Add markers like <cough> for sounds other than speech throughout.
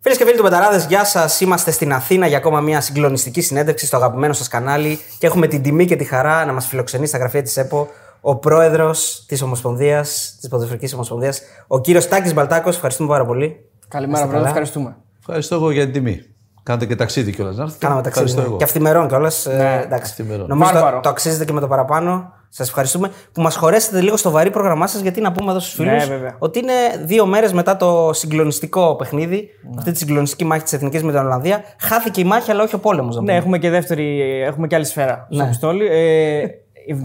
Φίλες και φίλοι του Betarades, γεια σας. Είμαστε στην Αθήνα για ακόμα μια συγκλονιστική συνέντευξη στο αγαπημένο σας κανάλι και έχουμε την τιμή και τη χαρά να μας φιλοξενεί στα γραφεία της ΕΠΟ ο πρόεδρος της Ομοσπονδίας, της Ποδοσφαιρικής Ομοσπονδίας, ο κύριος Τάκης Μπαλτάκος. Ευχαριστούμε πάρα πολύ. Καλημέρα, πρόεδρε. Ευχαριστούμε. Ευχαριστώ εγώ για την τιμή. Κάνετε και ταξίδι κιόλας. Να έρθετε. Κάναμε ταξίδι. Ναι. Και αυθημερών κιόλας. Ναι, εντάξει. Νομίζω το, το αξίζετε και με το παραπάνω. Σας ευχαριστούμε που μας χωρέσατε λίγο στο βαρύ πρόγραμμά σας, γιατί να πούμε εδώ στους φίλους Ναι, ότι είναι δύο μέρες μετά το συγκλονιστικό παιχνίδι, Ναι. αυτή τη συγκλονιστική μάχη της Εθνικής με την Ολλανδία. Χάθηκε η μάχη, αλλά όχι ο πόλεμος. Ναι, έχουμε και δεύτερη, έχουμε και άλλη σφαίρα στο Ναι. πιστόλι. Ε,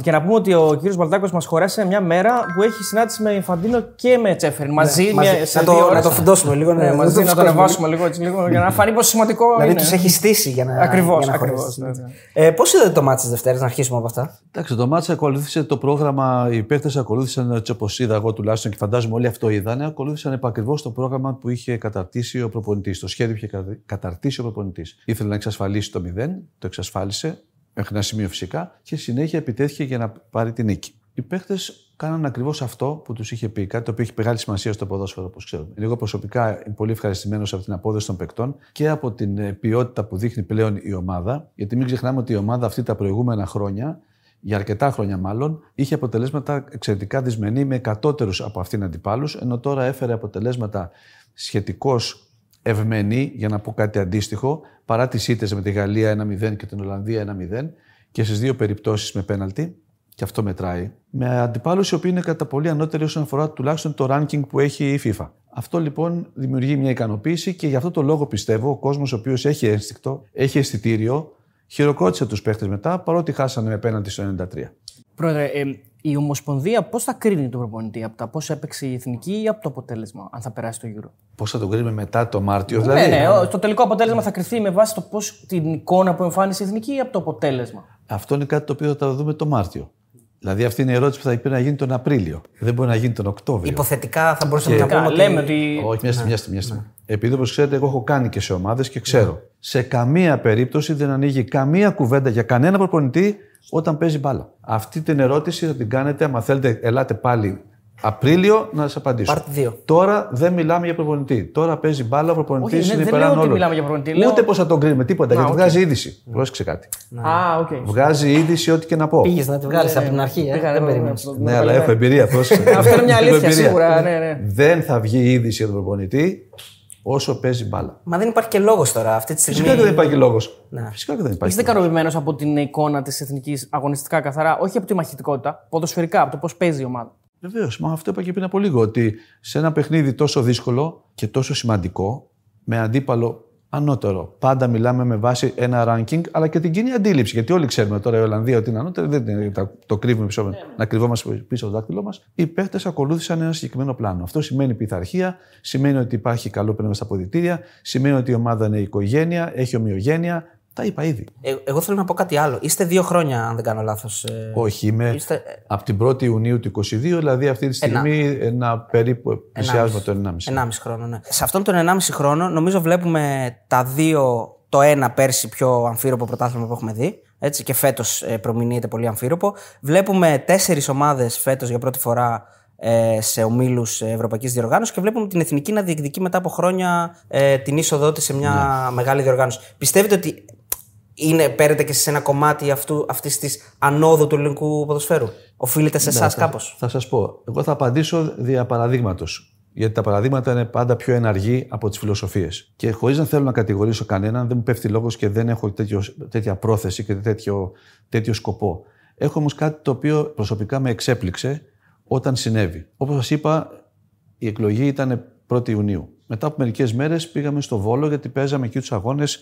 και να πούμε ότι ο κύριος Μπαλτάκος μας χωρέσε μια μέρα που έχει συνάντηση με Ιφαντίνο και με Τσέφεριν. Μαζί, Ναι, μαζί. Μια, σε Να το- δύο να ώρες. το φουντώσουμε λίγο, ναι, Ναι, να μαζί το να το φουσκώσουμε ανεβάσουμε λίγο, έτσι, λίγο για να φανεί πόσο σημαντικό Δηλαδή είναι. τους έχει στήσει για να. Ακριβώς, για να ακριβώς, χωρέσει. ναι, ναι. Ε, Πώς είδατε το μάτι της Δευτέρας, να αρχίσουμε από αυτά; Εντάξει, το μάτσα ακολούθησε το πρόγραμμα, οι παίκτες ακολούθησαν έτσι όπως είδα εγώ τουλάχιστον και φαντάζομαι όλοι αυτό είδανε, ακολούθησαν επακριβώς το πρόγραμμα που είχε καταρτήσει ο προπονητής. Το σχέδιο που είχε κα- καταρτήσει ο προπονητής. Ήθελε να εξασφαλίσει το 0, το εξασφάλισε, μέχρι ένα σημείο φυσικά, και συνέχεια επιτέθηκε για να πάρει την νίκη. Οι παίχτε κάναν ακριβώς αυτό που τους είχε πει, κάτι το οποίο έχει μεγάλη σημασία στο ποδόσφαιρο, όπως ξέρουμε. Εγώ προσωπικά είμαι πολύ ευχαριστημένος από την απόδοση των παικτών και από την ε, ποιότητα που δείχνει πλέον η ομάδα, γιατί μην ξεχνάμε ότι η ομάδα αυτή τα προηγούμενα χρόνια για αρκετά χρόνια μάλλον, είχε αποτελέσματα εξαιρετικά δυσμενή με εκατότερους από αυτήν αντιπάλους, ενώ τώρα έφερε αποτελέσματα σχετικώς ευμενή, για να πω κάτι αντίστοιχο, παρά τις ήττες με τη Γαλλία 1-0 και την Ολλανδία 1-0 και στις δύο περιπτώσεις με πέναλτι, και αυτό μετράει, με αντιπάλους οι οποίοι είναι κατά πολύ ανώτεροι όσον αφορά τουλάχιστον το ranking που έχει η FIFA. Αυτό λοιπόν δημιουργεί μια ικανοποίηση και γι' αυτό το λόγο πιστεύω ο κόσμος ο οποίος έχει ένστικτο, έχει αισθητήριο, χειροκρότησε τους παίχτες μετά παρότι χάσανε με πέναντι στο 93. Πρόεδρε, ε, η Ομοσπονδία πώς θα κρίνει τον προπονητή, από τα πώς έπαιξε η εθνική ή από το αποτέλεσμα, αν θα περάσει το γύρο. Πώς θα τον κρίνουμε μετά το Μάρτιο, Ναι, δηλαδή; ναι, ο- το τελικό αποτέλεσμα θα κρυθεί με βάση το πώς, την εικόνα που εμφάνισε η εθνική ή από το αποτέλεσμα. Αυτό είναι κάτι το οποίο θα το δούμε το Μάρτιο. Δηλαδή αυτή είναι η ερώτηση που θα πρέπει να γίνει τον Απρίλιο. Δεν μπορεί να γίνει τον Οκτώβριο. Υποθετικά θα μπορούσαμε να Κα- πούμε. λέμε ότι... ότι. Όχι, μια στιγμή, μια στιγμή. μια στιγμή. Επειδή όπως ξέρετε, εγώ έχω κάνει και σε ομάδες και ξέρω. Σε καμία περίπτωση δεν ανοίγει καμία κουβέντα για κανένα προπονητή όταν παίζει μπάλα. Αυτή την ερώτηση θα την κάνετε, άμα θέλετε, ελάτε πάλι Απρίλιο να σας απαντήσω. Part δύο. Τώρα δεν μιλάμε για προπονητή. Τώρα παίζει μπάλα, ο προπονητής Όχι, ναι, είναι δεν πέραν λέω ότι όλων. μιλάμε για προπονητή, λέω- Ούτε πώς θα τον κρίνουμε, τίποτα. γιατί οκ. βγάζει είδηση. Πρόσεξε κάτι. Α, οκ. Βγάζει είδηση ό,τι και να πω. Πήγες να τη βγάλεις από την αρχή, ε. Πήγα, δεν ναι, περίμενες. ναι, Ναι, αλλά έχω εμπειρία. πρόσεξε. <laughs> Αυτό είναι μια Έχω αλήθεια, εμπειρία. σίγουρα. Ναι, ναι. Δεν θα βγει είδηση για τον προπονητή όσο παίζει μπάλα. Μα δεν υπάρχει και λόγος τώρα αυτή τη στιγμή. Φυσικά και δεν υπάρχει λόγος. Ναι. Φυσικά και δεν υπάρχει. Είστε ικανοποιημένος από την εικόνα της εθνικής αγωνιστικά καθαρά, όχι από τη μαχητικότητα, ποδοσφαιρικά, από το πώς παίζει η ομάδα. Βεβαίως, μα αυτό είπα και πριν από λίγο. Ότι σε ένα παιχνίδι τόσο δύσκολο και τόσο σημαντικό, με αντίπαλο ανώτερο, πάντα μιλάμε με βάση ένα ranking, αλλά και την κοινή αντίληψη. Γιατί όλοι ξέρουμε τώρα η Ολλανδία ότι είναι ανώτερη, δεν είναι, τα- το κρύβουμε πίσω, να κρυβόμαστε πίσω από το δάκτυλό μας. Οι παίχτες ακολούθησαν ένα συγκεκριμένο πλάνο. Αυτό σημαίνει πειθαρχία, σημαίνει ότι υπάρχει καλό πνεύμα στα αποδητήρια, σημαίνει ότι η ομάδα είναι οικογένεια, έχει ομοιογένεια. Τα είπα ήδη. Ε, εγώ θέλω να πω κάτι άλλο. Είστε δύο χρόνια, αν δεν κάνω λάθος. Ε, Όχι, είμαι Είστε- από την 1η Ιουνίου του 22, δηλαδή αυτή τη στιγμή ένα περίπου πλησιάζουμε το 1,5. 1,5 χρόνο, ναι. Σε αυτόν τον 1,5 χρόνο, νομίζω βλέπουμε τα δύο, το ένα πέρσι πιο αμφίροπο πρωτάθλημα που έχουμε δει. Έτσι, και φέτος ε, προμηνύεται πολύ αμφίροπο. Βλέπουμε τέσσερις ομάδες φέτος για πρώτη φορά ε, σε ομίλους Ευρωπαϊκής Διοργάνωσης και βλέπουμε την εθνική να διεκδικεί μετά από χρόνια ε, την είσοδό της σε μια μεγάλη διοργάνωση. Πιστεύετε ότι είναι, παίρνετε και σε ένα κομμάτι αυτής της ανόδου του ελληνικού ποδοσφαίρου; Οφείλεται σε εσάς κάπως; Θα σας πω. Εγώ θα απαντήσω δια παραδείγματος. Γιατί τα παραδείγματα είναι πάντα πιο εναργή από τις φιλοσοφίες. Και χωρίς να θέλω να κατηγορήσω κανέναν, δεν μου πέφτει λόγος και δεν έχω τέτοιο, τέτοια πρόθεση και τέτοιο, τέτοιο σκοπό. Έχω όμως κάτι το οποίο προσωπικά με εξέπληξε όταν συνέβη. Όπως σας είπα, η εκλογή ήταν 1η Ιουνίου. Μετά από μερικές μέρες πήγαμε στο Βόλο γιατί παίζαμε εκεί τους αγώνες.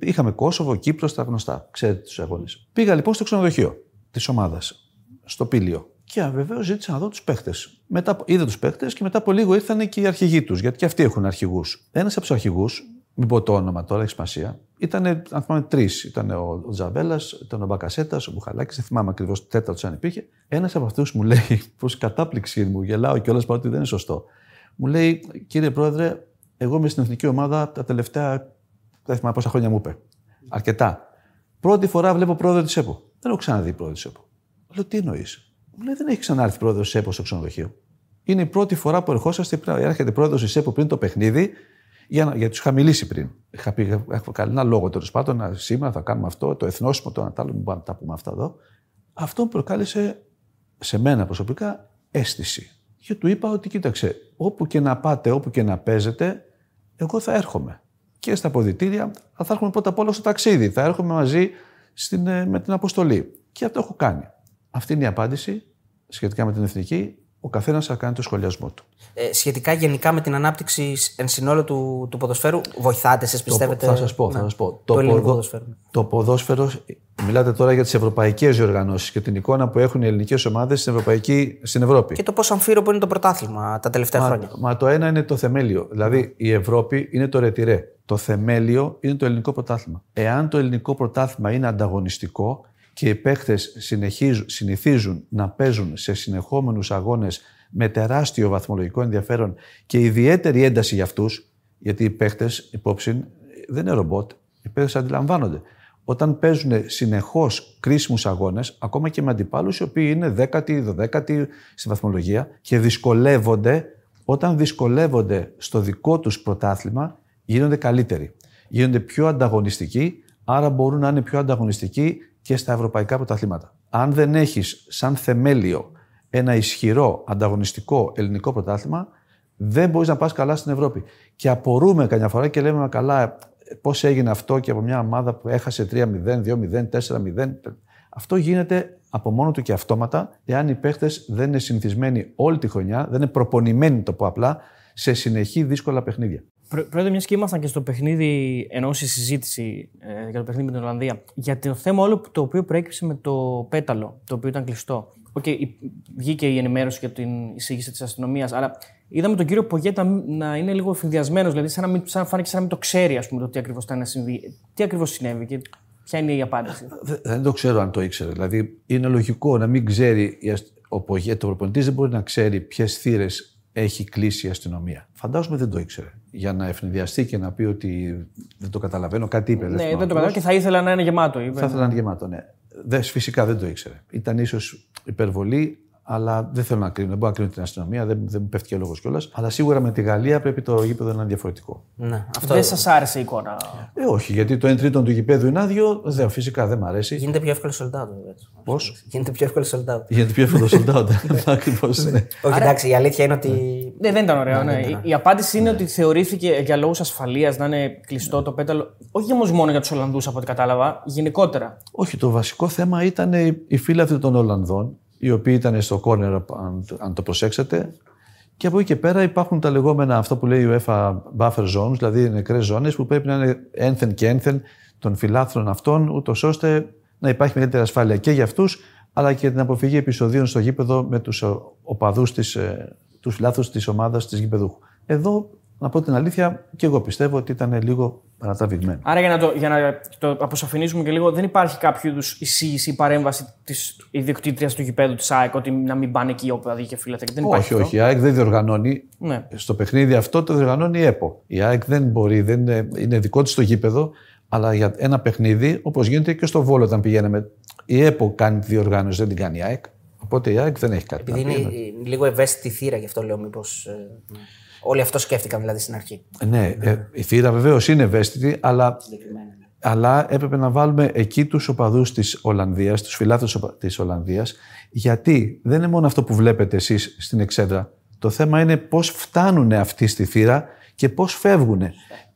Είχαμε Κόσοβο, Κύπρος, τα γνωστά. Ξέρετε τους αγώνες. Πήγα λοιπόν στο ξενοδοχείο της ομάδας, στο Πήλιο. Και βεβαίως ζήτησα να δω τους παίχτες. Μετά, είδα τους παίχτες και μετά από λίγο ήρθαν και οι αρχηγοί τους, γιατί και αυτοί έχουν αρχηγούς. Ένας από τους αρχηγούς, μην πω το όνομα τώρα, έχει σημασία, ήταν, αν θυμάμαι, τρεις. Ήταν ο, ο Τζαβέλας, ήταν ο Μπακασέτας, ο Μπουχαλάκης, δεν θυμάμαι ακριβώς τέταρτος αν υπήρχε. Ένας από αυτούς μου λέει, <laughs> προ κατάπληξή μου, γελάω κιόλας παρότι δεν είναι σωστό. Μου λέει, κύριε Πρόεδρε, εγώ είμαι στην εθνική ομάδα τα τελευταία. Δεν θυμάμαι πόσα χρόνια μου είπε. Αρκετά. Πρώτη φορά βλέπω πρόεδρο της ΕΠΟ. Δεν έχω ξαναδεί πρόεδρο της ΕΠΟ. Λέω, τι εννοείς; Μου λέει, δεν έχει ξανάρθει πρόεδρος της ΕΠΟ στο ξενοδοχείο. Είναι η πρώτη φορά που ερχόσαστε, έρχεται πρόεδρος της ΕΠΟ πριν το παιχνίδι Για να, γιατί τους είχα μιλήσει πριν. Είχα πει, έχω κάνει ένα λόγο τέλος πάντων, να- σήμερα θα κάνουμε αυτό, το εθνόσημο, το Ανατάλλο, μην πάμε να τα πούμε αυτά εδώ. Αυτό προκάλεσε σε μένα προσωπικά αίσθηση. Και του είπα ότι κοίταξε, όπου και να πάτε, όπου και να παίζετε, εγώ θα έρχομαι. Και στα αποδητήρια, αλλά θα έρχομαι πρώτα απ' όλα στο ταξίδι. Θα έρχομαι μαζί στην, ε, με την αποστολή. Και αυτό έχω κάνει. Αυτή είναι η απάντηση σχετικά με την εθνική. Ο καθένας θα κάνει το σχολιασμό του. Ε, σχετικά γενικά με την ανάπτυξη εν συνόλο του, του ποδοσφαίρου, βοηθάτε, εσεί πιστεύετε. Θα σας πω, ναι, θα σας πω. Το, ελληνικό ποδο- ποδοσφαίρο. το ποδόσφαιρο, μιλάτε τώρα για τις ευρωπαϊκές διοργανώσεις και την εικόνα που έχουν οι ελληνικές ομάδες στην, Ευρωπαϊκή- στην Ευρώπη. Και το πόσο αμφίροπο είναι το πρωτάθλημα τα τελευταία χρόνια. Μα το ένα είναι το θεμέλιο. Δηλαδή η Ευρώπη είναι το ρετυρέ. Το θεμέλιο είναι το ελληνικό πρωτάθλημα. Εάν το ελληνικό πρωτάθλημα είναι ανταγωνιστικό και οι παίχτε συνηθίζουν να παίζουν σε συνεχόμενους αγώνες με τεράστιο βαθμολογικό ενδιαφέρον και ιδιαίτερη ένταση για αυτούς, γιατί οι παίχτε, υπόψη, δεν είναι ρομπότ. Οι παίχτε αντιλαμβάνονται. Όταν παίζουν συνεχώς κρίσιμους αγώνες, ακόμα και με αντιπάλους οι οποίοι είναι 10η, 12η στη βαθμολογία και δυσκολεύονται, όταν δυσκολεύονται στο δικό τους πρωτάθλημα, γίνονται καλύτεροι. Γίνονται πιο ανταγωνιστικοί, άρα μπορούν να είναι πιο ανταγωνιστικοί και στα ευρωπαϊκά πρωταθλήματα. Αν δεν έχεις σαν θεμέλιο ένα ισχυρό ανταγωνιστικό ελληνικό πρωτάθλημα, δεν μπορείς να πας καλά στην Ευρώπη. Και απορούμε καμιά φορά και λέμε καλά, πώς έγινε αυτό και από μια ομάδα που έχασε 3-0, 2-0, 4-0. Αυτό γίνεται από μόνο του και αυτόματα, εάν οι παίχτες δεν είναι συνηθισμένοι όλη τη χρονιά, δεν είναι προπονημένοι, το πω απλά, σε συνεχή δύσκολα παιχνίδια. Πρόεδρε, μιας και ήμασταν και στο παιχνίδι, ενώ στη συζήτηση ε, για το παιχνίδι με την Ολλανδία, για το θέμα όλο το οποίο προέκυψε με το πέταλο, το οποίο ήταν κλειστό. Ok, okay, βγήκε η ενημέρωση για την εισήγηση της αστυνομίας, αλλά είδαμε τον κύριο Πογέτα να είναι λίγο εφηδιασμένος, δηλαδή σαν να, μην, σαν να φάνηκε σαν να μην το ξέρει, ας πούμε, το τι ακριβώς ήταν να συμβεί. Τι ακριβώς συνέβη και ποια είναι η απάντηση; Δεν το ξέρω αν το ήξερε. Δηλαδή, είναι λογικό να μην ξέρει ο Πογέτα, ο προπονητής δεν μπορεί να ξέρει ποιες θύρες έχει κλείσει η αστυνομία. Φαντάζομαι δεν το ήξερε. Για να ευνηδιαστεί και να πει ότι δεν το καταλαβαίνω, κάτι είπε. Ναι, δεν, δεν το καταλαβαίνω και θα ήθελα να είναι γεμάτο. Είπε. Θα ήθελα να είναι γεμάτο, ναι. Δε, φυσικά δεν το ήξερε. Ήταν ίσως υπερβολή, αλλά δεν θέλω να κρίνω. Δεν μπορώ να κρίνω την αστυνομία, δεν, δεν μου πέφτει και λόγος κιόλας. Αλλά σίγουρα με τη Γαλλία πρέπει το γήπεδο να είναι διαφορετικό. Ναι, αυτό... Δεν σας άρεσε η εικόνα; Ε, όχι, γιατί το 1 τρίτο του γηπέδου είναι άδειο. Δε, φυσικά δεν μ' αρέσει. Γίνεται πιο εύκολο sold out. Πώς; Γίνεται πιο εύκολο sold out. Γίνεται πιο εύκολο sold out. <laughs> Ακριβώς. Ναι. Όχι, εντάξει, η αλήθεια είναι ότι. Ναι, δεν ήταν ωραίο. Ναι. Η, η απάντηση είναι ότι θεωρήθηκε για λόγους ασφαλείας να είναι κλειστό το πέταλο. Όχι όμως μόνο για τους Ολλανδούς, από ό,τι κατάλαβα, γενικότερα. Όχι, το βασικό θέμα ήταν οι φίλοι των Ολλανδών, οι οποίοι ήταν στο κόρνερ, αν, αν το προσέξετε. Και από εκεί και πέρα υπάρχουν τα λεγόμενα, αυτό που λέει η UEFA buffer zones, δηλαδή νεκρές ζώνες που πρέπει να είναι ένθεν και ένθεν των φιλάθρων αυτών, ούτως ώστε να υπάρχει μεγαλύτερη ασφάλεια και για αυτούς, αλλά και την αποφυγή επεισοδίων στο γήπεδο με τους οπαδούς, τους φιλάθρων της ομάδας της γηπεδούχου. Εδώ, να πω την αλήθεια, και εγώ πιστεύω ότι ήταν λίγο παρατραβηγμένο. Άρα, για να το, για να το αποσαφηνίσουμε και λίγο, δεν υπάρχει κάποιο είδους εισήγηση ή παρέμβαση της ιδιοκτήτριας του γηπέδου της ΑΕΚ ότι να μην πάνε εκεί όπου αδεί και φίλε. Δεν όχι, αυτό. όχι. Η ΑΕΚ δεν διοργανώνει. Ναι. Στο παιχνίδι αυτό το διοργανώνει η ΕΠΟ. Η ΑΕΚ δεν μπορεί, δεν είναι, είναι δικό της το γήπεδο, αλλά για ένα παιχνίδι, όπως γίνεται και στο Βόλο όταν πηγαίναμε. Η ΕΠΟ κάνει τη διοργάνωση, δεν την κάνει η ΑΕΚ. Οπότε η ΑΕΚ δεν έχει κάτι Επειδή είναι λίγο ευαίσθητη θύρα, γι' αυτό λέω μήπως. Ε, όλοι αυτό σκέφτηκαν δηλαδή στην αρχή. Ναι, ε, η θύρα βεβαίως είναι ευαίσθητη, αλλά, αλλά έπρεπε να βάλουμε εκεί τους οπαδούς της Ολλανδίας, τους φιλάθλους της Ολλανδίας, γιατί δεν είναι μόνο αυτό που βλέπετε εσείς στην εξέδρα. Το θέμα είναι πώς φτάνουν αυτοί στη θύρα και πώς φεύγουν.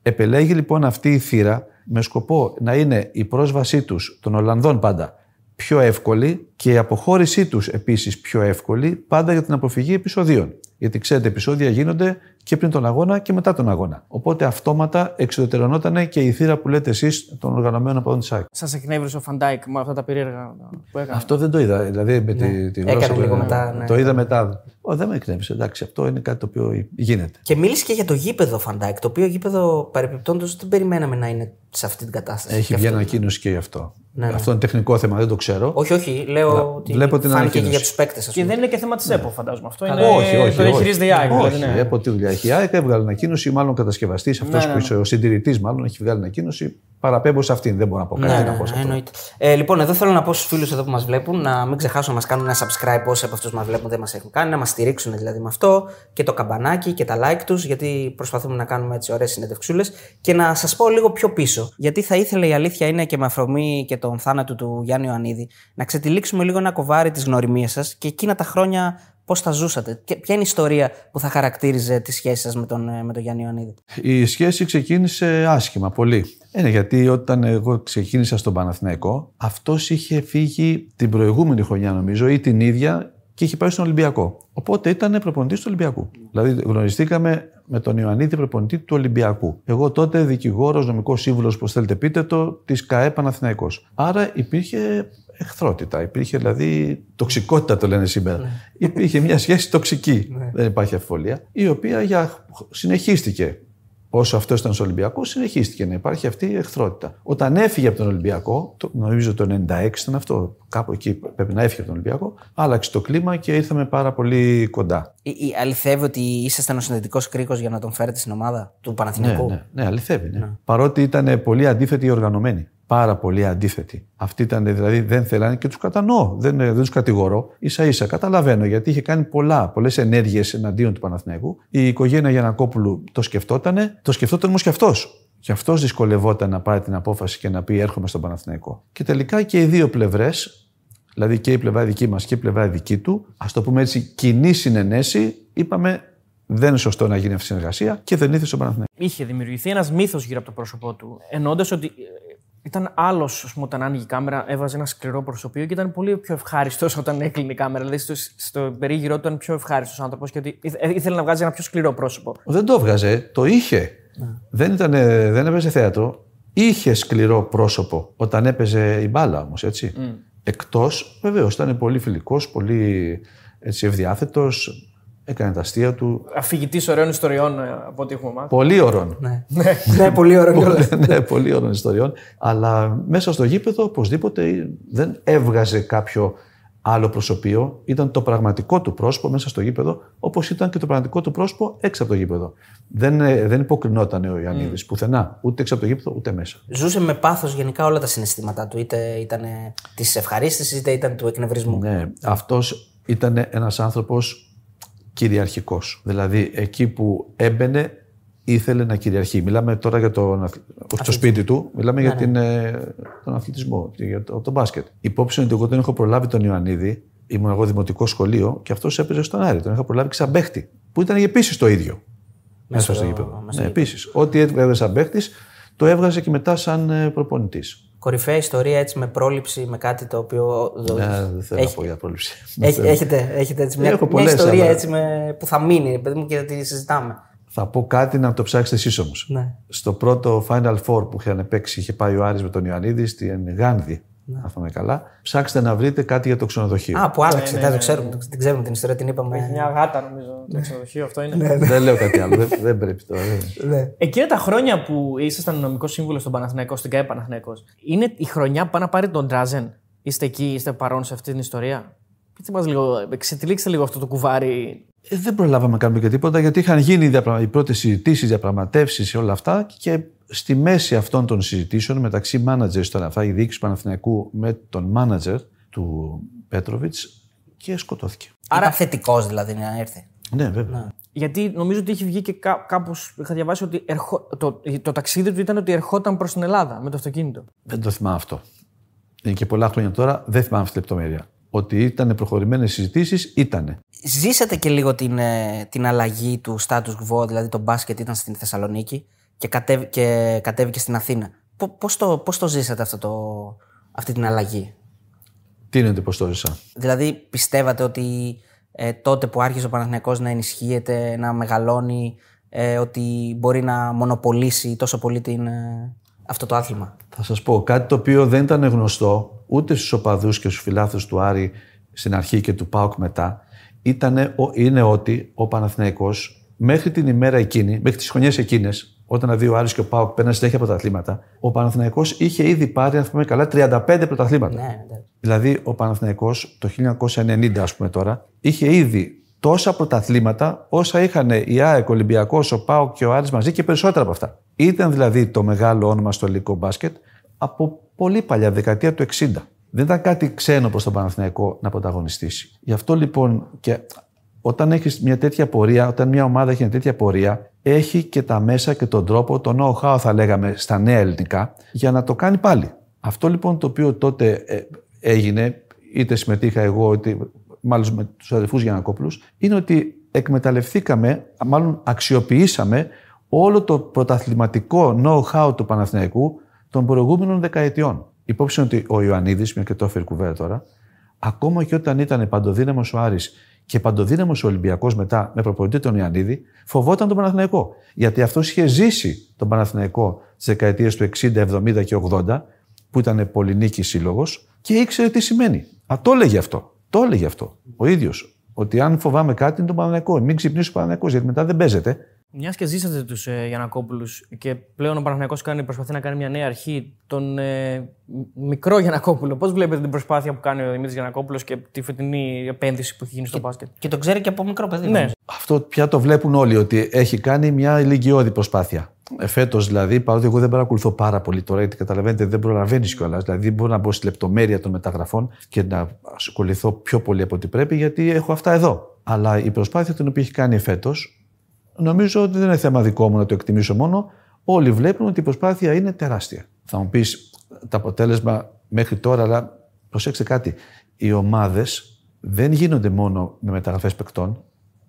Επελέγει λοιπόν αυτή η θύρα με σκοπό να είναι η πρόσβασή τους των Ολλανδών πάντα πιο εύκολη και η αποχώρησή τους επίσης πιο εύκολη πάντα για την αποφυγή επεισοδίων. Γιατί ξέρετε, επεισόδια γίνονται και πριν τον αγώνα και μετά τον αγώνα. Οπότε αυτόματα εξουδετερωνόταν και η θύρα που λέτε εσείς των οργανωμένων οπαδών της ΑΕΚ. Σας εκνεύρισε ο Φαν Ντάικ με αυτά τα περίεργα που έκανε. Αυτό δεν το είδα. Δηλαδή με ναι. τη, τη Έκανε λίγο μετά. Ναι. Το είδα μετά. Ο, δεν με εκνεύρισε. Εντάξει, αυτό είναι κάτι το οποίο γίνεται. Και μίλησε και για το γήπεδο Φαν Ντάικ. Το οποίο γήπεδο παρεπιπτόντως δεν περιμέναμε να είναι σε αυτή την κατάσταση. Έχει βγει ανακοίνωση και γι' αυτό. Ναι, ναι. Αυτό είναι τεχνικό θέμα, δεν το ξέρω. Όχι, όχι. Λέω Αλλά ότι βλέπω την φάνηκε και ανακοίνωση. για τους παίκτες. Και δεν είναι και θέμα της ΕΠΟ, φαντάζομαι. Αυτό είναι. Όχι, όχι. Το όχι, διαχειρίζεται η ΑΕΚ. όχι, δηλαδή, ναι. ΕΠΟ τι δουλειά Ολυμπιακή. ΑΕΚ έβγαλε ανακοίνωση, μάλλον κατασκευαστής, αυτός Ναι, ναι, που είσαι ο συντηρητής, μάλλον έχει βγάλει ανακοίνωση. Παραπέμπω σε αυτήν, δεν μπορώ να πω κάτι Ναι, να ναι, πω σε ναι, αυτό. εννοείται. Ε, λοιπόν, εδώ θέλω να πω στους φίλους εδώ που μας βλέπουν να μην ξεχάσουν να μας κάνουν ένα subscribe όσοι από αυτούς μας βλέπουν δεν μας έχουν κάνει, να μας στηρίξουν δηλαδή με αυτό και το καμπανάκι και τα like τους, γιατί προσπαθούμε να κάνουμε έτσι ωραίες συνεντευξούλες. Και να σας πω λίγο πιο πίσω, γιατί θα ήθελα η αλήθεια είναι και με αφορμή και τον θάνατο του Γιάννη Ιωαννίδη να ξετυλίξουμε λίγο ένα κοβάρι της γνωριμίας σας και εκείνα τα χρόνια πώς τα ζούσατε. Και ποια είναι η ιστορία που θα χαρακτήριζε τη σχέση σας με τον, ε, με τον Γιάννη Ιωαννίδη; Η σχέση ξεκίνησε άσχημα πολύ. Είναι γιατί όταν εγώ ξεκίνησα στον Παναθηναϊκό, αυτός είχε φύγει την προηγούμενη χρονιά, νομίζω, ή την ίδια και είχε πάει στον Ολυμπιακό. Οπότε ήταν προπονητής του Ολυμπιακού. Δηλαδή γνωριστήκαμε με τον Ιωαννίδη προπονητή του Ολυμπιακού. Εγώ τότε δικηγόρος, νομικός σύμβουλος, πώ θέλετε πείτε το, της ΚΑΕ Παναθηναϊκός. Άρα υπήρχε εχθρότητα. Υπήρχε δηλαδή τοξικότητα, το λένε σήμερα. Υπήρχε μια σχέση τοξική, δεν υπάρχει αμφιβολία, η οποία για... συνεχίστηκε. Όσο αυτός ήταν στο Ολυμπιακό, συνεχίστηκε να υπάρχει αυτή η εχθρότητα. Όταν έφυγε από τον Ολυμπιακό, το, νομίζω το 96 ήταν αυτό, κάπου εκεί πρέπει να έφυγε από τον Ολυμπιακό, άλλαξε το κλίμα και ήρθαμε πάρα πολύ κοντά. Ή, ή αληθεύει ότι ήσασταν ο συνδετικό κρίκος για να τον φέρετε στην ομάδα του Ναι, Παναθηναϊκού; ναι, ναι, αληθεύει. Ναι. Παρότι ήταν πολύ αντίθετοι οι οργανωμένοι. Πάρα πολύ αντίθετοι. Αυτοί ήταν, δηλαδή δεν θέλανε και τους κατανοώ. Δεν, δεν τους κατηγορώ. σα ίσα καταλαβαίνω γιατί είχε κάνει πολλά, πολλές ενέργειες εναντίον του Παναθηναϊκού. Η οικογένεια Γιανακόπουλου το σκεφτότανε. Το σκεφτόταν όμως και αυτός. Και αυτός δυσκολευόταν να πάρει την απόφαση και να πει: Έρχομαι στον Παναθηναϊκό. Και τελικά και οι δύο πλευρές, δηλαδή και η πλευρά δική μας και η πλευρά δική του, ας το πούμε έτσι, κοινή συνενέση, είπαμε: Δεν είναι σωστό να γίνει αυτή η συνεργασία και δεν ήρθε στον Παναθηναϊκό. Είχε δημιουργηθεί ένας μύθος γύρω από το πρόσωπό του. Εννοώντας ότι ε, ήταν άλλος, ας πούμε, όταν άνοιγε η κάμερα, έβαζε ένα σκληρό προσωπείο και ήταν πολύ πιο ευχάριστος όταν έκλεινε η κάμερα. Δηλαδή στο, στο περίγυρό του ήταν πιο ευχάριστος άνθρωπος και ότι ήθε- ήθελε να βγάζει ένα πιο σκληρό πρόσωπο. Δεν το έβγαζε, το είχε. Δεν, ήταν, δεν έπαιζε θέατρο. Είχε σκληρό πρόσωπο όταν έπαιζε η μπάλα όμως, έτσι. Εκτός, βεβαίως, ήταν πολύ φιλικός, πολύ έτσι, ευδιάθετος, έκανε τα αστεία του. Αφηγητής ωραίων ιστοριών ε, από ό,τι έχουμε μάθει. Πολύ ωρών. Ναι. ναι, πολύ ωραίο κιόλας. ναι, πολύ ωρών ιστοριών. Αλλά μέσα στο γήπεδο, οπωσδήποτε, δεν έβγαζε κάποιο άλλο προσωπείο. Ήταν το πραγματικό του πρόσωπο μέσα στο γήπεδο, όπως ήταν και το πραγματικό του πρόσωπο έξω από το γήπεδο. Δεν, ε, δεν υποκρινόταν ο Ιωαννίδης πουθενά, ούτε έξω από το γήπεδο, ούτε μέσα. Ζούσε με πάθος γενικά όλα τα συναισθήματά του. Είτε ήταν της ευχαρίστησης, είτε ήταν του εκνευρισμού. Ναι, αυτός ήταν ένας άνθρωπος κυριαρχικός. Δηλαδή, εκεί που έμπαινε, ήθελε να κυριαρχεί. Μιλάμε τώρα για τον, αθλ- όχι στο σπίτι του, μιλάμε για την, ε, τον αθλητισμό, για το, το μπάσκετ. Υπόψη είναι ότι εγώ δεν έχω προλάβει τον Ιωαννίδη, ήμουν εγώ δημοτικό σχολείο και αυτός έπαιζε στον Άρη. Τον είχα προλάβει και σαν παίχτη, που ήταν επίσης το ίδιο. Μέσα στο γήπεδο. Ναι, επίσης. Ό,τι έβγαζε σαν παίχτης, το έβγαζε και μετά σαν προπονητής. Κορυφαία ιστορία έτσι με πρόληψη, με κάτι το οποίο. Ναι, δεν θέλω να πω για πρόληψη. Έχει, έχετε, έχετε έτσι μια, Έχω μια πολλές, ιστορία αλλά- έτσι με, που θα μείνει, παιδί μου, και θα τη συζητάμε. Θα πω κάτι να το ψάξετε εσείς όμως. Ναι. Στο πρώτο Final Four που είχαν παίξει, είχε πάει ο Άρης με τον Ιωαννίδη στην Γάνδη. Αν θυμάμαι καλά. Ψάξτε να βρείτε κάτι για το ξενοδοχείο. Α, που άλλαξε, δεν το ξέρουμε. Την ξέρουμε την ιστορία, την είπαμε. Μια γάτα νομίζω το ξενοδοχείο αυτό είναι. δεν λέω κάτι άλλο. δεν, δεν πρέπει τώρα. δεν- Ναι. Εκείνα τα χρόνια που ήσασταν νομικό σύμβουλος στον Παναθηναϊκό, στην ΚΑΕ Παναθηναϊκός, είναι η χρονιά που πάει να πάρει τον Ντράζεν. Είστε εκεί, είστε παρόν σε αυτή την ιστορία; Πείτε μας λίγο, εξετυλίξτε λίγο αυτό το κουβάρι. Ε, δεν προλάβαμε να κάνουμε και τίποτα γιατί είχαν γίνει οι, διαπρα... οι πρώτες συζητήσεις, διαπραγματεύσεις όλα αυτά και στη μέση αυτών των συζητήσεων μεταξύ managers τώρα, αυτά η διοίκηση του Παναθηναϊκού με τον manager του Πέτροβιτς και σκοτώθηκε. Άρα θετικός δηλαδή να έρθει. Ναι, βέβαια. Γιατί νομίζω ότι είχε βγει και κά, κάπως. Είχα διαβάσει ότι ερχο, το, το ταξίδι του ήταν ότι ερχόταν προς την Ελλάδα με το αυτοκίνητο. Δεν το θυμάμαι αυτό. Είναι και πολλά χρόνια τώρα, δεν θυμάμαι αυτή τη λεπτομέρεια. Ότι ήταν προχωρημένες συζητήσεις, ήτανε. Ζήσατε και λίγο την, ε, την αλλαγή του status quo, δηλαδή το μπάσκετ ήταν στην Θεσσαλονίκη και, κατέβη, και κατέβηκε στην Αθήνα. Πώς το, πώς το ζήσατε αυτό το, αυτή την αλλαγή; Τι είναι ότι πώς το ζήσα; Δηλαδή πιστεύατε ότι ε, τότε που άρχισε ο Παναθηναϊκός να ενισχύεται, να μεγαλώνει, ε, ότι μπορεί να μονοπολίσει τόσο πολύ την, ε, αυτό το άθλημα; Θα σας πω κάτι το οποίο δεν ήταν γνωστό ούτε στους οπαδούς και στους φιλάθλους του Άρη στην αρχή και του ΠΑΟΚ μετά. Ήτανε, ο- είναι ότι ο Παναθηναϊκός μέχρι την ημέρα εκείνη, μέχρι τις χρονιές εκείνες, όταν δηλαδή ο Άρης και ο ΠΑΟΚ παίρναν συνέχεια πρωταθλήματα, ο Παναθηναϊκός είχε ήδη πάρει, αν θυμάμαι καλά, 35 πρωταθλήματα. Ναι, εντάξει. Δηλαδή, ο Παναθηναϊκός το 1990, ας πούμε τώρα, είχε ήδη τόσα πρωταθλήματα όσα είχαν η ΑΕΚ, ο Ολυμπιακός, ο ΠΑΟ και ο Άρης μαζί και περισσότερα από αυτά. Ήταν δηλαδή το μεγάλο όνομα στο ελληνικό μπάσκετ από πολύ παλιά, δεκαετία του 60. Δεν ήταν κάτι ξένο προς τον Παναθηναϊκό να πρωταγωνιστήσει. Γι' αυτό λοιπόν και όταν έχεις μια τέτοια πορεία, όταν μια ομάδα έχει μια τέτοια πορεία, έχει και τα μέσα και τον τρόπο, το know-how θα λέγαμε στα νέα ελληνικά, για να το κάνει πάλι. Αυτό λοιπόν το οποίο τότε ε, έγινε, είτε συμμετείχα εγώ, είτε μάλλον με τους αδερφού Γιανακόπουλου, είναι ότι εκμεταλλευθήκαμε, μάλλον αξιοποιήσαμε όλο το πρωταθληματικό know-how του Παναθηναϊκού των προηγούμενων δεκαετιών. Υπόψη ότι ο Ιωαννίδης, μια και το έφερε κουβέντα τώρα, ακόμα και όταν ήταν παντοδύναμος ο Άρης και παντοδύναμος ο Ολυμπιακός μετά με προπονητή τον Ιωαννίδη, φοβόταν τον Παναθηναϊκό. Γιατί αυτός είχε ζήσει τον Παναθηναϊκό τις δεκαετίες του 60, 70 και 80, που ήταν πολυνίκης σύλλογος και ήξερε τι σημαίνει. Α, το έλεγε αυτό. Το έλεγε αυτό ο ίδιος. Ότι αν φοβάμαι κάτι είναι τον Παναθηναϊκό. Μην ξυπνήσει ο Παναθηναϊκός, γιατί μετά δεν παίζεται. Μιας και ζήσατε τους ε, Γιανακόπουλους και πλέον ο Παναθυνακό κάνει, προσπαθεί να κάνει μια νέα αρχή. Τον ε, μικρό Γιανακόπουλο, πώς βλέπετε την προσπάθεια που κάνει ο Δημήτρης Γιανακόπουλος και τη φετινή επένδυση που έχει γίνει στο και, μπάσκετ; Και τον ξέρει και από μικρό παιδί. Ναι. Αυτό πια το βλέπουν όλοι ότι έχει κάνει μια ηλικιώδη προσπάθεια. Φέτος δηλαδή, παρότι εγώ δεν παρακολουθώ πάρα πολύ τώρα, γιατί καταλαβαίνετε δεν προλαβαίνεις κιόλας. Δηλαδή, δεν μπορώ να μπω στη λεπτομέρεια των μεταγραφών και να ασχοληθώ πιο πολύ από ό,τι πρέπει, γιατί έχω αυτά εδώ. Αλλά η προσπάθεια την οποία έχει κάνει φέτος νομίζω ότι δεν είναι θέμα δικό μου να το εκτιμήσω μόνο. Όλοι βλέπουν ότι η προσπάθεια είναι τεράστια. Θα μου πεις το αποτέλεσμα μέχρι τώρα, αλλά προσέξτε κάτι. Οι ομάδες δεν γίνονται μόνο με μεταγραφές παικτών.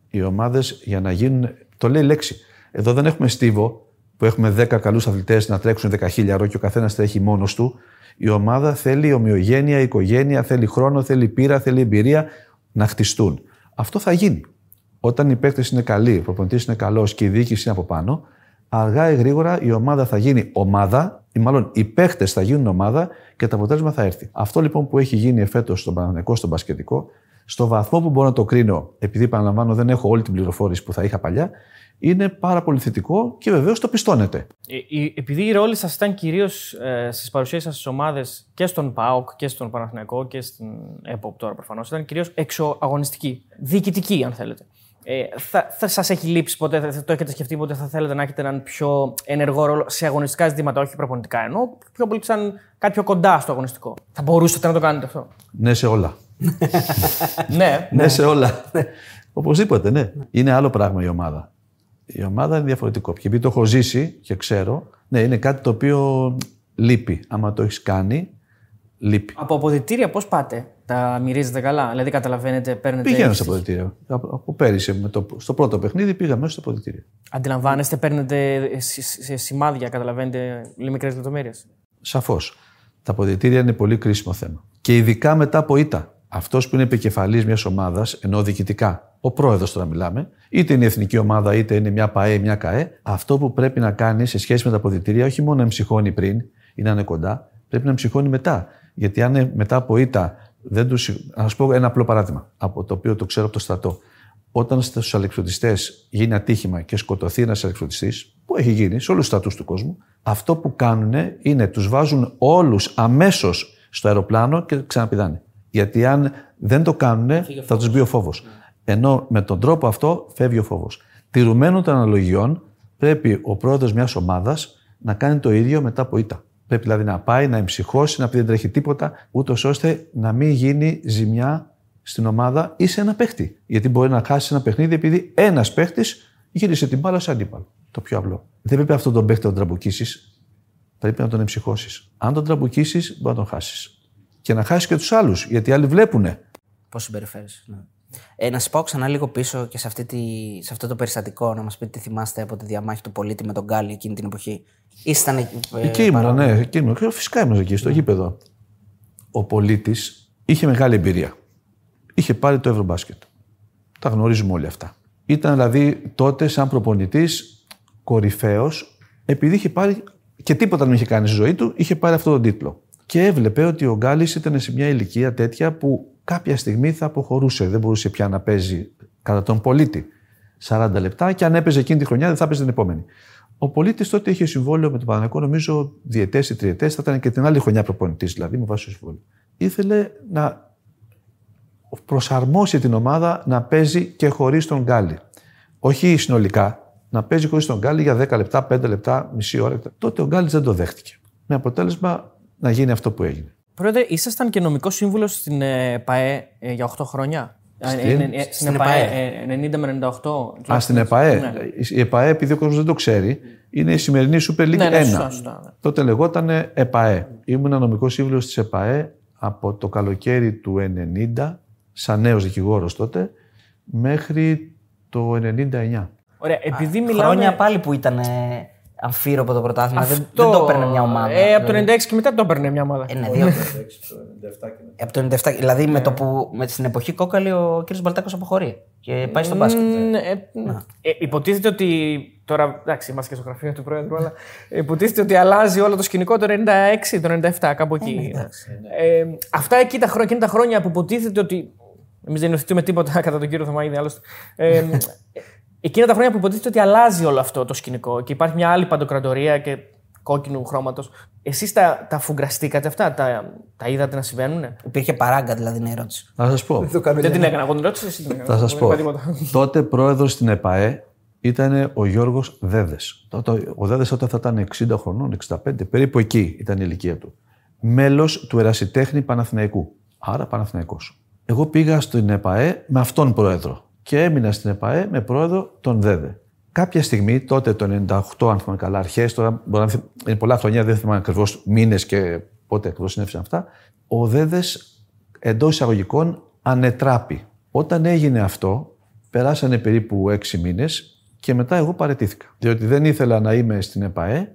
Οι ομάδες για να γίνουν. Το λέει λέξη. Εδώ δεν έχουμε στίβο που έχουμε 10 καλούς αθλητές να τρέξουν 10 χίλιαρο και ο καθένας τρέχει μόνος του. Η ομάδα θέλει ομοιογένεια, οικογένεια, θέλει χρόνο, θέλει πείρα, θέλει εμπειρία να χτιστούν. Αυτό θα γίνει όταν οι παίκτες είναι καλοί, ο προπονητής είναι καλός και η διοίκηση είναι από πάνω, αργά ή γρήγορα η ομάδα θα γίνει ομάδα, ή μάλλον οι παίκτες θα γίνουν ομάδα και το αποτέλεσμα θα έρθει. Αυτό λοιπόν που έχει γίνει εφέτος στον Παναγενικό, στον Πασχετικό, στο βαθμό που μπορώ να το κρίνω, επειδή παραλαμβάνω δεν έχω όλη την πληροφόρηση που θα είχα παλιά, είναι πάρα πολύ θετικό και βεβαίως το πιστώνεται. Ε, επειδή η ρόλη σας ήταν κυρίως ε, στις παρουσίες σας στις ομάδες και στον ΠΑΟΚ και στον Παναθηναϊκό και στην ΕΠΟΠ τώρα προφανώς, ήταν κυρίως εξωαγωνιστική, διοικητική αν θέλετε. Ε, θα, θα σας έχει λείψει ποτέ, θα το έχετε σκεφτεί ποτέ, θα θέλετε να έχετε έναν πιο ενεργό ρόλο σε αγωνιστικά ζητήματα, όχι προπονητικά ενώ, πιο πολύ σαν κάτι πιο κοντά στο αγωνιστικό. Θα μπορούσατε να το κάνετε αυτό. Ναι, σε όλα. <laughs> <laughs> ναι, ναι, σε όλα. Οπωσδήποτε, ναι. Είναι άλλο πράγμα η ομάδα. Η ομάδα είναι διαφορετικό. Και επειδή το έχω ζήσει και ξέρω, ναι, είναι κάτι το οποίο λείπει. Άμα το έχεις κάνει, λείπει. Από αποδητήρια πώς πάτε, τα μυρίζετε καλά, δηλαδή καταλαβαίνετε, παίρνετε. Πήγαμε στο αποδητήριο. Από πέρυσι, με το, στο πρώτο παιχνίδι, πήγαμε στο αποδητήριο. Αντιλαμβάνεστε, παίρνετε σε σημάδια, καταλαβαίνετε μικρές λεπτομέρειες. Σαφώς. Τα αποδητήρια είναι πολύ κρίσιμο θέμα. Και ειδικά μετά από ήττα. Αυτός που είναι επικεφαλής μιας ομάδας, ενώ διοικητικά, ο πρόεδρος τώρα μιλάμε, είτε είναι η εθνική ομάδα, είτε είναι μια ΠαΕ, μια ΚαΕ, αυτό που πρέπει να κάνει σε σχέση με τα αποδητήρια, όχι μόνο να εμψυχώνει πριν ή να είναι κοντά, πρέπει να εμψυχώνει μετά. Γιατί αν μετά από ήττα δεν τους... Να σας πω ένα απλό παράδειγμα, από το οποίο το ξέρω από το στρατό. Όταν στους αλεξιωτιστές γίνει ατύχημα και σκοτωθεί ένας αλεξιωτιστής, που έχει γίνει σε όλους τους στρατούς του κόσμου, αυτό που κάνουν είναι τους βάζουν όλους αμέσως στο αεροπλάνο και ξαναπηδάνε. Γιατί αν δεν το κάνουν, θα τους μπει ο φόβος. Ενώ με τον τρόπο αυτό φεύγει ο φόβος. Τηρουμένων των αναλογιών, πρέπει ο πρόεδρος μιας ομάδας να κάνει το ίδιο μετά από ήττα. Πρέπει δηλαδή να πάει, να εμψυχώσει, να πει δεν τρέχει τίποτα, ούτως ώστε να μην γίνει ζημιά στην ομάδα ή σε ένα παίχτη. Γιατί μπορεί να χάσει ένα παιχνίδι επειδή ένας παίχτης γύρισε την μπάλα σε αντίπαλο. Το πιο απλό. Δεν πρέπει αυτόν τον παίχτη να τον τραμπουκίσεις. Πρέπει να τον εμψυχώσεις. Αν τον τραμπουκίσεις, μπορεί να τον χάσεις. Και να χάσεις και τους άλλους, γιατί οι άλλοι βλέπουν. Πώς συμπεριφέρεσαι. Ναι. Ε, να σας πάω ξανά λίγο πίσω και σε, αυτή τη, σε αυτό το περιστατικό, να μας πείτε τι θυμάστε από τη διαμάχη του πολίτη με τον Γκάλι εκείνη την εποχή. Ήσταν ε, εκεί ήμουν, ναι, εκεί ήμουν. Φυσικά ήμουν εκεί, στο ναι. γήπεδο. Ο πολίτης είχε μεγάλη εμπειρία. Είχε πάρει το Ευρωμπάσκετ. Τα γνωρίζουμε όλοι αυτά. Ήταν δηλαδή τότε, σαν προπονητής, κορυφαίος, επειδή είχε πάρει και τίποτα δεν είχε κάνει στη ζωή του, είχε πάρει αυτόν τον τίτλο. Και έβλεπε ότι ο Γκάλης ήταν σε μια ηλικία τέτοια που κάποια στιγμή θα αποχωρούσε. Δεν μπορούσε πια να παίζει κατά τον πολίτη 40 λεπτά και αν έπαιζε εκείνη τη χρονιά δεν θα έπαιζε την επόμενη. Ο πολίτης τότε είχε συμβόλαιο με τον Παναγενικό, νομίζω διαιτέ ή τριετές, θα ήταν και την άλλη χρονιά προπονητής, δηλαδή με βάση το συμβόλαιο. Ήθελε να προσαρμόσει την ομάδα να παίζει και χωρίς τον Γκάλι. Όχι συνολικά, να παίζει χωρίς τον Γκάλι για 10 λεπτά, 5 λεπτά, μισή ώρα. Τότε ο Γκάλι δεν το δέχτηκε. Με αποτέλεσμα να γίνει αυτό που έγινε. Πρόεδρε, ήσασταν και νομικός σύμβουλος στην ε, ΠαΕ ε, για 8 χρόνια; Στην, Ε, ε, ε, στην ΕΠΑΕ, ε, 90 με 98. Α, στην ΕΠΑΕ. Ναι. Η ΕΠΑΕ, επειδή ο κόσμος δεν το ξέρει, είναι η σημερινή Super League Ναι, ναι, 1. σωστά, σωστά, ναι. Τότε λεγόταν ΕΠΑΕ. Ήμουν νομικός σύμβουλος της ΕΠΑΕ από το καλοκαίρι του 90, σαν νέος δικηγόρος τότε, μέχρι το 99. Ωραία, επειδή μιλάμε. Χρόνια πάλι που ήταν ε, αμφίροπο το πρωτάθλημα. Δεν, Αυτό, δεν το έπαιρνε μια ομάδα. Ε, από το 96 δηλαδή. και μετά το έπαιρνε μια ομάδα. Ε, ναι, δύο. Ε, από το 97. Δηλαδή με το που με στην εποχή κόκαλη ο κ. Μπαλτάκος αποχωρεί και πάει στο μπάσκετ. Μ, ε, ε, υποτίθεται ότι. Τώρα, εντάξει, είμαστε και στο γραφείο του Πρόεδρου, αλλά υποτίθεται ότι αλλάζει όλο το σκηνικό το 96, το 97, κάπου εκεί. Ε, αυτά εκεί τα χρόνια, εκείνη τα χρόνια που υποτίθεται ότι. Εμείς δεν υιοθετούμε τίποτα <laughs> κατά τον κύριο Θωμαίδη, άλλωστε. Ε, εκείνα τα χρόνια που υποτίθεται ότι αλλάζει όλο αυτό το σκηνικό και υπάρχει μια άλλη παντοκρατορία και κόκκινου χρώματος. Εσείς τα, τα φουγκραστήκατε αυτά, τα, τα είδατε να συμβαίνουν. Υπήρχε παράγκα δηλαδή είναι η ερώτηση. Θα σας πω. Δεν την έκανα εγώ την ερώτηση, εσύ την έκανα. Θα σας Δεν πω. είπα τίποτα. τότε πρόεδρος στην ΕΠΑΕ ήταν ο Γιώργος Δέδες. Ο Δέδες τότε θα ήταν 60 χρονών, 65, περίπου εκεί ήταν η ηλικία του. Μέλος του Ερασιτέχνη Παναθηναϊκού. Άρα Παναθηναϊκός. Εγώ πήγα στην ΕΠΑΕ με αυτόν πρόεδρο και έμεινα στην ΕΠΑΕ με πρόεδρο τον Δέδε. Κάποια στιγμή, τότε το 98, αν θυμάμαι καλά, αρχές, τώρα μπορεί να θυμ- είναι πολλά χρόνια, δεν θυμάμαι ακριβώς μήνες και πότε ακριβώς συνέβησαν αυτά, ο Δέδες εντός εισαγωγικών ανετράπη. Όταν έγινε αυτό, περάσανε περίπου έξι μήνες και μετά εγώ παρετήθηκα. Διότι δεν ήθελα να είμαι στην ΕΠΑΕ,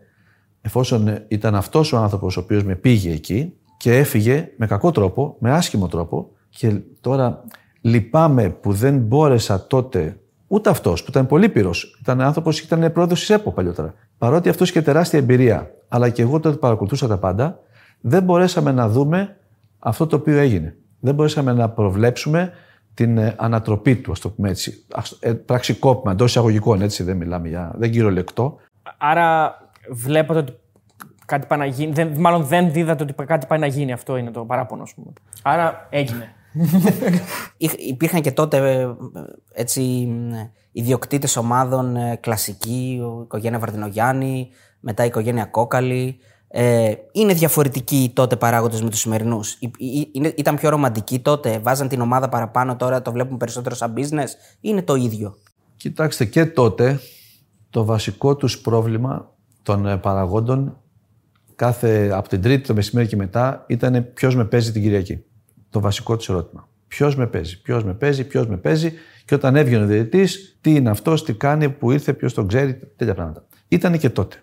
εφόσον ήταν αυτός ο άνθρωπος ο οποίος με πήγε εκεί και έφυγε με κακό τρόπο, με άσχημο τρόπο. Και τώρα λυπάμαι που δεν μπόρεσα τότε, ούτε αυτός που ήταν πολύ πυρός, ήταν άνθρωπος που ήταν πρόεδρος της ΕΠΟ παλιότερα. Παρότι αυτός είχε τεράστια εμπειρία, αλλά και εγώ τότε παρακολουθούσα τα πάντα, δεν μπορέσαμε να δούμε αυτό το οποίο έγινε. Δεν μπορέσαμε να προβλέψουμε την ε, ανατροπή του, ας το πούμε έτσι. Ας- ε, Πραξικόπημα εντός εισαγωγικών, έτσι δεν μιλάμε για. δεν κυριολεκτό. Άρα βλέπατε ότι κάτι πάει να γίνει. Δεν, μάλλον δεν δίδατε ότι κάτι πάει να γίνει. Αυτό είναι το παράπονο, ας πούμε. Άρα έγινε. Είχ- Υπήρχαν και τότε ε, έτσι ιδιοκτήτες ομάδων ε, κλασικοί, η οικογένεια Βαρδινογιάννη, μετά η οικογένεια Κόκαλη. Ε, είναι διαφορετικοί οι τότε παράγοντες με τους σημερινούς. Ήταν πιο ρομαντικοί τότε, βάζαν την ομάδα παραπάνω, τώρα το βλέπουν περισσότερο σαν business. Είναι το ίδιο. Κοιτάξτε, και τότε το βασικό τους πρόβλημα των ε, παραγόντων κάθε, από την Τρίτη το μεσημέρι και μετά ήταν ποιος με παίζει την Κυριακή. Το βασικό του ερώτημα. Ποιος με παίζει, ποιος με παίζει, ποιος με παίζει. Και όταν έβγαινε ο διαιτητής, τι είναι αυτός, τι κάνει, που ήρθε, ποιος τον ξέρει, τέτοια πράγματα. Ήταν και τότε.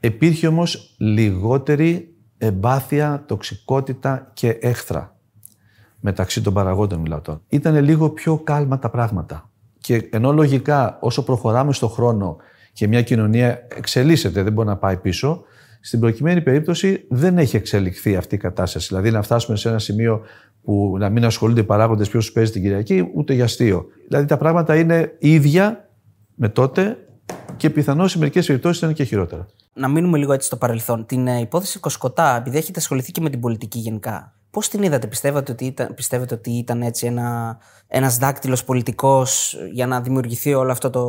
Υπήρχε όμως λιγότερη εμπάθεια, τοξικότητα και έχθρα μεταξύ των παραγόντων μιλάω τώρα. Ήταν λίγο πιο κάλμα τα πράγματα. Και ενώ λογικά όσο προχωράμε στον χρόνο και μια κοινωνία εξελίσσεται, δεν μπορεί να πάει πίσω, στην προκειμένη περίπτωση δεν έχει εξελιχθεί αυτή η κατάσταση. Δηλαδή να φτάσουμε σε ένα σημείο που να μην ασχολούνται οι παράγοντες ποιος του παίζει την Κυριακή, ούτε για αστείο. Δηλαδή τα πράγματα είναι ίδια με τότε και πιθανώς σε μερικές περιπτώσεις ήταν και χειρότερα. Να μείνουμε λίγο έτσι στο παρελθόν. Την ε, υπόθεση Κοσκοτά, επειδή έχετε ασχοληθεί και με την πολιτική γενικά, πώς την είδατε, πιστεύετε ότι ήταν, πιστεύετε ότι ήταν έτσι ένα ένας δάκτυλος πολιτικός για να δημιουργηθεί όλο αυτό το,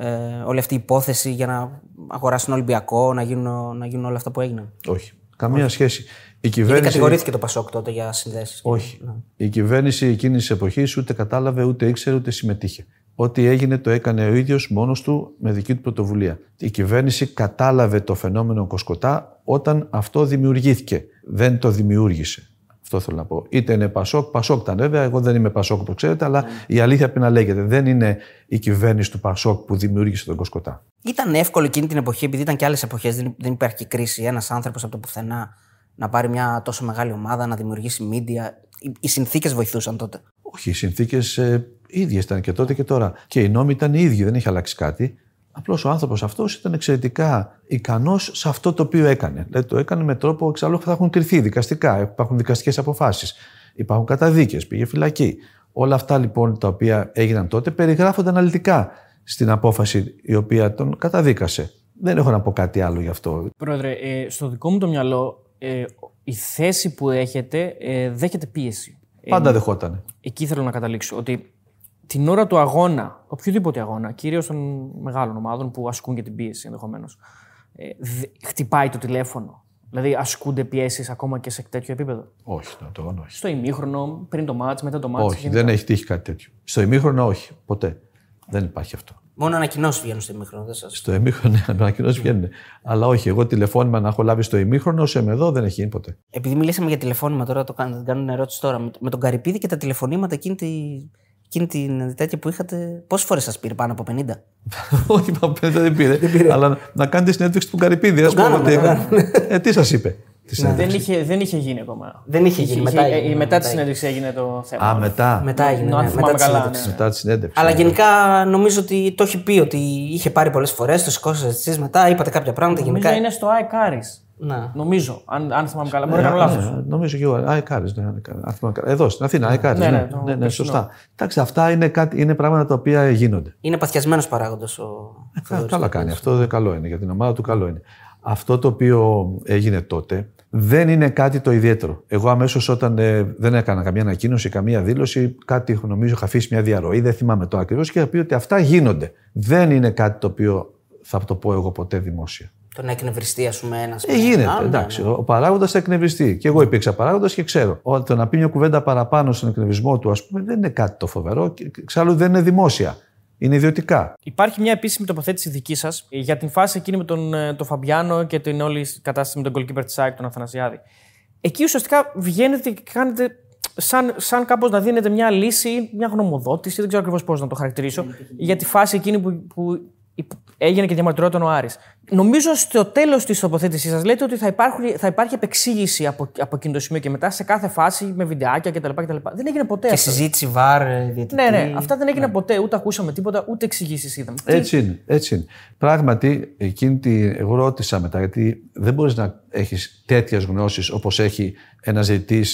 ε, όλη αυτή η υπόθεση για να αγοράσουν Ολυμπιακό, να γίνουν, να γίνουν όλα αυτά που έγιναν; Όχι. Καμία σχέση. Η Γιατί κυβέρνηση. κατηγορήθηκε το Πασόκ τότε για συνδέσεις. Όχι. Η κυβέρνηση εκείνης της εποχής ούτε κατάλαβε, ούτε ήξερε, ούτε συμμετείχε. Ό,τι έγινε το έκανε ο ίδιος μόνος του με δική του πρωτοβουλία. Η κυβέρνηση κατάλαβε το φαινόμενο Κοσκοτά όταν αυτό δημιουργήθηκε. Δεν το δημιούργησε. Αυτό θέλω να πω. Είτε είναι Πασόκ, Πασόκ ήταν βέβαια. Εγώ δεν είμαι Πασόκ όπως ξέρετε, αλλά η αλήθεια πρέπει να λέγεται. Δεν είναι η κυβέρνηση του Πασόκ που δημιούργησε τον Κοσκοτά. Ήταν εύκολο εκείνη την εποχή, επειδή ήταν και άλλες εποχές, δεν, δεν υπάρχει και κρίση. Ένας άνθρωπος από το πουθενά να πάρει μια τόσο μεγάλη ομάδα, να δημιουργήσει media. Οι, οι συνθήκες βοηθούσαν τότε. Όχι, οι συνθήκες ε, ίδιες ήταν και τότε και τώρα. Και οι νόμοι ήταν οι ίδιοι, δεν έχει αλλάξει κάτι. Απλώς ο άνθρωπος αυτός ήταν εξαιρετικά ικανός σε αυτό το οποίο έκανε. Δηλαδή το έκανε με τρόπο εξάλλου θα έχουν κρυθεί δικαστικά. Υπάρχουν δικαστικές αποφάσεις. Υπάρχουν καταδίκες, πήγε φυλακή. Όλα αυτά λοιπόν τα οποία έγιναν τότε περιγράφονται αναλυτικά στην απόφαση η οποία τον καταδίκασε. Δεν έχω να πω κάτι άλλο γι' αυτό. Πρόεδρε, ε, στο δικό μου το μυαλό, ε, η θέση που έχετε ε, δέχεται πίεση. Πάντα δεχότανε. Εκεί θέλω να καταλήξω. Ότι την ώρα του αγώνα, οποιοδήποτε αγώνα, κυρίως των μεγάλων ομάδων που ασκούν και την πίεση ενδεχομένως, ε, δε- χτυπάει το τηλέφωνο. Δηλαδή ασκούνται πιέσεις ακόμα και σε τέτοιο επίπεδο; Όχι, το, το όχι. Στο ημίχρονο, πριν το μάτς, μετά το μάτς. Όχι, γενικά; δεν έχει τύχει κάτι τέτοιο. Στο ημίχρονο, όχι. Ποτέ. Δεν υπάρχει αυτό. Μόνο ανακοινώσεις βγαίνουν στο ημίχρονο. Δεν σας... Στο ημίχρονο, <laughs> ναι, ανακοινώσεις βγαίνουν. Αλλά όχι, εγώ τηλεφώνημα να έχω λάβει στο ημίχρονο, όσο είμαι εδώ δεν έχει γίνει ποτέ. Επειδή μιλήσαμε για τηλεφώνημα, τώρα το κάνω, κάνω μια ερώτηση τώρα. Με, με τον Καρυπίδη και τα τηλεφωνήματα εκείνη, τη, εκείνη την τέτοια που είχατε, πόσες φορές σας πήρε πάνω από 50. <laughs> όχι, μα πέντε δεν πήρε. Αλλά να- να κάνετε συνέντευξη του Καρυπίδη. ας πούμε, κάναμε, ότι το έκανε. Ε, τι σας είπε; Τι σας- Δεν είχε, δεν είχε γίνει ακόμα. Δεν είχε γίνει, μετά ε, έγινε, μετά μετά τη συνέντευξη έγινε το θέμα. Α, μετά. Μετά έγινε. αν ναι, θυμάμαι μετά τη καλά, συνέντευξη. ναι. Μετά τη συνέντευξη. Αλλά γενικά νομίζω ότι το έχει πει ότι είχε πάρει πολλές φορές, το σηκώσατε εσεί μετά, είπατε κάποια πράγματα. Νομίζω γενικά. είναι στο ΑΕΚΑΡΙ. Να. Νομίζω, αν, αν θυμάμαι καλά. Μπορεί να κάνω Ε, λάθος. ναι, Νομίζω και εγώ. Αεκάρι. Ναι, ναι, αν θυμάμαι καλά. Εδώ στην Αθήνα, Αεκάρι. Ναι, Ναι, ναι, ναι, το ναι, ναι, περσινό. σωστά. Εντάξει, αυτά είναι, κάτι, είναι πράγματα τα οποία γίνονται. Είναι παθιασμένος παράγοντας ο Κα- Θοδωρής. Καλά κάνει. Αυτό δεν καλό είναι. Για την ομάδα του καλό είναι. Αυτό το οποίο έγινε τότε δεν είναι κάτι το ιδιαίτερο. Εγώ αμέσως όταν ε, δεν έκανα καμία ανακοίνωση, καμία δήλωση, κάτι νομίζω είχα αφήσει μια διαρροή, δεν θυμάμαι το ακριβώς και είχα πει ότι αυτά γίνονται. Δεν είναι κάτι το οποίο θα το πω εγώ ποτέ δημόσια. Το να εκνευριστεί, ας πούμε, ένας. Ε, γίνεται. εντάξει. Ο παράγοντας θα εκνευριστεί. Και εγώ υπήρξα παράγοντας και ξέρω. Ο- Το να πει μια κουβέντα παραπάνω στον εκνευρισμό του, ας πούμε, δεν είναι κάτι το φοβερό. Και εξάλλου δεν είναι δημόσια. Είναι ιδιωτικά. Υπάρχει μια επίσημη τοποθέτηση δική σας για την φάση εκείνη με τον, ε, τον Φαμπιάνο και την όλη κατάσταση με τον goalkeeper της ΑΕΚ, τον Αθανασιάδη. Εκεί ουσιαστικά βγαίνετε και κάνετε σαν, σαν κάπως να δίνετε μια λύση, μια γνωμοδότηση, δεν ξέρω ακριβώς πώς να το χαρακτηρίσω, για τη φάση εκείνη που, που έγινε και διαμαρτυρόταν ο Άρης. Νομίζω στο τέλος της τοποθέτησής σας λέτε ότι θα, υπάρχουν, θα υπάρχει επεξήγηση από, από εκείνο το σημείο και μετά σε κάθε φάση με βιντεάκια κτλ. κτλ. Δεν έγινε ποτέ Και αυτό. συζήτηση βαρ, ε, διαιτητή. Ναι, ναι, αυτά δεν έγιναν ποτέ. Ούτε ακούσαμε τίποτα, ούτε εξηγήσεις είδαμε. Τι- Έτσι είναι, έτσι είναι. Πράγματι, εκείνη τη, εγώ ρώτησα μετά, γιατί δεν μπορείς να έχεις τέτοιες γνώσεις όπως έχει ένας ζητητή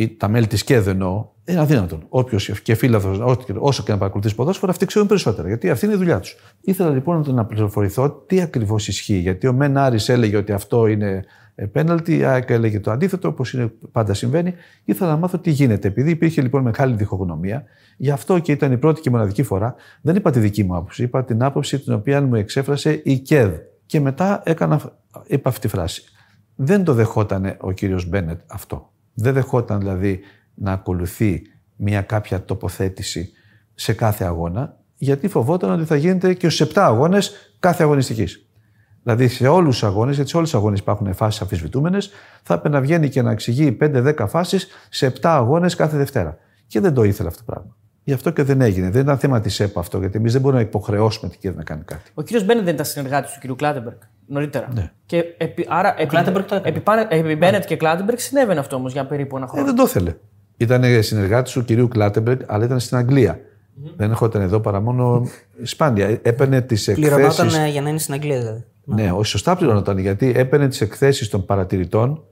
ή τα μέλη της ΚΕΔ εννοώ. Είναι αδύνατον. Όποιος και φίλαθρος, όσο και να παρακολουθήσει ποδόσφαιρο, αυτοί ξέρουν περισσότερα. Γιατί αυτή είναι η δουλειά τους. Ήθελα λοιπόν να πληροφορηθώ τι ακριβώς ισχύει. Γιατί ο Μεν Άρης έλεγε ότι αυτό είναι ε, πέναλτι, η ΑΕΚ έλεγε το αντίθετο, όπως πάντα συμβαίνει. Ήθελα να μάθω τι γίνεται. Επειδή υπήρχε λοιπόν μεγάλη διχογνωμία, γι' αυτό και ήταν η πρώτη και μοναδική φορά, δεν είπα τη δική μου άποψη, είπα την άποψη την οποία μου εξέφρασε η ΚΕΔ. Και μετά έκανα, είπα αυτή τη φράση. Δεν το δεχόταν ο κύριος Μπένετ αυτό. Δεν δεχόταν δηλαδή να ακολουθεί μια κάποια τοποθέτηση σε κάθε αγώνα, γιατί φοβόταν ότι θα γίνεται και στους 7 αγώνες κάθε αγωνιστικής. Δηλαδή σε όλους τους αγώνες, γιατί σε όλου του αγώνες υπάρχουν φάσεις αμφισβητούμενες, θα έπρεπε να βγαίνει και να εξηγεί 5-10 φάσεις σε 7 αγώνες κάθε Δευτέρα. Και δεν το ήθελε αυτό το πράγμα. Γι' αυτό και δεν έγινε. Δεν ήταν θέμα της ΕΠΟ αυτό, γιατί εμείς δεν μπορούμε να υποχρεώσουμε την ΚΕΔ να κάνει κάτι. Ο κύριος Μπένετ δεν ήταν συνεργάτης του κύριου Κλάτεμπεργκ νωρίτερα. Ναι. Και επί, άρα επί, Κλάτεμπεργκ το έκανε. επί, πάνε- επί Μπένετ και Κλάτεμπεργκ συνέβαινε αυτό όμως για περίπου ένα Ε, χρόνο. δεν το ήθελε. Ήταν συνεργάτης του κυρίου Κλάτεμπεργκ, αλλά ήταν στην Αγγλία. Δεν ερχόταν εδώ παρά μόνο σπάνια. Έπαιρνε τις Πληρωνόταν εκθέσει. ε, για να είναι στην Αγγλία, δηλαδή. Ναι, όχι, σωστά πληρωνόταν γιατί έπαιρνε τις εκθέσεις των παρατηρητών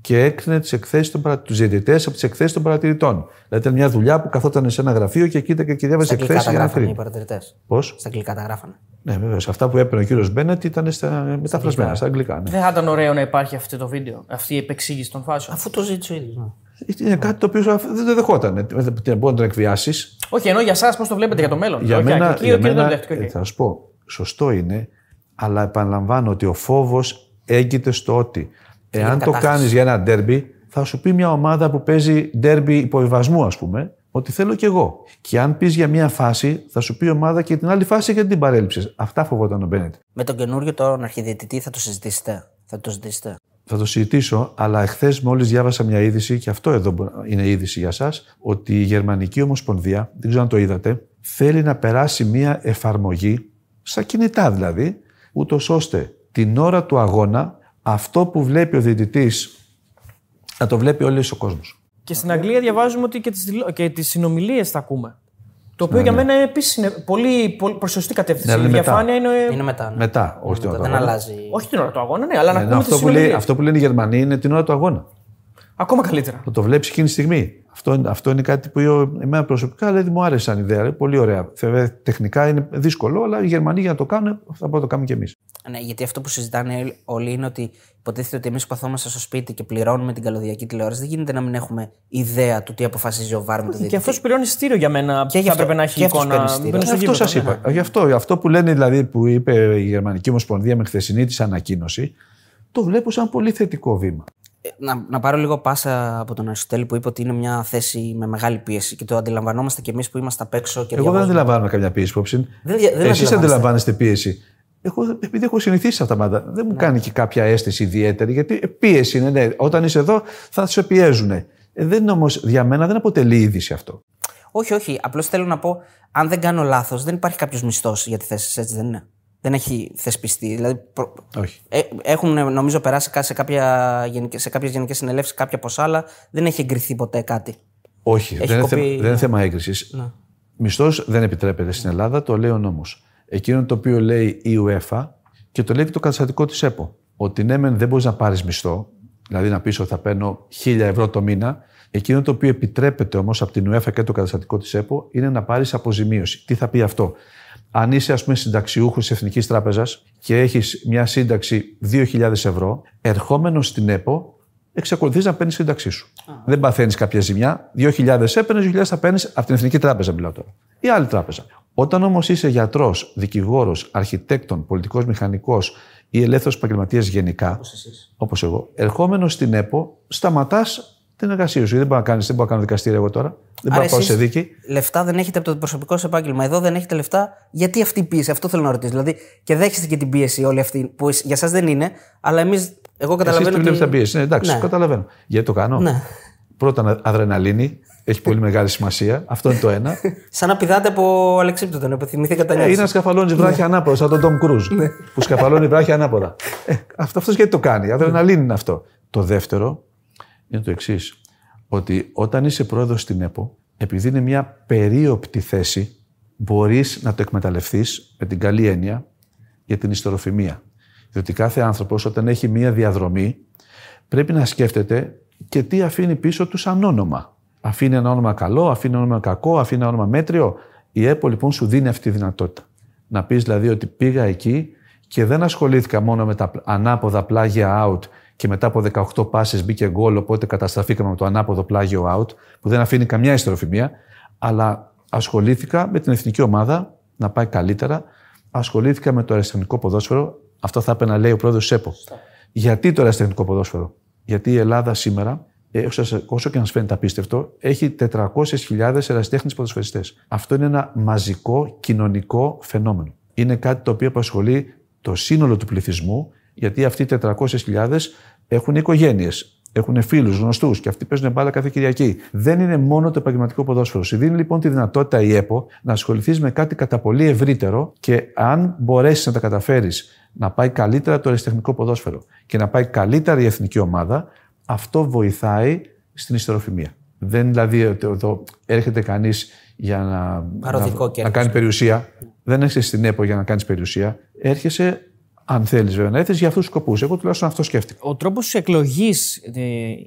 και έκρινε τις εκθέσεις των παρα... τους διαιτητές από τις εκθέσεις των παρατηρητών. Δηλαδή ήταν μια δουλειά που καθόταν σε ένα γραφείο και κοίταγε και διάβαζε Στα αγγλικά εκθέσεις τα για να γράφανε οι κρίνει. παρατηρητές. Πώς; Στα αγγλικά τα γράφανε. Ναι, βέβαια. Αυτά που έπαιρνε ο κύριος Μπένετ ήταν στα... μεταφρασμένα στα αγγλικά. Ναι. Δεν θα ήταν ωραίο να υπάρχει αυτό το βίντεο, αυτή η επεξήγηση των φάσεων. Αφού το ζήτησε ο ίδιος. Είναι κάτι το οποίο δεν το δεχόταν. Δεν μπορεί να τον εκβιάσεις. Όχι, ενώ για εσάς πώς το βλέπετε για το μέλλον. Για Όχι, μένα, εκεί, για εκεί δεν το μένα δέχτηκε, οκ. ε, θα σου πω, σωστό είναι, αλλά επαναλαμβάνω ότι ο φόβος έγκυται στο ότι εάν το κατάχρηση. κάνεις για ένα ντέρμπι, θα σου πει μια ομάδα που παίζει ντέρμπι υποβιβασμού, ας πούμε, ότι θέλω κι εγώ. Και αν πεις για μια φάση, θα σου πει η ομάδα και την άλλη φάση γιατί την παρέλειψες. Αυτά φοβόταν ο Μπένετ. Με τον καινούριο τον αρχιδιαιτητή θα το συζητήσετε; Θα το ζητήσετε. Θα το συζητήσω, αλλά εχθές μόλις διάβασα μια είδηση, και αυτό εδώ μπο- είναι είδηση για εσά, ότι η Γερμανική Ομοσπονδία, δεν ξέρω αν το είδατε, θέλει να περάσει μια εφαρμογή, στα κινητά δηλαδή, ούτως ώστε την ώρα του αγώνα αυτό που βλέπει ο διαιτητής να το βλέπει όλο ο κόσμος. Και στην Αγγλία διαβάζουμε ότι και τις και τις συνομιλίες θα ακούμε. Το Ναι, οποίο για μένα επίσης είναι πολύ, πολύ προ σωστή κατεύθυνση. Ναι, αλλά η είναι διαφάνεια είναι. Είναι μετά. ναι. Μετά, όχι την ώρα του Δεν αγώνα. αλλάζει. Όχι την ώρα του αγώνα, ναι, αλλά να Ναι, ακούμε αυτό, τις που λέει, συνομιλίες. αυτό που λένε οι Γερμανοί είναι την ώρα του αγώνα. Ακόμα καλύτερα. Θα το βλέπει εκείνη τη στιγμή. Αυτό, είναι- αυτό είναι κάτι που εγώ- εμένα προσωπικά δηλαδή, μου άρεσε σαν ιδέα. ρε. Πολύ ωραία. Βέβαια, τεχνικά είναι δύσκολο, αλλά οι Γερμανοί για να το κάνουν, θα μπορούμε να το κάνουμε κι εμείς. Ναι, γιατί αυτό που συζητάνε όλοι είναι ότι υποτίθεται ότι εμείς που καθόμαστε στο σπίτι και πληρώνουμε την καλωδιακή τηλεόραση, δεν γίνεται να μην έχουμε ιδέα του τι αποφασίζει ο Βάρ με το Και διαιτητή. αυτός πληρώνει στήριο για μένα. Και γι' θα αυτό- έπρεπε να έχει και αυτός εικόνα. παίρνει στήριο. Μπαίνει στο Αυτό γήπεδο, σας ναι. είπα. Γι' αυτό, αυτό που λένε δηλαδή που είπε η Γερμανική Ομοσπονδία με χθεσινή της ανακοίνωση, το βλέπω σαν πολύ θετικό βήμα. Ε, Να, να πάρω λίγο πάσα από τον Αριστοτέλη που είπε ότι είναι μια θέση με μεγάλη πίεση και το αντιλαμβανόμαστε κι εμείς που είμαστε απ' έξω και Εγώ δεν διαβάζουμε. αντιλαμβάνομαι καμιά πίεση υπόψη. Δεν δια- δεν Εσείς αντιλαμβάνεστε. αντιλαμβάνεστε πίεση. Εγώ, επειδή έχω συνηθίσει σε αυτά τα πράγματα, δεν μου κάνει και κάποια αίσθηση ιδιαίτερη, γιατί ε, πίεση είναι. Ναι, όταν είσαι εδώ θα σε πιέζουν. Ε, δεν είναι όμως για μένα δεν αποτελεί είδηση αυτό. Όχι, όχι. Απλώς θέλω να πω, αν δεν κάνω λάθος, δεν υπάρχει κάποιος μισθός για τη θέση, σας, έτσι δεν είναι. Δεν έχει θεσπιστεί. Δηλαδή, προ- Όχι. ε, έχουν νομίζω περάσει κα- σε, κάποια, γενικέ- σε κάποιες γενικές συνελεύσεις κάποια ποσά, αλλά δεν έχει εγκριθεί ποτέ κάτι. Όχι, δεν είναι, κοπεί- θέμα, δεν είναι θέμα έγκρισης. Ναι. Μισθός δεν επιτρέπεται στην Ελλάδα, το λέει ο νόμος. Εκείνο το οποίο λέει η UEFA και το λέει και το καταστατικό της ΕΠΟ. Ότι ναι, μεν δεν μπορείς να πάρεις μισθό, δηλαδή να πεις ότι θα παίρνω 1000 ευρώ το μήνα. Εκείνο το οποίο επιτρέπεται όμως από την UEFA και το καταστατικό της ΕΠΟ είναι να πάρεις αποζημίωση. Τι θα πει αυτό; Αν είσαι, ας πούμε, συνταξιούχος της Εθνικής Τράπεζας και έχεις μια σύνταξη 2.000 ευρώ, ερχόμενος στην ΕΠΟ, εξακολουθείς να παίρνεις σύνταξή σου. Δεν παθαίνεις κάποια ζημιά. 2.000 έπαιρνες, 2.000 θα παίρνεις από την Εθνική Τράπεζα, μιλάω τώρα. Ή άλλη τράπεζα. Όταν όμως είσαι γιατρός, δικηγόρος, αρχιτέκτον, πολιτικός μηχανικός ή ελεύθερος επαγγελματίας γενικά, όπως εγώ, ερχόμενος στην ΕΠΟ, σταματάς την εργασία σου. Δεν μπορώ να κάνει, δεν μπορώ να κάνω δικαστήριο εγώ τώρα. Δεν μπορώ να πάω εσείς σε δίκη. Λεφτά δεν έχετε από το προσωπικό σας επάγγελμα. Εδώ δεν έχετε λεφτά. Γιατί αυτή η πίεση, αυτό θέλω να ρωτήσω. Δηλαδή, και δέχεστε και την πίεση όλη αυτή που εσ- για εσά δεν είναι, αλλά εμεί. Εγώ Εσεί καταλαβαίνω. τη ότι... βλέπετε πίεση. Ναι, εντάξει, Ναι. καταλαβαίνω. Γιατί το κάνω. Ναι. Πρώτα αδρεναλίνη, έχει πολύ μεγάλη σημασία. Αυτό είναι το ένα. <laughs> Σαν να πηδάτε από αλεξίπτωτο, να επιθυμηθείτε τα Ε, νιάτη. είναι να σκαφαλώνεις βράχια ανάποδα, σαν τον Τόμ Κρούζ. που σκαφαλώνει βράχια ανάποδα. <laughs> Ε, αυτό αυτός γιατί το κάνει. Αδρεναλίνη είναι αυτό. Το δεύτερο είναι το εξής. Ότι όταν είσαι πρόεδρος στην ΕΠΟ, επειδή είναι μια περίοπτη θέση, μπορείς να το εκμεταλλευτείς με την καλή έννοια για την ιστεροφημία. Διότι κάθε άνθρωπος, όταν έχει μια διαδρομή, πρέπει να σκέφτεται και τι αφήνει πίσω του σαν όνομα. Αφήνει ένα όνομα καλό, αφήνει ένα όνομα κακό, αφήνει ένα όνομα μέτριο. Η ΕΠΟ λοιπόν σου δίνει αυτή τη δυνατότητα. Να πεις δηλαδή ότι πήγα εκεί και δεν ασχολήθηκα μόνο με τα ανάποδα πλάγια out και μετά από 18 πάσει μπήκε γκολ, οπότε καταστραφήκαμε με το ανάποδο πλάγιο out, που δεν αφήνει καμιά ιστεροφημία, αλλά ασχολήθηκα με την εθνική ομάδα να πάει καλύτερα. Ασχολήθηκα με το αριστερικό ποδόσφαιρο. Αυτό θα έπαιρνα να λέει ο πρόεδρος ΕΠΟ. Γιατί το αριστερικό ποδόσφαιρο, Γιατί η Ελλάδα σήμερα, ε, όσο- όσο και να σας φαίνεται απίστευτο, έχει 400.000 ερασιτέχνες ποδοσφαιριστές. Αυτό είναι ένα μαζικό κοινωνικό φαινόμενο. Είναι κάτι το οποίο απασχολεί το σύνολο του πληθυσμού, γιατί αυτοί οι 400.000 έχουν οικογένειες, έχουν φίλους, γνωστούς και αυτοί παίζουν μπάλα κάθε Κυριακή. Δεν είναι μόνο το επαγγελματικό ποδόσφαιρο. Σου δίνει λοιπόν τη δυνατότητα η ΕΠΟ να ασχοληθείς με κάτι κατά πολύ ευρύτερο και αν μπορέσεις να τα καταφέρεις να πάει καλύτερα το αριστεχνικό ποδόσφαιρο και να πάει καλύτερα η εθνική ομάδα, αυτό βοηθάει στην ιστεροφημία. Δεν είναι δηλαδή ότι εδώ έρχεται κανείς για να, Παροδικό να, κέρδος. να κάνει περιουσία. Δεν έρχεσαι στην ΕΠΟ για να κάνεις περιουσία. Έρχεσαι, αν θέλεις βέβαια, να έρθεις για αυτούς τους σκοπούς. Εγώ τουλάχιστον αυτό σκέφτηκα. Ο τρόπος εκλογή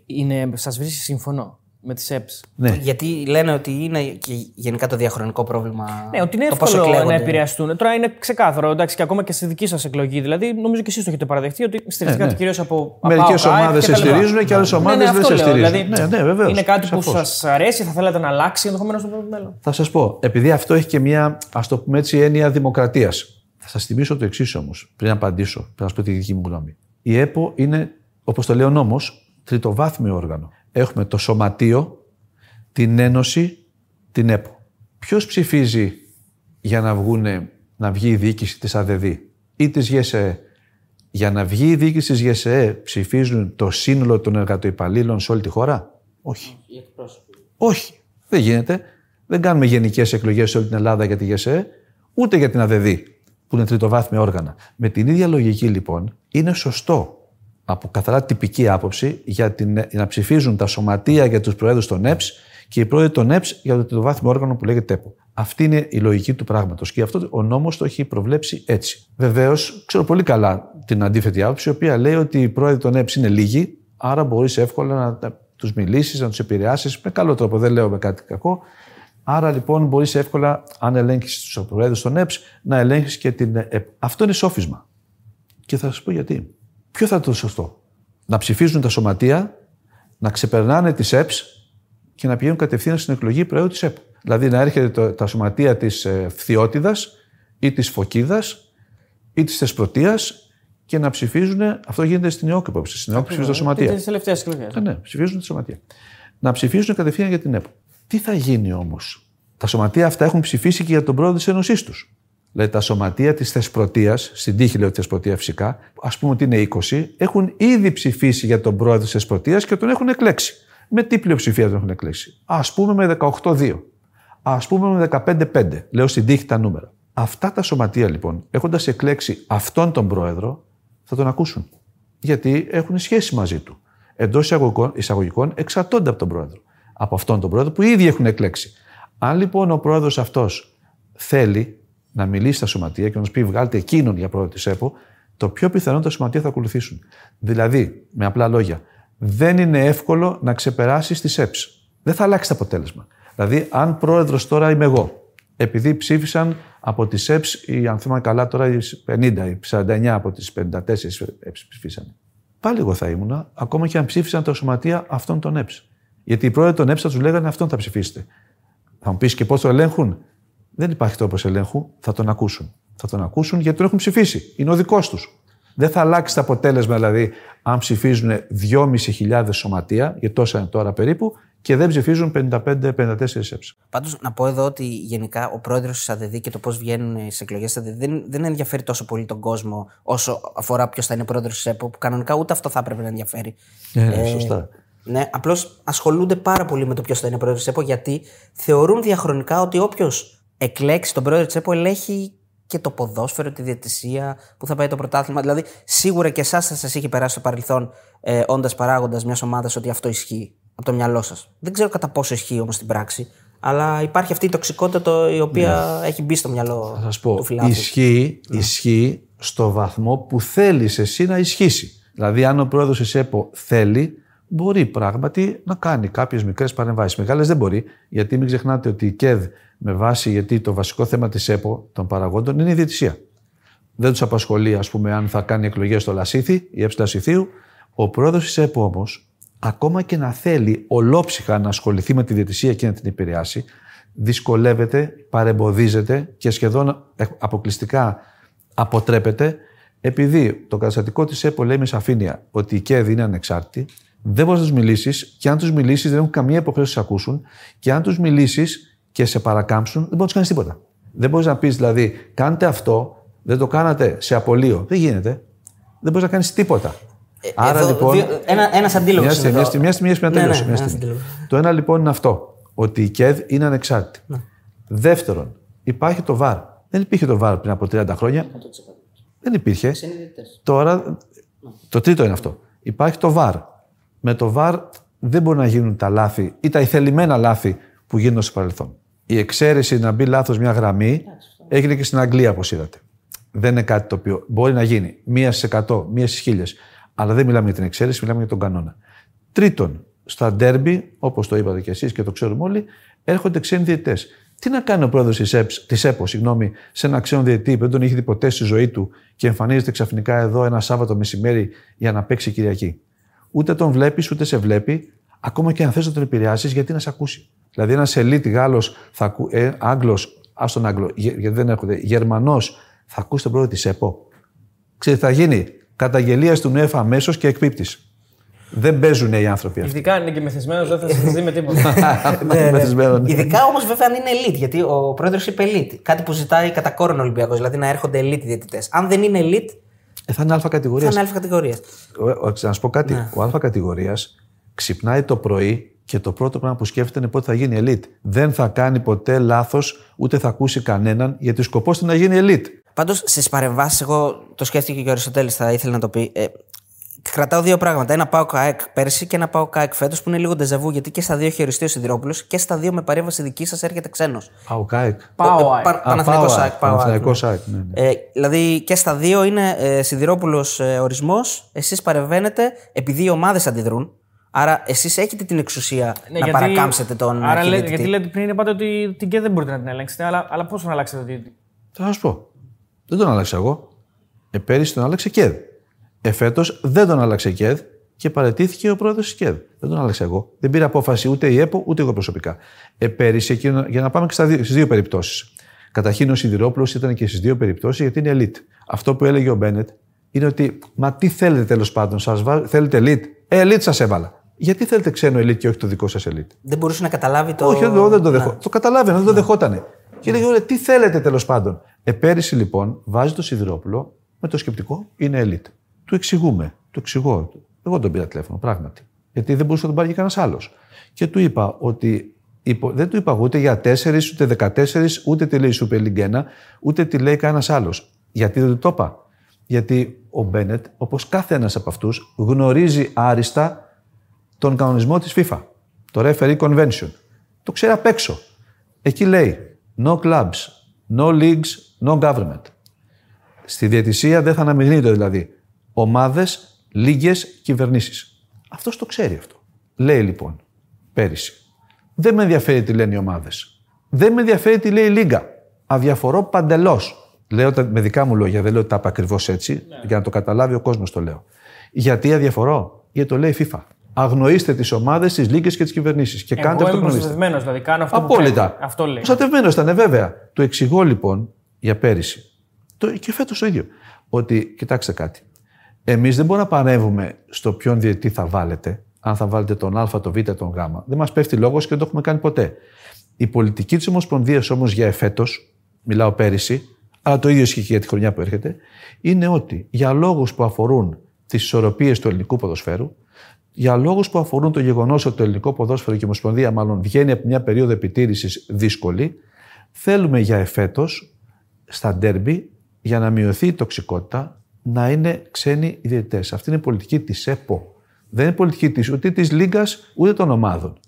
είναι. Σας βρίσκει σύμφωνο; Με τις ΕΠΣ. Ναι. Γιατί λένε ότι είναι και γενικά το διαχρονικό πρόβλημα. Ναι, ότι είναι το πόσο εύκολο να εκλέγονται. επηρεαστούν. Τώρα είναι ξεκάθαρο, εντάξει, και ακόμα και στη δική σας εκλογή. Δηλαδή, νομίζω και εσείς το έχετε παραδεχτεί ότι στηριχθήκατε ναι. κυρίως από. Μερικές από ΑΕΠ ομάδες και σε τα λοιπά. στηρίζουν και άλλες Ναι, ομάδες ναι, δεν αυτό σε λέω. στηρίζουν. Δηλαδή, Ναι, ναι, βεβαίως, Είναι κάτι που σαφώς. σας αρέσει, θα θέλατε να αλλάξει ενδεχομένως στο μέλλον. Θα σας πω, επειδή αυτό έχει και μια, ας το πούμε έτσι, έννοια δημοκρατίας. Θα σας θυμίσω το εξής όμως, πριν απαντήσω, πριν να σας πω τη δική μου γνώμη. Η ΕΠΟ είναι, όπως το λέει ο νόμος, τριτοβάθμιο όργανο. Έχουμε το Σωματείο, την Ένωση, την ΕΠΟ. Ποιος ψηφίζει για να, βγούνε, να βγει η διοίκηση της ΑΔΔ ή της ΓΕΣΕ; Για να βγει η διοίκηση της ΓΕΣΕ ψηφίζουν το σύνολο των εργατοϊπαλλήλων σε όλη τη χώρα; Όχι. Όχι. Δεν γίνεται. Δεν κάνουμε γενικές εκλογές σε όλη την Ελλάδα για τη ΓΕΣΕ, ούτε για την ΑΔΔ, που είναι τριτοβάθμια όργανα. Με την ίδια λογική, λοιπόν, είναι σωστό από καθαρά τυπική άποψη για, την, για να ψηφίζουν τα σωματεία για τους προέδρους των ΕΠΣ και οι πρόεδροι των ΕΠΣ για το τριτοβάθμιο όργανο που λέγεται ΕΠΟ. Αυτή είναι η λογική του πράγματος και αυτό ο νόμος το έχει προβλέψει έτσι. Βεβαίως, ξέρω πολύ καλά την αντίθετη άποψη, η οποία λέει ότι οι πρόεδροι των ΕΠΣ είναι λίγοι, άρα μπορείς εύκολα να τους μιλήσεις, να τους επηρεάσεις με καλό τρόπο. Δεν λέω με κάτι κακό. Άρα λοιπόν μπορείς εύκολα, αν ελέγχεις τους προέδρους των ΕΠΣ, να ελέγχεις και την ΕΠ. Αυτό είναι σόφισμα. Και θα σας πω γιατί. Ποιο θα ήταν το σωστό; Να ψηφίζουν τα σωματεία, να ξεπερνάνε τις ΕΠΣ και να πηγαίνουν κατευθείαν στην εκλογή προέου της ΕΠ. Δηλαδή να έρχεται το, τα σωματεία της ε, ή της Φωκίδας ή της Θεσπρωτείας και να ψηφίζουν. Αυτό γίνεται στην ΕΟΚ υπόψη. Στην ΕΟΚ ψηφίζουν τα σωματεία. Τις τελευταίες εκλογές. Ναι, ναι, ψηφίζουν τα σωματεία. Να ψηφίζουν κατευθείαν για την ΕΠ. Τι θα γίνει όμως; Τα σωματεία αυτά έχουν ψηφίσει και για τον πρόεδρο της Ένωσής τους. Δηλαδή τα σωματεία της Θεσπρωτείας, στην τύχη λέω τη Θεσπρωτεία φυσικά, ας πούμε ότι είναι 20, έχουν ήδη ψηφίσει για τον πρόεδρο της Θεσπρωτείας και τον έχουν εκλέξει. Με τι πλειοψηφία τον έχουν εκλέξει; Α πούμε με 18-2. Α πούμε με 15-5. Λέω στην τύχη τα νούμερα. Αυτά τα σωματεία λοιπόν, έχοντας εκλέξει αυτόν τον πρόεδρο, θα τον ακούσουν. Γιατί έχουν σχέση μαζί του. Εντός εισαγωγικών εξαρτώνται από τον πρόεδρο. Από αυτόν τον πρόεδρο που ήδη έχουν εκλέξει. Αν λοιπόν ο πρόεδρος αυτός θέλει να μιλήσει στα σωματεία και να τους πει βγάλτε εκείνον για πρόεδρο της ΕΠΟ, το πιο πιθανό τα σωματεία θα ακολουθήσουν. Δηλαδή, με απλά λόγια, δεν είναι εύκολο να ξεπεράσεις τις ΕΠΣ. Δεν θα αλλάξει το αποτέλεσμα. Δηλαδή, αν πρόεδρος τώρα είμαι εγώ, επειδή ψήφισαν από τις ΕΠΣ, ή αν θυμάμαι καλά τώρα, οι 50, οι 49 από τις 54 ΕΠΣ ψήφισαν. Πάλι εγώ θα ήμουνα, ακόμα και αν ψήφισαν τα σωματεία αυτών των ΕΠΣ. Γιατί οι πρόεδροι των ΕΠΣ θα τους λέγανε αυτόν θα ψηφίσετε. Θα μου πεις και πώς το ελέγχουν. Δεν υπάρχει τρόπος ελέγχου, θα τον ακούσουν. Θα τον ακούσουν γιατί τον έχουν ψηφίσει. Είναι ο δικός τους. Δεν θα αλλάξει το αποτέλεσμα, δηλαδή, αν ψηφίζουν 2.500 σωματεία, γιατί τόσα είναι τώρα περίπου, και δεν ψηφίζουν 55-54 έψη. Πάντως, να πω εδώ ότι γενικά ο πρόεδρος της ΑΔΔ και το πώς βγαίνουν οι εκλογές της ΑΔΔ δεν, δεν ενδιαφέρει τόσο πολύ τον κόσμο όσο αφορά ποιος θα είναι πρόεδρος της ΕΠΟ, που κανονικά ούτε αυτό θα έπρεπε να ενδιαφέρει. Ε, ε, σωστά. Ναι, απλώς ασχολούνται πάρα πολύ με το ποιος θα είναι πρόεδρος της ΕΠΟ, γιατί θεωρούν διαχρονικά ότι όποιος εκλέξει τον πρόεδρο τη ΕΠΟ ελέγχει και το ποδόσφαιρο, τη διαιτησία, που θα πάει το πρωτάθλημα. Δηλαδή, σίγουρα και εσάς θα σας είχε περάσει στο παρελθόν, ε, όντας παράγοντας μιας ομάδας, ότι αυτό ισχύει από το μυαλό σας. Δεν ξέρω κατά πόσο ισχύει όμως στην πράξη. Αλλά υπάρχει αυτή η τοξικότητα η οποία ναι. έχει μπει στο μυαλό θα σας πω, του φιλάθλου. Ισχύει, ναι. ισχύει στο βαθμό που θέλεις εσύ να ισχύσει. Δηλαδή, αν ο πρόεδρος τη ΕΠΟ θέλει, μπορεί πράγματι να κάνει κάποιες μικρές παρεμβάσεις. Μεγάλες δεν μπορεί, γιατί μην ξεχνάτε ότι η ΚΕΔ με βάση γιατί το βασικό θέμα της ΕΠΟ των παραγόντων είναι η διαιτησία. Δεν τους απασχολεί, ας πούμε, αν θα κάνει εκλογές στο Λασίθι ή έψη Λασιθίου. Ο πρόεδρος της ΕΠΟ όμως, ακόμα και να θέλει ολόψυχα να ασχοληθεί με τη διαιτησία και να την επηρεάσει, δυσκολεύεται, παρεμποδίζεται και σχεδόν αποκλειστικά αποτρέπεται επειδή το καταστατικό της ΕΠΟ λέει με σαφήνεια ότι η ΚΕΔ είναι ανεξάρτητη, δεν μπορείς να τους μιλήσεις και αν τους μιλήσεις δεν έχουν καμία υποχρέωση να σε ακούσουν και αν τους μιλήσεις και σε παρακάμψουν, δεν μπορείς να του κάνεις τίποτα. Δεν μπορείς να πεις δηλαδή, κάντε αυτό, δεν το κάνατε σε απολύο. Δεν γίνεται. Δεν μπορείς να κάνεις τίποτα. Ε, Άρα εδώ, λοιπόν. Δύο, ένα ένας αντίλογος. Μια στιγμή, μια στιγμή, μια στιγμή, να τελειώσω. Ναι, ναι, το ένα λοιπόν είναι αυτό. Ότι η ΚΕΔ είναι ανεξάρτητη. Ναι. Δεύτερον, υπάρχει το ΒΑΡ. Δεν υπήρχε το ΒΑΡ πριν από 30 χρόνια. Δεν υπήρχε. Τώρα, το τρίτο είναι αυτό. Υπάρχει το ΒΑΡ. Με το ΒΑΡ δεν μπορεί να γίνουν τα λάθη ή τα ηθελημένα λάθη που γίνονται στο παρελθόν. Η εξαίρεση να μπει λάθος μια γραμμή έγινε και στην Αγγλία, όπως είδατε. Δεν είναι κάτι το οποίο μπορεί να γίνει μία στις 100, μία στις χίλιες. Αλλά δεν μιλάμε για την εξαίρεση, μιλάμε για τον κανόνα. Τρίτον, στα ντέρμπι, όπως το είπατε κι εσείς και το ξέρουμε όλοι, έρχονται ξένοι διαιτητές. Τι να κάνει ο πρόεδρος της ΕΠΟ, συγγνώμη, σε ένα ξένο διαιτητή που δεν τον είχε δει ποτέ στη ζωή του και εμφανίζεται ξαφνικά εδώ ένα Σάββατο μεσημέρι για να παίξει Κυριακή; Ούτε τον βλέπεις, ούτε σε βλέπει, ακόμα και αν θες να τον επηρεάσεις, γιατί να σε ακούσει. Δηλαδή, ένας ελίτ Γάλλος, ε, Άγγλος, ας τον Άγγλο, γιατί δεν έρχονται, Γερμανός, θα ακούσει τον πρόεδρο της ΕΠΟ. Ξέρετε, θα γίνει καταγγελία του ΝΕΦ αμέσως και εκπίπτεις. Δεν παίζουν οι άνθρωποι αυτοί. Ειδικά αν είναι και μεθυσμένος, δεν θα σας δει με τίποτα. <laughs> ναι, ναι. ναι. Ειδικά όμως βέβαια αν είναι elite, γιατί ο πρόεδρος είπε elite. Κάτι που ζητάει κατά κόρον Ολυμπιακός, δηλαδή να έρχονται elite διαιτητές. Αν δεν είναι elite. Ε, θα είναι αλφα κατηγορίας. Θα είναι αλφα κατηγορίας. Να σου πω κάτι. Ναι. Ο αλφα κατηγορίας ξυπνάει το πρωί και το πρώτο πράγμα που σκέφτεται είναι πότε θα γίνει elite. Δεν θα κάνει ποτέ λάθος, ούτε θα ακούσει κανέναν, γιατί ο σκοπός του να γίνει elite. Πάντως στις παρεμβάσεις, εγώ το σκέφτηκε και ο Αριστοτέλης, θα ήθελε να το πει. Ε, κρατάω δύο πράγματα. Ένα πάω ΚΑΕΚ πέρσι και ένα πάω ΚΑΕΚ φέτος που είναι λίγο ντεζαβού γιατί και στα δύο έχει οριστεί ο Σιδηρόπουλος και στα δύο με παρέμβαση δική σας έρχεται ξένος. Πάω ΚΑΕΚ. Πάω Παναθηνικό ΣΑΕΚ. Παναθηνικό ΣΑΕΚ. Ναι, ναι. Ε, δηλαδή και στα δύο είναι ε, Σιδηρόπουλος ε, ορισμός. Εσείς παρεμβαίνετε επειδή οι ομάδες αντιδρούν. Άρα εσείς έχετε την εξουσία ναι, να γιατί, παρακάμψετε τον Άρα λέ, γιατί λέτε πριν είπατε ότι την ΚΕ δεν μπορείτε να την ελέγξετε, αλλά, αλλά πώς να αλλάξετε το Θα σας πω. Δεν τον άλλαξα εγώ. Ε, πέρυσι τον άλλαξε ΚΕΔ. Εφέτος δεν τον άλλαξε ΚΕΔ και παρετήθηκε ο πρόεδρος της ΚΕΔ. Δεν τον άλλαξα εγώ. Δεν πήρε απόφαση ούτε η ΕΠΟ ούτε εγώ προσωπικά. Ε, πέρυσι, εκείνο, για να πάμε και στι δύο, δύο περιπτώσεις. Καταρχήν ο Σιδηρόπουλος ήταν και στις δύο περιπτώσεις γιατί είναι elite. Αυτό που έλεγε ο Μπένετ είναι ότι, μα τι θέλετε τέλος πάντων, σας βά... θέλετε elite; Ε, elite σας έβαλα. Γιατί θέλετε ξένο elite και όχι το δικό σας elite; Δεν μπορούσε να καταλάβει το. Όχι, εγώ δεν το δεχό. Το καταλάβαινα, δεν το δεχότανε. Και λέγε, τι θέλετε τέλος πάντων; Ε, πέρυσι λοιπόν βάζει το Σιδηρόπουλο με το σκεπτικό είναι elite. Του εξηγούμε. Του εξηγώ. Εγώ τον πήρα τηλέφωνο, πράγματι. Γιατί δεν μπορούσε να τον πάρει και κανένας άλλος. Και του είπα ότι δεν του είπα ούτε για 4, ούτε 14, ούτε τι λέει η Super League 1, ούτε τι λέει κανένας άλλος. Γιατί δεν του το είπα. Γιατί ο Μπένετ, όπως κάθε ένας από αυτούς, γνωρίζει άριστα τον κανονισμό της FIFA. Το Referee Convention. Το ξέρει απ' έξω. Εκεί λέει no clubs, no leagues, no government. Στη διαιτησία δεν θα αναμειγνύεται δηλαδή ομάδες, λίγες, κυβερνήσεις. Αυτός το ξέρει αυτό. Λέει λοιπόν πέρυσι. Δεν με ενδιαφέρει τι λένε οι ομάδες. Δεν με ενδιαφέρει τι λέει η Λίγκα. Αδιαφορώ παντελώς. Λέω τα, με δικά μου λόγια, δεν λέω ότι τα είπα ακριβώς έτσι, ναι. για να το καταλάβει ο κόσμος το λέω. Γιατί αδιαφορώ, γιατί το λέει η FIFA. Αγνοήστε τις ομάδες, τις λίγες και τις κυβερνήσεις. Και Εγώ κάντε αυτό που προστατευμένος, δηλαδή κάνω αυτό Απόλυτα. που πρέπει. Αυτό λέει. Προστατευμένος ήταν, βέβαια. Το εξηγώ λοιπόν για πέρυσι. Το, και φέτος το ίδιο. Ότι, κοιτάξτε κάτι. Εμείς δεν μπορούμε να παρεύουμε στο ποιον διετή θα βάλετε, αν θα βάλετε τον Α, τον Β, τον Γ. Δεν μας πέφτει λόγος και δεν το έχουμε κάνει ποτέ. Η πολιτική της Ομοσπονδίας όμως για εφέτος, μιλάω πέρυσι, αλλά το ίδιο ισχύει και για τη χρονιά που έρχεται, είναι ότι για λόγους που αφορούν τις ισορροπίες του ελληνικού ποδοσφαίρου, για λόγους που αφορούν το γεγονός ότι το ελληνικό ποδόσφαιρο και η Ομοσπονδία μάλλον βγαίνει από μια περίοδο επιτήρησης δύσκολη, θέλουμε για εφέτος στα ντέρμπι, για να μειωθεί η τοξικότητα, να είναι ξένοι διαιτητέ. Αυτή είναι η πολιτική της ΕΠΟ. Δεν είναι πολιτική της ούτε της Λίγκας ούτε των ομάδων.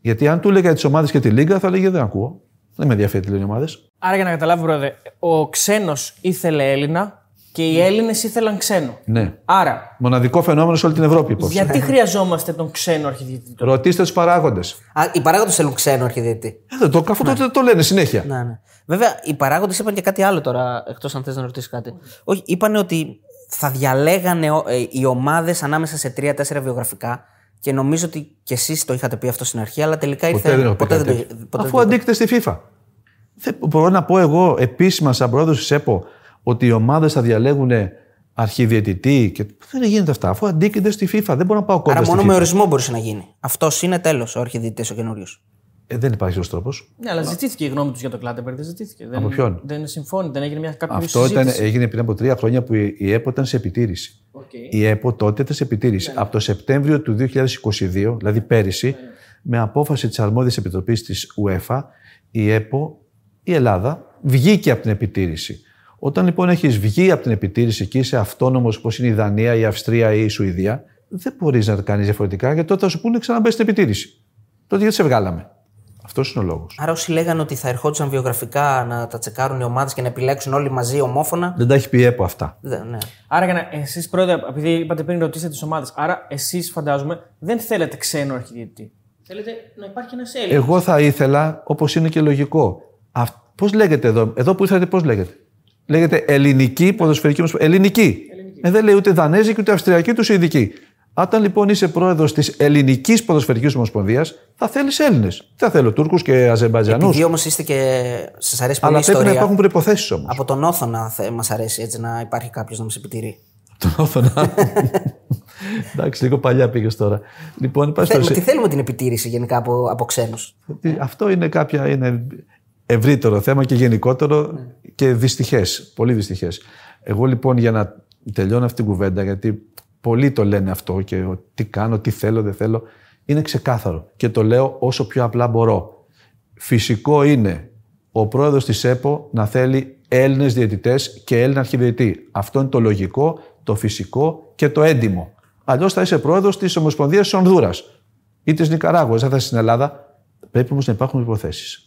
Γιατί αν του έλεγα τις ομάδες και τη Λίγκα, θα λέγε Δεν ακούω. Δεν με ενδιαφέρει τι λένε οι ομάδες. Άρα για να καταλάβει, πρόεδρε, ο ξένος ήθελε Έλληνα και οι Έλληνες ήθελαν ξένο. Ναι. Άρα, Μοναδικό φαινόμενο σε όλη την Ευρώπη. Υπόψη. γιατί χρειαζόμαστε τον ξένο αρχιδιετή. τώρα; Ρωτήστε τους παράγοντες. Α, οι παράγοντες θέλουν ξένο αρχιδιετή. Ε, το, αφού το, το λένε συνέχεια. Ναι, ναι. Βέβαια, οι παράγοντες είπαν και κάτι άλλο τώρα, εκτός αν θες να ρωτήσεις κάτι. Όχι, είπαν ότι θα διαλέγανε ε, οι ομάδες ανάμεσα σε τρία-τέσσερα βιογραφικά και νομίζω ότι κι εσείς το είχατε πει αυτό στην αρχή, αλλά τελικά ήρθε. Ποτέ δεν έχω πει ποτέ κάτι δεν το- τέτοιο. ποτέ Αφού δεν το- αντίκειται στη FIFA. Δεν μπορώ να πω εγώ επίσημα σαν πρόεδρος της ΕΠΟ ότι οι ομάδες θα διαλέγουν αρχιδιαιτητή. Και... Δεν γίνεται αυτά. Αφού αντίκειται στη FIFA, δεν μπορώ να πάω κοντά Άρα στη μόνο FIFA. με ορισμό μπορούσε να γίνει. Αυτός είναι τέλος ο αρχιδιαιτητής ο καινούριος. Ε, δεν υπάρχει άλλος τρόπος. Ναι, αλλά ζητήθηκε η γνώμη τους για το Κλάτεμπεργκ. Δεν ζητήθηκε. Από δεν, ποιον; Δεν συμφώνη, δεν έγινε μια κάποια Αυτό ήταν, συζήτηση. έγινε πριν από τρία χρόνια που η η ΕΠΟ ήταν σε επιτήρηση. Οκ. Η ΕΠΟ τότε ήταν σε επιτήρηση. Από το Σεπτέμβριο του 2022, δηλαδή πέρυσι, με απόφαση της αρμόδιας επιτροπής της UEFA, η ΕΠΟ, η Ελλάδα, βγήκε από την επιτήρηση. Όταν λοιπόν έχεις βγει από την επιτήρηση και είσαι αυτόνομος όπως είναι η Δανία, η Αυστρία ή η Σουηδία, δεν μπορείς να το κάνεις διαφορετικά γιατί τότε θα σου πούνε ξαναμπε στην επιτήρηση. Τότε γιατί σε βγάλαμε. Αυτός είναι ο λόγος. Άρα όσοι λέγανε ότι θα ερχόντουσαν βιογραφικά να τα τσεκάρουν οι ομάδες και να επιλέξουν όλοι μαζί ομόφωνα. Δεν τα έχει πει η ΕΠΟ αυτά. Δεν, ναι. Άρα, για να, εσείς πρόεδρε, επειδή είπατε πριν ρωτήσετε τις ομάδες, άρα εσείς φαντάζομαι δεν θέλετε ξένο αρχιδιετή. Θέλετε να υπάρχει ένας Έλληνας. Εγώ θα ήθελα, όπως είναι και λογικό. Πώς λέγεται εδώ, εδώ που ήρθατε, πώς λέγεται; Λέγεται Ελληνική Ποδοσφαιρική Ομοσπονδία. Ελληνική. Ε, δεν λέει ούτε Δανέζικη, ούτε Αυστριακή, ούτε Σουηδική. Όταν λοιπόν είσαι πρόεδρος της Ελληνικής Ποδοσφαιρικής Ομοσπονδίας, θα θέλεις Έλληνες. Δεν θα θέλω Τούρκους και Αζερμπαϊτζανούς. Επειδή όμως είστε και. σας αρέσει πολύ Αλλά η πρέπει να ιστορία. υπάρχουν προποθέσει όμως. Από τον Όθωνα μας αρέσει έτσι να υπάρχει κάποιος να μας επιτηρεί. Τον Όθωνα. Εντάξει, λίγο παλιά πήγες τώρα. Λοιπόν, υπάρχει Θέλουμε, τι θέλουμε την επιτήρηση γενικά από, από ξένους. ότι Αυτό είναι κάποια. Είναι ευρύτερο θέμα και γενικότερο και δυστυχές. Πολύ δυστυχές. Εγώ λοιπόν για να τελειώνω αυτή την κουβέντα, γιατί πολλοί το λένε αυτό και ο- τι κάνω, τι θέλω, δεν θέλω, είναι ξεκάθαρο και το λέω όσο πιο απλά μπορώ. Φυσικό είναι ο πρόεδρος της ΕΠΟ να θέλει Έλληνες διαιτητές και Έλληνα αρχιδιαιτητή. Αυτό είναι το λογικό, το φυσικό και το έντιμο. Αλλιώς θα είσαι πρόεδρος της Ομοσπονδίας της Ονδούρας ή της Νικαράγουας, δεν θα είσαι στην Ελλάδα. Πρέπει όμως να υπάρχουν προποθέσει.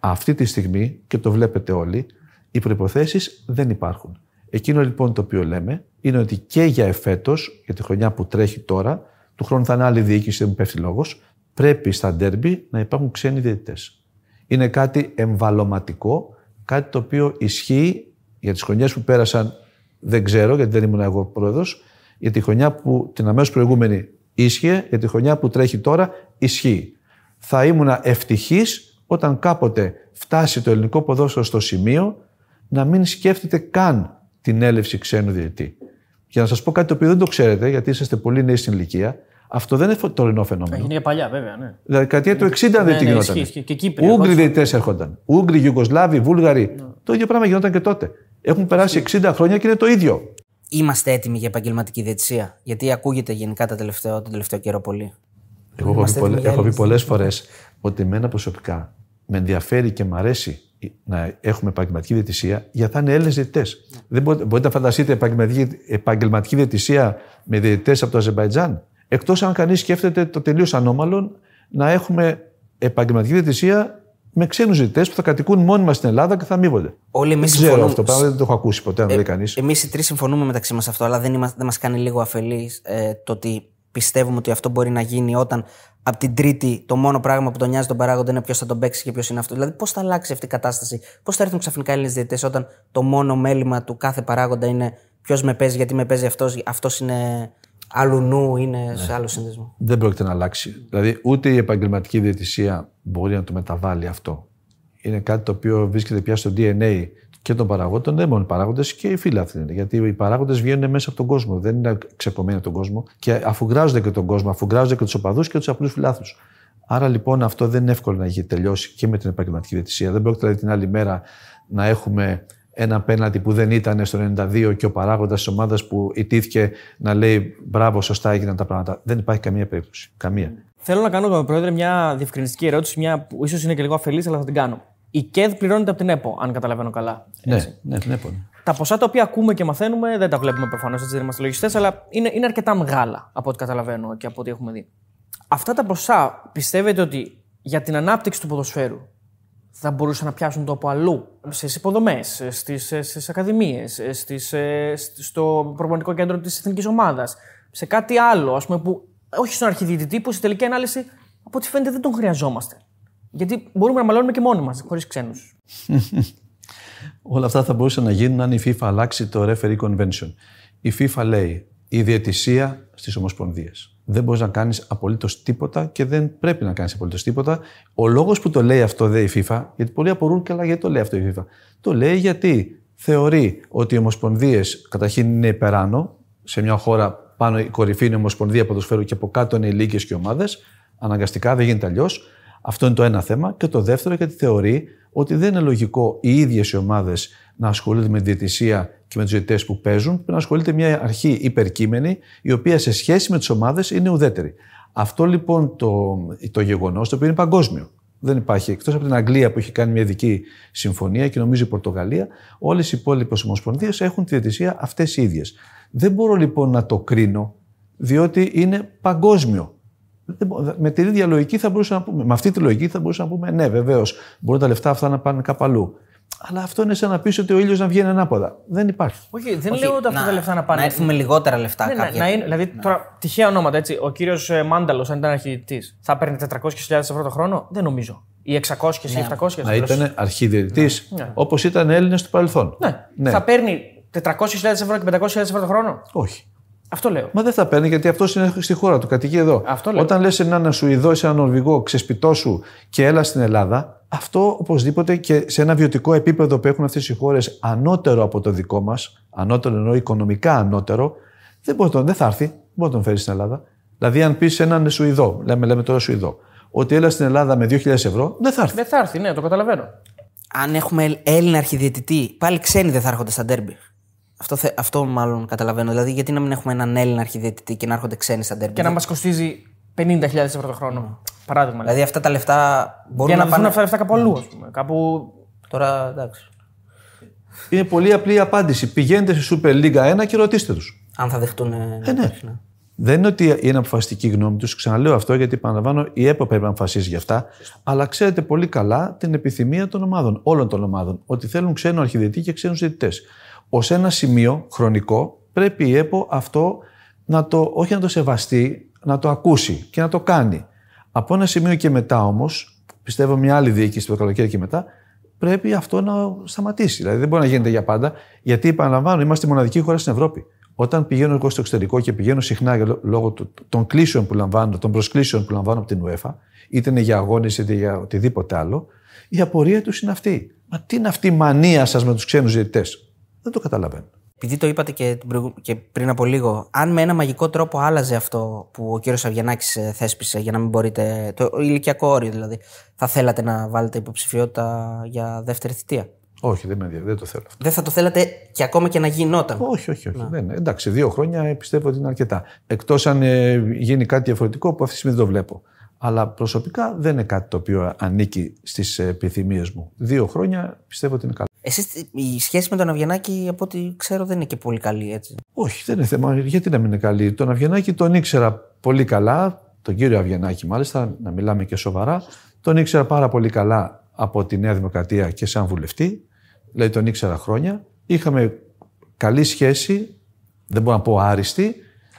Αυτή τη στιγμή, και το βλέπετε όλοι, οι προποθέσει δεν υπάρχουν. Εκείνο λοιπόν το οποίο λέμε είναι ότι και για εφέτος, για τη χρονιά που τρέχει τώρα, του χρόνου θα είναι άλλη διοίκηση, δεν μου πέφτει λόγος, πρέπει στα ντέρμπι να υπάρχουν ξένοι διαιτητές. Είναι κάτι εμβαλωματικό, κάτι το οποίο ισχύει για τις χρονιές που πέρασαν δεν ξέρω γιατί δεν ήμουν εγώ πρόεδρος. Για τη χρονιά που την αμέσως προηγούμενη ίσχυε, για τη χρονιά που τρέχει τώρα ισχύει. Θα ήμουν ευτυχής όταν κάποτε φτάσει το ελληνικό ποδόσφαιρο στο σημείο να μην σκέφτεται καν την έλευση ξένου διαιτητή. Για να σας πω κάτι το οποίο δεν το ξέρετε, γιατί είσαστε πολύ νέοι στην ηλικία, αυτό δεν είναι τωρινό φαινόμενο. Είναι για παλιά, βέβαια. Ναι. Δηλαδή, δεκαετία του 60 δεν ναι, τι ναι, γινόταν. ισχύει, και εκεί Ούγγροι διαιτητές έρχονταν. Ούγγροι, Ιουγκοσλάβοι, Βούλγαροι. Το ίδιο πράγμα γινόταν και τότε. Έχουν περάσει 60 χρόνια και είναι το ίδιο. Είμαστε έτοιμοι για επαγγελματική διαιτησία; Γιατί ακούγεται γενικά τα τελευταίο, τον τελευταίο καιρό πολύ. Εγώ έχω πει, Είμαστε πολλέ, έτοιμοι για έχω πει άλλη πολλές φορές ότι εμένα προσωπικά με ενδιαφέρει και μου αρέσει να έχουμε επαγγελματική διαιτησία γιατί θα είναι Έλληνες διαιτητές. Δεν μπορείτε, μπορείτε να φανταστείτε επαγγελματική, επαγγελματική διαιτησία με διαιτητές από το Αζερβαϊτζάν. Εκτός αν κανείς σκέφτεται το τελείως ανώμαλο να έχουμε επαγγελματική διαιτησία με ξένους διαιτητές που θα κατοικούν μόνιμα στην Ελλάδα και θα αμείβονται. Όλοι εμείς Δεν ξέρω συμφωνούμε. αυτό το πράγμα, δεν το έχω ακούσει ποτέ, αν το λέει κανείς. Εμείς οι τρεις συμφωνούμε μεταξύ μας αυτό, αλλά δεν, είμαστε, δεν μας κάνει λίγο αφελεί ε, το ότι πιστεύουμε ότι αυτό μπορεί να γίνει όταν από την Τρίτη το μόνο πράγμα που τον νοιάζει τον παράγοντα είναι ποιος θα τον παίξει και ποιος είναι αυτός. Δηλαδή, πώς θα αλλάξει αυτή η κατάσταση, πώς θα έρθουν ξαφνικά οι Έλληνες διαιτητές όταν το μόνο μέλημα του κάθε παράγοντα είναι ποιος με παίζει, γιατί με παίζει αυτός, αυτός είναι άλλου νου, είναι σε άλλο σύνδεσμο. Δεν πρόκειται να αλλάξει. Δηλαδή, ούτε η επαγγελματική διαιτησία μπορεί να το μεταβάλει αυτό. Είναι κάτι το οποίο βρίσκεται πια στο DNA και των παραγόντων, δεν μόνο οι παράγοντες και οι φίλαθλοι είναι. Γιατί οι παράγοντες βγαίνουν μέσα από τον κόσμο, δεν είναι ξεκομμένοι από τον κόσμο και αφουγκράζονται και τον κόσμο, αφουγκράζονται και τους οπαδούς και τους απλούς φιλάθλους. Άρα λοιπόν αυτό δεν είναι εύκολο να έχει τελειώσει και με την επαγγελματική διαιτησία. Δεν πρόκειται δηλαδή, την άλλη μέρα να έχουμε ένα πέναλτι που δεν ήταν στο 92 και ο παράγοντας της ομάδας που ιτήθηκε να λέει μπράβο, σωστά έγιναν τα πράγματα. Δεν υπάρχει καμία περίπτωση. Καμία. Θέλω να κάνω, Πρόεδρε, μια διευκρινιστική ερώτηση, μια που ίσως είναι και λίγο αφελής, αλλά θα την κάνω. Η ΚΕΔ πληρώνεται από την ΕΠΟ, αν καταλαβαίνω καλά. Ναι, ναι, ναι, ναι. Τα ποσά τα οποία ακούμε και μαθαίνουμε, δεν τα βλέπουμε προφανώς, έτσι δεν είμαστε λογιστές, αλλά είναι, είναι αρκετά μεγάλα από ό,τι καταλαβαίνω και από ό,τι έχουμε δει. Αυτά τα ποσά πιστεύετε ότι για την ανάπτυξη του ποδοσφαίρου θα μπορούσαν να πιάσουν το από αλλού, στις υποδομές, στις ακαδημίες, στο προπονητικό κέντρο της εθνικής ομάδας, σε κάτι άλλο, ας πούμε, που όχι στον αρχιδιαιτητή, που στη τελική ανάλυση από ό,τι φαίνεται δεν τον χρειαζόμαστε. Γιατί μπορούμε να μαλώνουμε και μόνοι μας, χωρίς ξένους. <laughs> Όλα αυτά θα μπορούσαν να γίνουν αν η FIFA αλλάξει το referee convention. Η FIFA λέει η διαιτησία στις ομοσπονδίες. Δεν μπορείς να κάνεις απολύτως τίποτα και δεν πρέπει να κάνεις απολύτως τίποτα. Ο λόγος που το λέει αυτό δε η FIFA, γιατί πολλοί απορούν καλά γιατί το λέει αυτό η FIFA. Το λέει γιατί θεωρεί ότι οι ομοσπονδίες καταρχήν είναι υπεράνω. Σε μια χώρα πάνω η κορυφή είναι η ομοσπονδία ποδοσφαίρου και από κάτω είναι οι λίγες και ομάδες. Αναγκαστικά δεν γίνεται αλλιώς. Αυτό είναι το ένα θέμα. Και το δεύτερο, γιατί θεωρεί ότι δεν είναι λογικό οι ίδιες οι ομάδες να ασχολούνται με τη διαιτησία και με τους διαιτητές που παίζουν, πρέπει να ασχολείται μια αρχή υπερκείμενη, η οποία σε σχέση με τις ομάδες είναι ουδέτερη. Αυτό λοιπόν το, το γεγονός, το οποίο είναι παγκόσμιο. Δεν υπάρχει. Εκτός από την Αγγλία που έχει κάνει μια ειδική συμφωνία και νομίζω η Πορτογαλία, όλες οι υπόλοιπες ομοσπονδίες έχουν τη διαιτησία αυτές οι ίδιες. Δεν μπορώ λοιπόν να το κρίνω, διότι είναι παγκόσμιο. Με την ίδια λογική θα μπορούσαμε να πούμε, με αυτή τη λογική θα μπορούσαμε να πούμε, ναι, βεβαίως, μπορούν τα λεφτά αυτά να πάνε κάπου αλλού. Αλλά αυτό είναι σαν να πεις ότι ο ήλιος να βγαίνει ανάποδα. Δεν υπάρχει. Όχι, δεν λέω ότι αυτά τα λεφτά να πάνε. Να έρθουμε λιγότερα λεφτά Ναι, να, κάποια. να είναι, δηλαδή, τώρα, τυχαία ονόματα, έτσι. Ο κύριος Μάνταλος, αν ήταν αρχιδιετή, θα παίρνει 400.000 ευρώ το χρόνο; Δεν νομίζω. Ή 600 ή 700. Να ήταν αρχιδιαιτητή, Ναι. όπως ήταν Έλληνες του παρελθόν. Ναι. Θα παίρνει 400.000 ευρώ και 500.000 ευρώ το χρόνο; Όχι. Αυτό λέω. Μα δεν θα παίρνει γιατί αυτός είναι στη χώρα του, κατοικεί εδώ. Αυτό λέω. Όταν λες έναν Σουηδό ή σε έναν Νορβηγό, ξεσπιτό σου και έλα στην Ελλάδα, αυτό οπωσδήποτε και σε ένα βιωτικό επίπεδο που έχουν αυτές οι χώρες ανώτερο από το δικό μας, ανώτερο εννοώ οικονομικά ανώτερο, δεν, μπορεί, τον- δεν θα έρθει, δεν μπορεί να τον φέρεις στην Ελλάδα. Δηλαδή, αν πεις σε έναν Σουηδό, λέμε, λέμε τώρα Σουηδό, ότι έλα στην Ελλάδα με 2.000 ευρώ, δεν θα έρθει. Δεν θα έρθει, ναι, το καταλαβαίνω. Αν έχουμε Έλληνα αρχιδιαιτητή, πάλι ξένοι δεν θα έρχονται στα ντέρμπι. Αυτό, θε- αυτό μάλλον καταλαβαίνω. Δηλαδή, γιατί να μην έχουμε έναν Έλληνα αρχιδιαιτητή και να έρχονται ξένοι στα ντέρμπι; Και να μας κοστίζει 50.000 ευρώ το χρόνο. Παράδειγμα. Δηλαδή, αυτά τα λεφτά μπορούν για να να, δοθούν πάνε. αυτά τα λεφτά κάπου αλλού, ας πούμε. Κάπου. Τώρα εντάξει. Είναι πολύ απλή η απάντηση. Πηγαίνετε στη Super League 1 και ρωτήστε τους. Αν θα δεχτούν. Ε, Ε, ναι. Δεν είναι ότι είναι αποφασιστική γνώμη τους. Ξαναλέω αυτό γιατί επαναλαμβάνω, η ΕΠΟ πρέπει να αποφασίζει γι' αυτά. Αλλά ξέρετε πολύ καλά την επιθυμία των ομάδων, όλων των ομάδων, ότι θέλουν ξένο αρχιδιετή και ξένους διαιτητές. Ω ένα σημείο χρονικό πρέπει η ΕΠΟ αυτό να το, όχι να το σεβαστεί, να το ακούσει και να το κάνει. Από ένα σημείο και μετά όμως, πιστεύω μια άλλη διοίκηση το καλοκαίρι και μετά, πρέπει αυτό να σταματήσει. Δηλαδή δεν μπορεί να γίνεται για πάντα, γιατί επαναλαμβάνω, είμαστε η μοναδική χώρα στην Ευρώπη. Όταν πηγαίνω εγώ στο εξωτερικό και πηγαίνω συχνά λόγω των κλήσεων που λαμβάνω, των προσκλήσεων που λαμβάνω από την UEFA, είτε είναι για αγώνες είτε για οτιδήποτε άλλο, η απορία τους είναι αυτή. Μα τι είναι αυτή η μανία σας με τους ξένους διαιτητές; Δεν το καταλαβαίνω. Επειδή το είπατε και, και πριν από λίγο, αν με ένα μαγικό τρόπο άλλαζε αυτό που ο κύριος Αβγενάκη ε, θέσπισε για να μην μπορείτε. το ηλικιακό όριο δηλαδή, θα θέλατε να βάλετε υποψηφιότητα για δεύτερη θητεία; Όχι, δεν, με, δεν το θέλω αυτό. Δεν θα το θέλατε και ακόμα και να γινόταν; Όχι, όχι. όχι. Δεν, εντάξει, δύο χρόνια πιστεύω ότι είναι αρκετά. Εκτός αν ε, γίνει κάτι διαφορετικό που αυτή τη στιγμή δεν το βλέπω. Αλλά προσωπικά δεν είναι κάτι το οποίο ανήκει στις επιθυμίες μου. Δύο χρόνια πιστεύω ότι είναι καλά. Εσείς η σχέση με τον Αβγενάκη, από ό,τι ξέρω, δεν είναι και πολύ καλή, έτσι. Όχι, δεν είναι θέμα. Γιατί να μην είναι καλή; Τον Αβγενάκη τον ήξερα πολύ καλά, τον κύριο Αβγενάκη μάλιστα, να μιλάμε και σοβαρά. Τον ήξερα πάρα πολύ καλά από τη Νέα Δημοκρατία και σαν βουλευτή. Δηλαδή τον ήξερα χρόνια. Είχαμε καλή σχέση, δεν μπορώ να πω άριστη.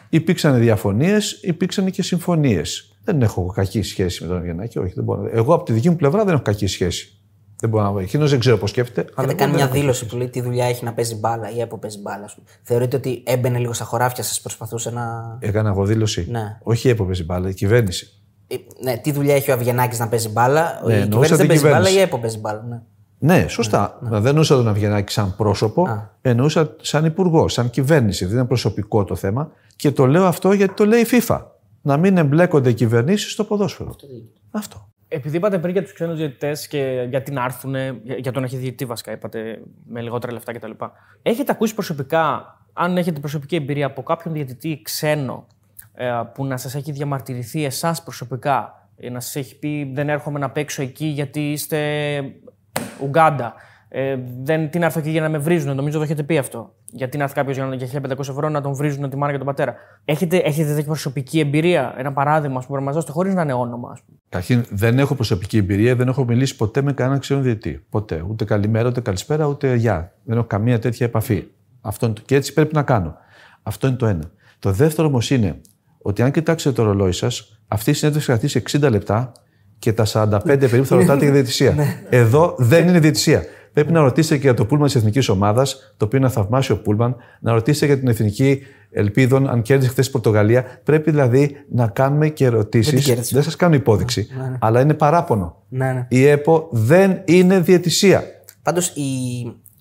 Υπήρξαν διαφωνίες, υπήρξαν και συμφωνίες. Δεν έχω κακή σχέση με τον Αβγενάκη, όχι. Δεν μπορώ. Εγώ από τη δική μου πλευρά δεν έχω κακή σχέση. Δεν μπορώ να Εκείνος δεν ξέρω πώς σκέφτεται. Έχετε κάνει μια δήλωση που λέει τι δουλειά έχει να παίζει μπάλα ή από παίζει μπάλα. Θεωρείτε ότι έμπαινε λίγο στα χωράφια σας, προσπαθούσε να. Έκανα εγώ δήλωση. Ναι. Όχι η παίζει μπάλα, η κυβέρνηση. Ε, ναι, τι δουλειά έχει ο Αβγενάκης να παίζει μπάλα, ναι, η κυβέρνηση δεν παίζει μπάλα ή η ΕΠΟ παίζει μπάλα. Ναι. Ναι, σωστά. Ναι, ναι. Δεν εννοούσα τον Αβγενάκη σαν πρόσωπο, Α. εννοούσα σαν υπουργό, σαν κυβέρνηση. Δεν είναι προσωπικό το θέμα. Και το λέω αυτό γιατί το λέει η FIFA. Να μην εμπλέκονται οι κυβερνήσεις στο ποδόσφαιρο. Αυτό. αυτό. Επειδή είπατε πριν για τους ξένους διαιτητές και γιατί να έρθουν, για τον αρχιδιαιτητή βασικά, είπατε με λιγότερα λεφτά κτλ. Έχετε ακούσει προσωπικά, αν έχετε προσωπική εμπειρία από κάποιον διαιτητή ξένο ε, που να σας έχει διαμαρτυρηθεί εσάς προσωπικά, ε, να σας έχει πει Δεν έρχομαι να παίξω εκεί γιατί είστε Ουγκάντα ε, δεν, τι να έρθω εκεί για να με βρίζουν. Νομίζω το έχετε πει αυτό. Γιατί να έρθει κάποιος για, για 1500 ευρώ να τον βρίζουν τη μάνα και τον πατέρα. Έχετε, έχετε τέτοια προσωπική εμπειρία, ένα παράδειγμα που μπορεί να μας δώσετε χωρίς να είναι όνομα. Καταρχήν, δεν έχω προσωπική εμπειρία, δεν έχω μιλήσει ποτέ με κανέναν ξένο διετή. Ποτέ. Ούτε καλημέρα, ούτε καλησπέρα, ούτε γεια. Δεν έχω καμία τέτοια επαφή. Αυτό είναι το... Και έτσι πρέπει να κάνω. Αυτό είναι το ένα. Το δεύτερο όμως είναι ότι αν κοιτάξετε το ρολόι σας, αυτή η συνέντευξη θα κρατήσει 60 λεπτά και τα 45 περίπου θα ρωτάτε για διαιτησία. <laughs> Ναι. Εδώ δεν είναι διαιτησία. Πρέπει να ρωτήσετε και για το πούλμαν της εθνικής ομάδας, το οποίο είναι ένα θαυμάσιο πούλμαν, να ρωτήσετε για την εθνική ελπίδων, αν κέρδισε χθες η Πορτογαλία. Πρέπει δηλαδή να κάνουμε και ερωτήσεις. Δεν σας κάνω υπόδειξη, ναι, ναι. αλλά είναι παράπονο. Ναι, ναι. Η ΕΠΟ δεν είναι διαιτησία. Πάντως οι,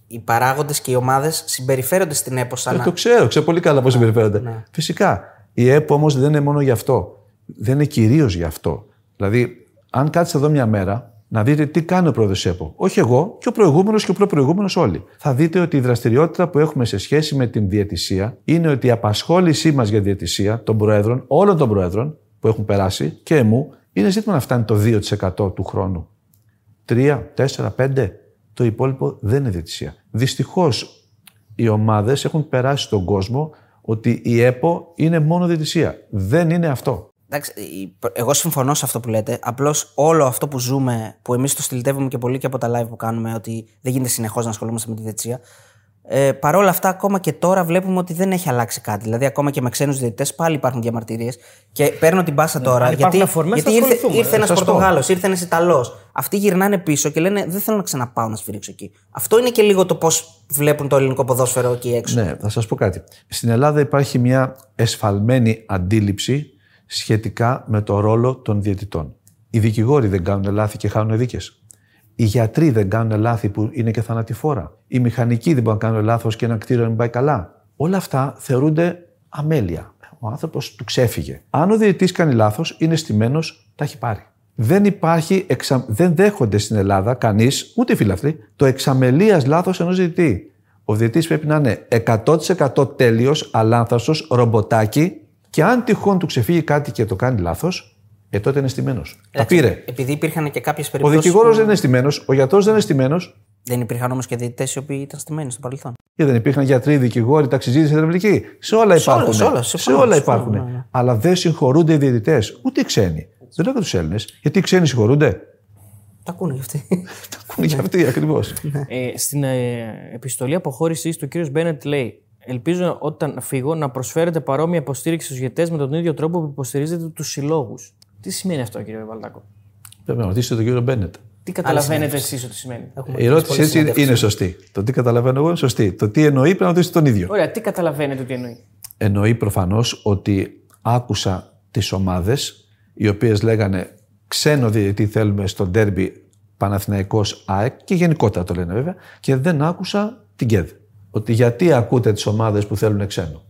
οι παράγοντες και οι ομάδες συμπεριφέρονται στην ΕΠΟ σαν. Δεν το ξέρω, ξέρω πολύ καλά πώς συμπεριφέρονται. Ναι. Φυσικά. Η ΕΠΟ όμως δεν είναι μόνο γι' αυτό. Δεν είναι κυρίως γι' αυτό. Δηλαδή, αν κάτσετε εδώ μια μέρα να δείτε τι κάνει ο πρόεδρος ΕΠΟ. Όχι εγώ, και ο προηγούμενος και ο προπροηγούμενος όλοι. Θα δείτε ότι η δραστηριότητα που έχουμε σε σχέση με την διαιτησία είναι ότι η απασχόλησή μας για διαιτησία των προέδρων, όλων των προέδρων που έχουν περάσει και εμού, είναι ζήτημα να φτάνει το 2% του χρόνου. 3, 4, 5. Το υπόλοιπο δεν είναι διαιτησία. Δυστυχώς οι ομάδες έχουν περάσει στον κόσμο ότι η ΕΠΟ είναι μόνο διαιτησία. Δεν είναι αυτό. Εντάξει, εγώ συμφωνώ σε αυτό που λέτε. Απλώς όλο αυτό που ζούμε, που εμείς το στυλιτεύουμε και πολύ και από τα live που κάνουμε, ότι δεν γίνεται συνεχώς να ασχολούμαστε με τη διετησία. Ε, Παρ' όλα αυτά, ακόμα και τώρα βλέπουμε ότι δεν έχει αλλάξει κάτι. Δηλαδή, ακόμα και με ξένους διαιτητές πάλι υπάρχουν διαμαρτυρίες. Και παίρνω την πάσα ναι, τώρα. γιατί γιατί ήρθε, ήρθε ένας Πορτογάλος, ήρθε ένας Ιταλός. Αυτοί γυρνάνε πίσω και λένε Δεν θέλω να ξαναπάω να σφυρίξω εκεί. Αυτό είναι και λίγο το πώς βλέπουν το ελληνικό ποδόσφαιρο εκεί έξω. Ναι, θα σας πω κάτι. Στην Ελλάδα υπάρχει μια εσφαλμένη αντίληψη σχετικά με το ρόλο των διαιτητών. Οι δικηγόροι δεν κάνουν λάθη και χάνουν δίκες. Οι γιατροί δεν κάνουν λάθη που είναι και θανατηφόρα. Οι μηχανικοί δεν μπορούν να κάνουν λάθος και ένα κτίριο δεν πάει καλά. Όλα αυτά θεωρούνται αμέλεια. Ο άνθρωπος του ξέφυγε. Αν ο διαιτητής κάνει λάθος, είναι στημένος, τα έχει πάρει. Δεν υπάρχει, εξα... δεν δέχονται στην Ελλάδα κανείς, ούτε φιλαθροί, το εξαμελίας λάθος ενός διαιτητή. Ο διαιτητής πρέπει να είναι 100% τέλειος, αλάνθαστο, ρομποτάκι και αν τυχόν του ξεφύγει κάτι και το κάνει λάθος, ε, τότε είναι στημένος. Τα πήρε. Επειδή υπήρχαν και κάποιες περιπτώσεις. Ο δικηγόρος που... δεν είναι στημένος, ο γιατρός δεν είναι στημένος. Δεν υπήρχαν όμως και διαιτητές οι οποίοι ήταν στημένοι στο παρελθόν. Και δεν υπήρχαν γιατροί, δικηγόροι, ταξιζίδε, ερευνητικοί. Σε όλα υπάρχουν. Σε όλα, σε, σε όλα υπάρχουν. Ναι, ναι. Αλλά δεν συγχωρούνται οι διαιτητές, ούτε οι ξένοι. Δεν λέω για τους Έλληνες. Γιατί οι ξένοι συγχωρούνται; Τα ακούνε κι αυτοί. <laughs> Τα ακούνε κι αυτοί, ακριβώς. ε, στην ε, επιστολή αποχώρησης του κ. Μπένετ λέει Ελπίζω όταν φύγω να προσφέρετε παρόμοια υποστήριξη στους ηγετές με τον ίδιο τρόπο που υποστηρίζετε τους συλλόγους. Τι σημαίνει αυτό, κύριε Βαλτάκο; Πρέπει να ρωτήσετε τον κύριο Μπένετ. Τι καταλαβαίνετε εσείς ότι σημαίνει; Η ερώτηση έτσι είναι, είναι σωστή. Το τι καταλαβαίνω εγώ είναι σωστή. Το τι εννοεί πρέπει να το τον ίδιο. Ωραία, τι καταλαβαίνετε ότι εννοεί; Εννοεί προφανώς ότι άκουσα τις ομάδες οι οποίες λέγανε ξένο διαιτητή θέλουμε στο ντέρμπι Παναθηναϊκός ΑΕΚ και γενικότερα το λένε βέβαια και δεν άκουσα την ΚΕΔ. Ότι γιατί ακούτε τις ομάδες που θέλουν ξένο;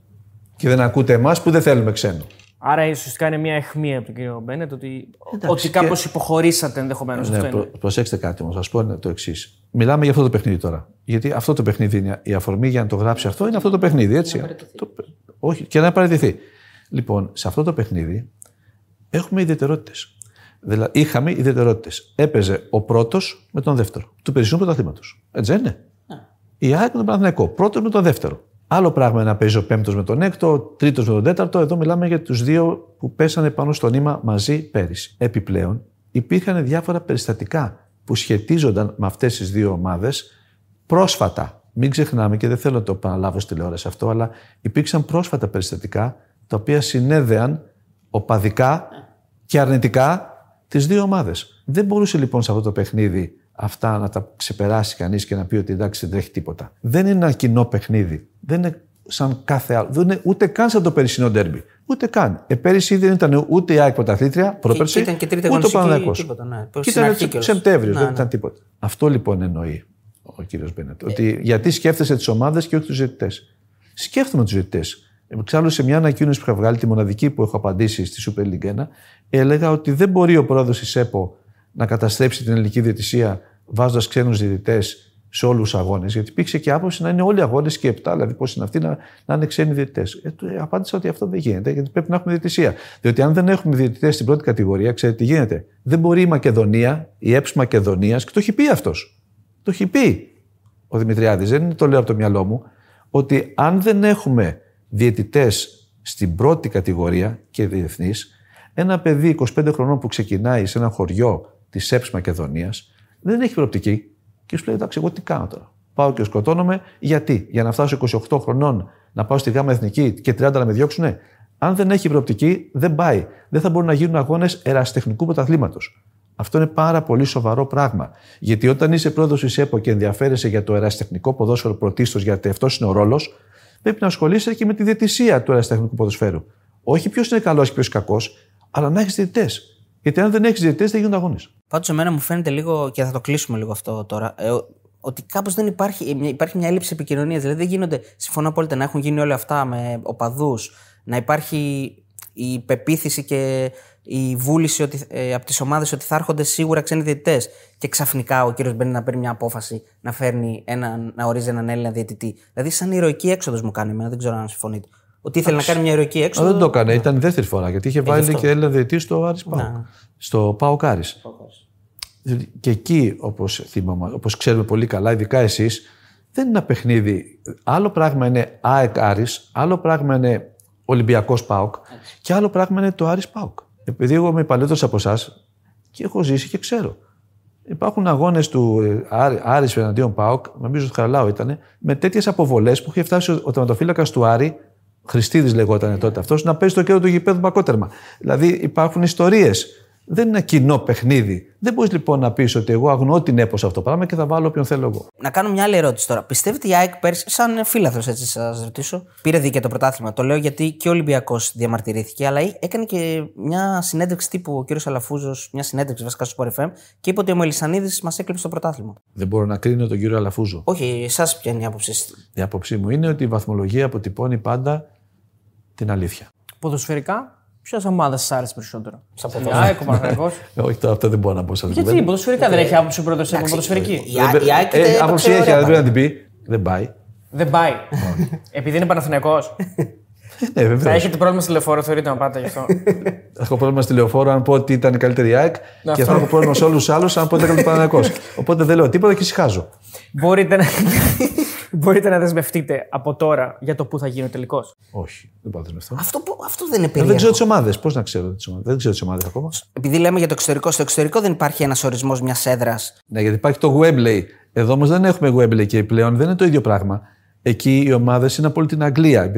Και δεν ακούτε εμάς που δεν θέλουμε ξένο. Άρα ουσιαστικά είναι μια αιχμή από τον κύριο Μπένετ ότι, ότι κάπως και... υποχωρήσατε ενδεχομένως. Ναι, προ, προσέξτε κάτι όμως, σας πω το εξής. Μιλάμε για αυτό το παιχνίδι τώρα. Γιατί αυτό το παιχνίδι είναι η αφορμή για να το γράψει αυτό είναι αυτό το παιχνίδι, έτσι. Το, όχι, και να παραιτηθεί. Λοιπόν, σε αυτό το παιχνίδι έχουμε ιδιαιτερότητες. Δηλαδή, είχαμε ιδιαιτερότητες. Έπαιζε ο πρώτος με τον δεύτερο του περισσότερου πρωταθλήματος. Έτσι δεν είναι; Ναι. Η ΑΕΚ με τον Παναθηναϊκό. Πρώτο με τον δεύτερο. Άλλο πράγμα είναι να παίζει ο πέμπτος με τον έκτο, ο τρίτος με τον τέταρτο. Εδώ μιλάμε για τους δύο που πέσανε πάνω στο νήμα μαζί πέρυσι. Επιπλέον, υπήρχαν διάφορα περιστατικά που σχετίζονταν με αυτές τις δύο ομάδες πρόσφατα. Μην ξεχνάμε και δεν θέλω να το επαναλάβω στη τηλεόραση αυτό, αλλά υπήρξαν πρόσφατα περιστατικά τα οποία συνέδεαν οπαδικά και αρνητικά τις δύο ομάδες. Δεν μπορούσε λοιπόν σε αυτό το παιχνίδι αυτά να τα ξεπεράσει κανείς και να πει ότι εντάξει δεν τρέχει τίποτα. Δεν είναι ένα κοινό παιχνίδι. Δεν είναι σαν κάθε άλλο. Δεν είναι ούτε καν σαν το περσινό ντέρμπι. Ούτε καν. Ε, πέρυσι δεν ήταν ούτε η ΑΕΚ πρωταθλήτρια, πρόπερση, και, και ούτε ο Παναγιακό. Ναι. Και ήταν Σεπτέμβριο, δεν ναι. ήταν τίποτα. Αυτό λοιπόν εννοεί ο κύριος Μπένετ. Ότι γιατί σκέφτεσαι τις ομάδες και όχι τους ζητητέ. Σκέφτομαι τους ζητητέ. Εξάλλου, σε μια ανακοίνωση που είχα βγάλει, τη μοναδική που έχω απαντήσει στη Super League 1, έλεγα ότι δεν μπορεί ο πρόεδρος της ΕΠΟ να καταστρέψει την ελληνική διαιτησία βάζοντας ξένους διαιτητές σε όλους τους αγώνες. Γιατί υπήρξε και άποψη να είναι όλοι οι αγώνες και επτά, δηλαδή πώς είναι αυτοί να, να είναι ξένοι διαιτητές. Ε, απάντησα ότι αυτό δεν γίνεται, γιατί πρέπει να έχουμε διαιτησία. Διότι αν δεν έχουμε διαιτητές στην πρώτη κατηγορία, ξέρετε τι γίνεται. Δεν μπορεί η Μακεδονία, η ΕΠΣ Μακεδονίας, και το έχει πει αυτός. Το έχει πει ο Δημητριάδης, δεν το λέω από το μυαλό μου, ότι αν δεν έχουμε διαιτητές στην πρώτη κατηγορία και διεθνείς, ένα παιδί 25 χρονών που ξεκινάει σε ένα χωριό της ΕΠΣ Μακεδονίας δεν έχει προοπτική. Και σου λέει: Εντάξει, εγώ τι κάνω τώρα; Πάω και σκοτώνομαι. Γιατί, για να φτάσω 28 χρονών να πάω στη ΓΑΜΑ Εθνική και 30 να με διώξουν. Αν δεν έχει προοπτική, δεν πάει. Δεν θα μπορούν να γίνουν αγώνες εραστεχνικού πρωταθλήματος. Αυτό είναι πάρα πολύ σοβαρό πράγμα. Γιατί όταν είσαι πρόεδρος της ΕΠΟ και ενδιαφέρεσαι για το εραστεχνικό ποδόσφαιρο πρωτίστως, γιατί αυτός είναι ο ρόλος, πρέπει να ασχολείσαι και με τη διαιτησία του εραστεχνικού ποδοσφαίρου. Όχι ποιος είναι καλός και ποιος κακός, αλλά να έχεις διαιτητές. Γιατί αν δεν έχεις διαιτητές, δεν γίνονται αγώνες. Πάντως, εμένα μου φαίνεται λίγο, και θα το κλείσουμε λίγο αυτό τώρα, ε, ότι κάπως δεν υπάρχει, υπάρχει μια έλλειψη επικοινωνίας. Δηλαδή, δεν γίνονται, συμφωνώ απόλυτα, να έχουν γίνει όλα αυτά με οπαδούς, να υπάρχει η πεποίθηση και η βούληση ότι, ε, από τις ομάδες ότι θα έρχονται σίγουρα ξένοι διαιτητές. Και ξαφνικά ο κύριος Μπένι να παίρνει μια απόφαση να, φέρνει ένα, να ορίζει έναν Έλληνα διαιτητή. Δηλαδή, σαν ηρωική έξοδος μου κάνει εμένα, δεν ξέρω αν συμφωνείτε. Ότι ήθελε να κάνει μια ηρωική έξοδο. δεν το έκανε, ήταν η δεύτερη φορά γιατί είχε βάλει και Έλληνα διαιτή στο Άρης Πάο. Ναι. Στο ΠΑΟΚ Άρης. Και εκεί, όπως όπως ξέρουμε πολύ καλά, ειδικά εσείς, δεν είναι ένα παιχνίδι. Άλλο πράγμα είναι ΑΕΚ Άρης, άλλο πράγμα είναι Ολυμπιακός ΠΑΟΚ και άλλο πράγμα είναι το Άρης ΠΑΟΚ. Επειδή εγώ είμαι παλαιότερος από εσάς και έχω ζήσει και ξέρω. Υπάρχουν αγώνες του ε, Άρη εναντίον ΠΑΟΚ, νομίζω ότι Χαριλάου ήταν, με τέτοιες αποβολές που είχε φτάσει ο τερματοφύλακας του Άρη Χριστίδης λεγόταν τότε αυτός, να παίζει το κέντρο του γηπέδου μπακότερμα. Δηλαδή υπάρχουν ιστορίες. Δεν είναι ένα κοινό παιχνίδι. Δεν μπορείς λοιπόν να πεις ότι εγώ αγνώ την έπος αυτό το πράγμα και θα βάλω όποιον θέλω εγώ. Να κάνω μια άλλη ερώτηση τώρα. Πιστεύετε η ΑΕΚ πέρσι, σαν φίλαθρος έτσι σας ρωτήσω, πήρε δίκαιο το πρωτάθλημα; Το λέω γιατί και ο Ολυμπιακός διαμαρτυρήθηκε, αλλά έκανε και μια συνέντευξη τύπου ο κ. Αλαφούζος, μια συνέντευξη βασικά στο Sport FM και είπε ότι ο Μελισανίδης μας έκλειψε το πρωτάθλημα. Δεν μπορώ να κρίνω τον κύριο Αλαφούζο. Όχι, εσάς ποια είναι η άποψή Η άποψή μου είναι ότι η βαθμολογία αποτυπώνει πάντα την αλήθεια. Ποδοσφαιρικά, Ποια ομάδας σας άρεσε περισσότερο; Σαν ποδοσφαιρικό. <laughs> Όχι, αυτό δεν μπορώ να πω σαν Γιατί ποδοσφαιρικά δεν έχει άποψη ο πρόεδρος σε ποδοσφαιρική. Η ΑΕΚ ε, άποψη έχει, αλλά δεν πρέπει να την πει. Δεν πάει. Δεν πάει. Επειδή είναι Παναθηναϊκός. <laughs> Ναι, βέβαια. Θα έχετε πρόβλημα στη λεωφόρο, θεωρείτε να πάτε γι' αυτό. Θα <laughs> έχω πρόβλημα στη λεωφόρο αν πω ότι ήταν η καλύτερη ΑΕΚ και θα έχω πρόβλημα σε όλους τους άλλους αν πω ότι ήταν ο Παναθηναϊκό. <laughs> Οπότε δεν λέω τίποτα και ησυχάζω. Μπορείτε να. <laughs> Μπορείτε να δεσμευτείτε από τώρα για το πού θα γίνει ο τελικός. Όχι, δεν πάω να δεσμευτώ. Αυτό, αυτό δεν είναι περίεργο. Δεν ξέρω τις ομάδες. Πώς να ξέρω τις ομάδες. Δεν ξέρω τις ομάδες ακόμα. Επειδή λέμε για το εξωτερικό, στο εξωτερικό δεν υπάρχει ένας ορισμός μιας έδρας. Ναι, γιατί υπάρχει το Webley. Εδώ όμως δεν έχουμε Webley και πλέον δεν είναι το ίδιο πράγμα. Εκεί οι ομάδες είναι από όλη την Αγγλία,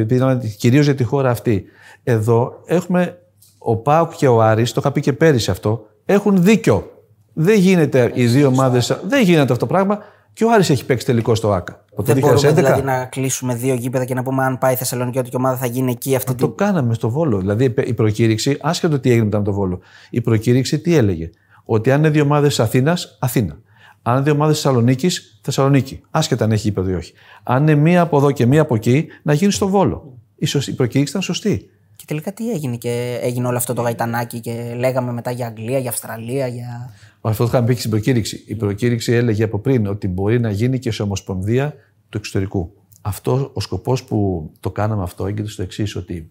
κυρίως για τη χώρα αυτή. Εδώ έχουμε ο Πάουκ και ο Άρης, το είχα πει και πέρυσι αυτό, έχουν δίκιο Δεν γίνεται οι δύο ομάδες. Δεν γίνεται αυτό το πράγμα. Και ο Άρης έχει παίξει τελικό στο ΑΚΑ. Από το Δεν μπορούμε 2011. δηλαδή να κλείσουμε δύο γήπεδα και να πούμε αν πάει η Θεσσαλονίκη ομάδα θα γίνει εκεί αυτή Το την. κάναμε στο Βόλο. Δηλαδή η προκήρυξη, άσχετο τι έγινε μετά με το Βόλο, η προκήρυξη τι έλεγε; Ότι αν είναι δύο ομάδες Αθήνας, Αθήνα. Αν είναι δύο ομάδες Θεσσαλονίκης, Θεσσαλονίκη. Άσχετα αν έχει γήπεδο ή όχι. Αν είναι μία από εδώ και μία από εκεί, να γίνει στο Βόλο. Η, σωσ- η προκήρυξη ήταν σωστή. Και τελικά τι έγινε και έγινε όλο αυτό το γαϊτανάκι και λέγαμε μετά για Αγγλία, για Αυστραλία, για. Αυτό το είχαμε πει και στην προκήρυξη. Η προκήρυξη έλεγε από πριν ότι μπορεί να γίνει και σε ομοσπονδία του εξωτερικού. Αυτός ο σκοπός που το κάναμε αυτό έγκυται στο εξής, ότι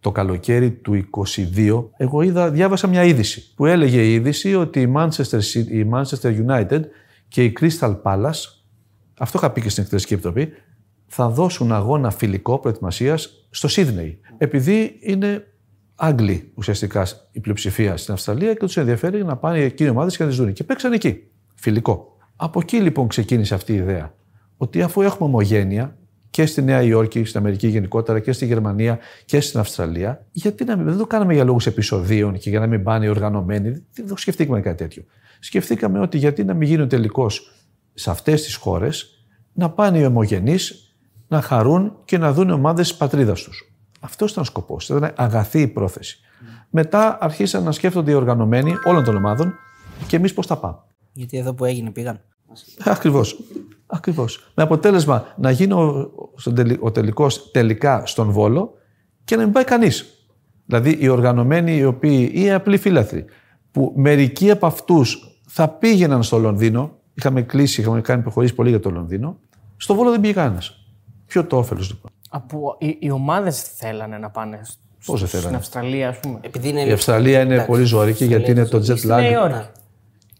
το καλοκαίρι του 22, εγώ είδα, διάβασα μια είδηση που έλεγε η είδηση ότι η Manchester, City, η Manchester United και η Crystal Palace, αυτό είχα πει και στην Εκτελεστική Επιτροπή, θα δώσουν αγώνα φιλικό προετοιμασίας στο Σίδνεϊ. Επειδή είναι Άγγλοι ουσιαστικά η πλειοψηφία στην Αυστραλία και τους ενδιαφέρει να πάνε εκεί οι ομάδες και να τις δουν. Και παίξαν εκεί. Φιλικό. Από εκεί λοιπόν ξεκίνησε αυτή η ιδέα. Ότι αφού έχουμε ομογένεια και στη Νέα Υόρκη, στην Αμερική γενικότερα και στη Γερμανία και στην Αυστραλία, γιατί να μην, δεν το κάναμε για λόγους επεισοδίων και για να μην πάνε οι οργανωμένοι. Δεν το σκεφτήκαμε κάτι τέτοιο. Σκεφτήκαμε ότι γιατί να μην γίνει ο τελικό σε αυτές τις χώρες, να πάνε οι ομογενείς να χαρούν και να δουν ομάδες της πατρίδας τους. Αυτό ήταν ο σκοπός. Ήταν αγαθή η πρόθεση. Μετά αρχίσαν να σκέφτονται οι οργανωμένοι όλων των ομάδων και εμείς πώς θα πάμε. Γιατί εδώ που έγινε πήγαν. Ακριβώς. Ακριβώς. Με αποτέλεσμα να γίνει ο, στον τελει- ο τελικός τελικά στον Βόλο και να μην πάει κανείς. Δηλαδή οι οργανωμένοι οι οποίοι ή οι απλοί φίλαθροι που μερικοί από αυτούς θα πήγαιναν στο Λονδίνο, είχαμε κλείσει, είχαμε κάνει προχωρήσεις πολύ για το Λονδίνο, στο Βόλο δεν πήγε κανένας. Ποιο το όφελος λοιπόν. Από, οι, οι ομάδες θέλανε να πάνε σ- Πώς δεν στην θέλανε; Αυστραλία, ας πούμε; Επειδή είναι. Η Αυστραλία είναι πολύ ζωρική γιατί είναι το jet Στη Νέα lag.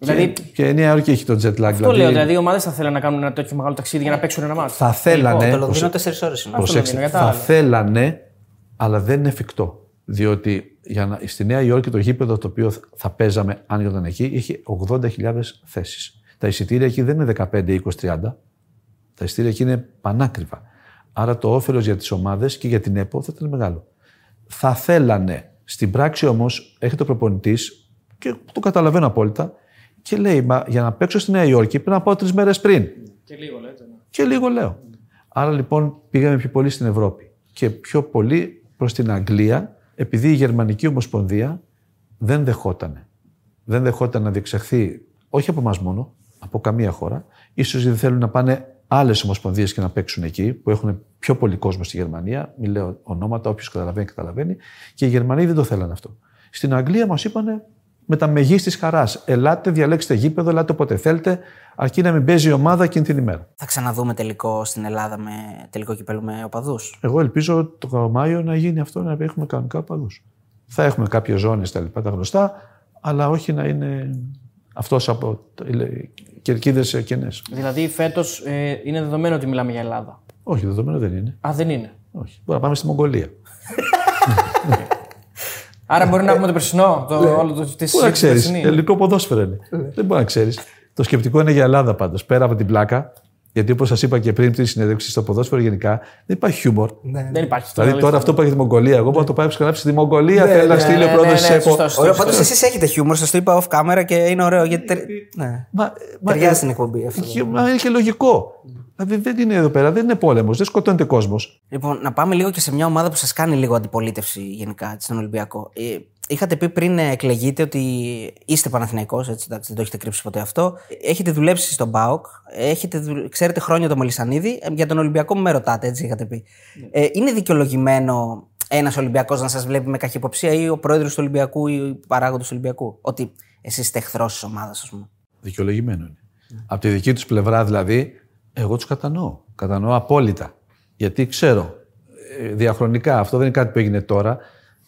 Υόρκη. Δηλαδή, Και η Νέα Υόρκη έχει το jet lag. αυτό λέω. Δηλαδή, οι ομάδες θα θέλανε να κάνουν ένα τέτοιο μεγάλο ταξίδι για να παίξουν ένα μάτι. θα θέλανε. Το Λονδίνο 4 ώρες είναι. Προσέξτε, Λονδίνο, για τα θα άλλα. θέλανε, αλλά δεν είναι εφικτό. Διότι για να, στη Νέα Υόρκη το γήπεδο το οποίο θα παίζαμε, αν ήταν εκεί, είχε 80.000 θέσεις. Τα εισιτήρια εκεί δεν είναι 15, 20, 30. Τα εισιτήρια εκεί είναι πανάκριβα. Άρα το όφελος για τις ομάδες και για την ΕΠΟ θα ήταν μεγάλο. Θα θέλανε. Στην πράξη όμως έρχεται ο προπονητής και το καταλαβαίνω απόλυτα και λέει: Μα για να παίξω στη Νέα Υόρκη πρέπει να πάω τρεις μέρες πριν. Και λίγο λέτε. ναι. Και λίγο λέω. Άρα λοιπόν πήγαμε πιο πολύ στην Ευρώπη και πιο πολύ προς την Αγγλία επειδή η Γερμανική Ομοσπονδία δεν δεχότανε. Δεν δεχόταν να διεξαχθεί όχι από εμάς μόνο, από καμία χώρα. Ίσως γιατί θέλουν να πάνε άλλες ομοσπονδίες και να παίξουν εκεί, που έχουν πιο πολύ κόσμο στη Γερμανία. Μην λέω ονόματα, όποιος καταλαβαίνει, καταλαβαίνει. Και οι Γερμανοί δεν το θέλανε αυτό. Στην Αγγλία μας είπανε με τα μεγίστης χαράς. Ελάτε, διαλέξτε γήπεδο, ελάτε όποτε θέλετε, αρκεί να μην παίζει η ομάδα εκείνη την ημέρα. Θα ξαναδούμε τελικό στην Ελλάδα με τελικό κυπέλο με οπαδούς. Εγώ ελπίζω το Μάιο να γίνει αυτό, να έχουμε κανονικά οπαδούς. Θα έχουμε κάποιες ζώνες τα λοιπά, τα γνωστά, αλλά όχι να είναι αυτός από κερκίδες κενές. Δηλαδή, φέτος ε, είναι δεδομένο ότι μιλάμε για Ελλάδα. Όχι, δεδομένο δεν είναι. Α, δεν είναι. Όχι. Μπορεί να πάμε στη Μογγολία. <laughs> Άρα μπορεί να έχουμε το περσινό, το όλο το της Ναι. Πού να ξέρεις. περσινή. Ελληνικό ποδόσφαιρο είναι. Δεν μπορεί να ξέρεις. Το σκεπτικό είναι για Ελλάδα πάντως. Πέρα από την πλάκα, γιατί όπως σας είπα και πριν τη συνέντευξη στο ποδόσφαιρο γενικά, δεν υπάρχει χιούμορ. Δεν υπάρχει αυτό. Δηλαδή τώρα αυτό που έχει τη Μογγολία, εγώ μπορώ να το πάει να στη Μογγολία. Θέλει να στείλει ο ναι, πρόεδρο ναι, τη ναι, ΕΠΟ. σωστό, σωστό. Ωραίο, πάντως εσείς έχετε χιούμορ, σας το είπα off camera και είναι ωραίο. Γιατί. τε- Ναι. Μα, μα, Ταιριάζει στην εκπομπή αυτό. και- μα είναι και λογικό. Δηλαδή δεν είναι εδώ πέρα, δεν είναι πόλεμος, δεν σκοτώνεται κόσμος. Λοιπόν, να πάμε λίγο και σε μια ομάδα που σας κάνει λίγο αντιπολίτευση γενικά έτσι, στον Ολυμπιακό. Ε, είχατε πει πριν ε, εκλεγείτε ότι είστε Παναθηναϊκός, έτσι, εντάξει, δεν το έχετε κρύψει ποτέ αυτό. Έχετε δουλέψει στον ΠΑΟΚ, έχετε, δουλ- ξέρετε χρόνια το Μελισανίδη. Ε, για τον Ολυμπιακό μου με ρωτάτε, έτσι είχατε πει. Ε, είναι δικαιολογημένο ένας Ολυμπιακός να σας βλέπει με καχυποψία ή ο πρόεδρος του Ολυμπιακού ή ο παράγοντας του Ολυμπιακού. Ότι εσείς είστε εχθρός της ομάδας, ας πούμε; Δικαιολογημένο είναι. Από τη δική τους πλευρά δηλαδή, εγώ τους κατανοώ. Κατανοώ απόλυτα. Γιατί ξέρω ε, διαχρονικά, αυτό δεν είναι κάτι που έγινε τώρα.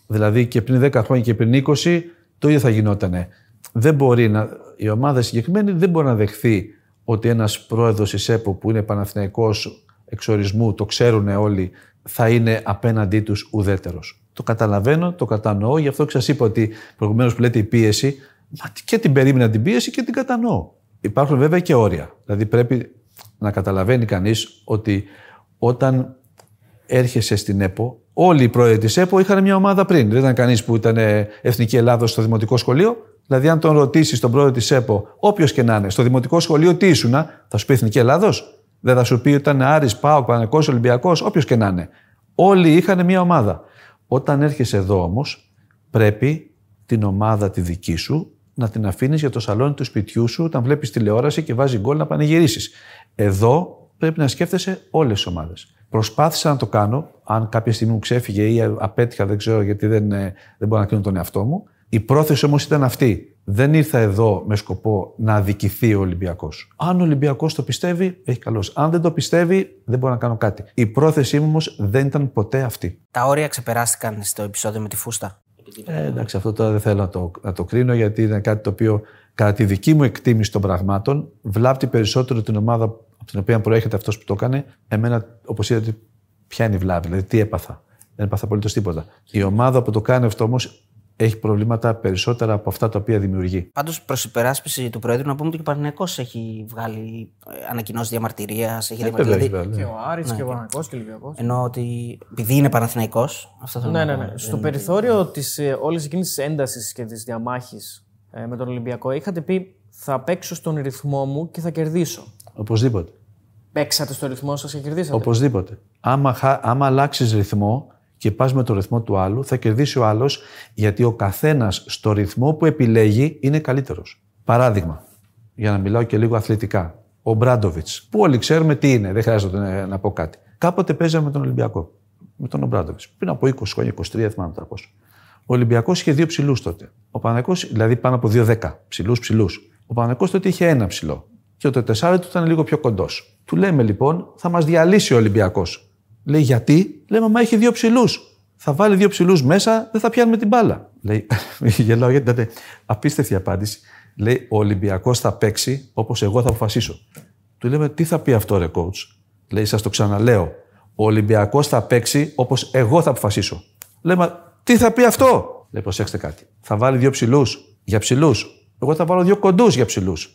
Δηλαδή και πριν 10 χρόνια και πριν 20, το ίδιο θα γινότανε. Δεν μπορεί να, η ομάδα συγκεκριμένη δεν μπορεί να δεχθεί ότι ένας πρόεδρος της ΕΠΟ που είναι Παναθηναϊκός εξορισμού, το ξέρουν όλοι, θα είναι απέναντί τους ουδέτερος. Το καταλαβαίνω, το κατανοώ, γι' αυτό και σας είπα ότι προηγουμένως που λέτε η πίεση, μα και την περίμενα την πίεση και την κατανοώ. Υπάρχουν βέβαια και όρια. Δηλαδή πρέπει να καταλαβαίνει κανείς ότι όταν έρχεσαι στην ΕΠΟ, όλοι οι πρόεδροι της ΕΠΟ είχαν μια ομάδα πριν. Δεν ήταν κανείς που ήταν ε, Εθνική Ελλάδα στο Δημοτικό Σχολείο. Δηλαδή, αν τον ρωτήσεις τον πρόεδρο της ΕΠΟ, όποιος και να είναι, στο δημοτικό σχολείο τι ήσουνα, θα σου πει Εθνική Ελλάδος. Δεν θα σου πει ότι ήταν Άρης, Πάο, Πανεκό, Ολυμπιακός, όποιος και να είναι. Όλοι είχαν μια ομάδα. Όταν έρχεσαι εδώ όμως, πρέπει την ομάδα τη δική σου να την αφήνεις για το σαλόνι του σπιτιού σου όταν βλέπεις τηλεόραση και βάζει γκολ να πανηγυρίσεις. Εδώ πρέπει να σκέφτεσαι όλες τις ομάδες. Προσπάθησα να το κάνω. Αν κάποια στιγμή μου ξέφυγε ή απέτυχα, δεν ξέρω γιατί δεν, ε, δεν μπορώ να κρίνω τον εαυτό μου. Η πρόθεση όμως ήταν αυτή. Δεν ήρθα εδώ με σκοπό να αδικηθεί ο Ολυμπιακός. Αν ο Ολυμπιακός το πιστεύει, έχει καλώ. Αν δεν το πιστεύει, δεν μπορώ να κάνω κάτι. Η πρόθεσή μου όμως δεν ήταν ποτέ αυτή. Τα όρια ξεπεράστηκαν στο επεισόδιο με τη φούστα. Ε, εντάξει, αυτό τώρα δεν θέλω να το, να το κρίνω γιατί είναι κάτι το οποίο κατά τη δική μου εκτίμηση των πραγμάτων βλάπτει περισσότερο την ομάδα από την οποία προέρχεται αυτός που το έκανε. Εμένα, όπως είδατε, ποια είναι η βλάβη, δηλαδή τι έπαθα. Δεν έπαθα απολύτως τίποτα. Η ομάδα που το κάνει αυτό όμως έχει προβλήματα περισσότερα από αυτά τα οποία δημιουργεί. Πάντως, προς υπεράσπιση του Προέδρου, να πούμε ότι και ο Παναγενικός έχει βγάλει ε, ανακοινώσει διαμαρτυρίας. Έχει Ε, βέβαια, δηλαδή, βέβαια, ναι. Και ο Άρης και ο Παναγικό και ο Ολυμπιακός. Ενώ ότι επειδή είναι Παναθηναϊκός. Αυτό θέλω Ναι, να ναι, πω. ναι. Στο περιθώριο της όλης εκείνης της έντασης και της διαμάχης με τον Ολυμπιακό, είχατε πει θα παίξω στον ρυθμό μου και θα κερδίσω. Οπωσδήποτε. Παίξατε στο ρυθμό σας και κερδίσατε. Οπωσδήποτε. Άμα, χα- άμα αλλάξεις ρυθμό και πας με το ρυθμό του άλλου, θα κερδίσει ο άλλος γιατί ο καθένας στο ρυθμό που επιλέγει είναι καλύτερος. Παράδειγμα, για να μιλάω και λίγο αθλητικά. Ο Μπράντοβιτς, που όλοι ξέρουμε τι είναι, δεν χρειάζεται να, να πω κάτι. Κάποτε παίζαμε με τον Ολυμπιακό. Με τον Μπράντοβιτς. Πριν από 20 χρόνια, 23, δεν θυμάμαι τώρα πόσο. Ο Ολυμπιακός είχε δύο ψηλούς τότε. Ο Παναγικός, δηλαδή πάνω από 2-10 ψηλούς ψηλούς. Ο Παναγικός τότε είχε ένα ψηλό. Και το τεσσάρι του ήταν λίγο πιο κοντός. Του λέμε λοιπόν, θα μας διαλύσει ο Ολυμπιακός. Λέει γιατί, λέμε, μα έχει δύο ψηλούς. Θα βάλει δύο ψηλούς μέσα, δεν θα πιάνουμε την μπάλα. Λέει, <laughs> γελάω γιατί ήταν απίστευτη απάντηση. Λέει, ο Ολυμπιακός θα παίξει όπως εγώ θα αποφασίσω. Του λέμε, τι θα πει αυτό, ρε coach; Λέει, σας το ξαναλέω. Ο Ολυμπιακός θα παίξει όπως εγώ θα αποφασίσω. Λέμε, τι θα πει αυτό; Λέει, προσέξτε κάτι. Θα βάλει δύο ψηλούς για ψηλούς. Εγώ θα βάλω δύο κοντούς για ψηλούς.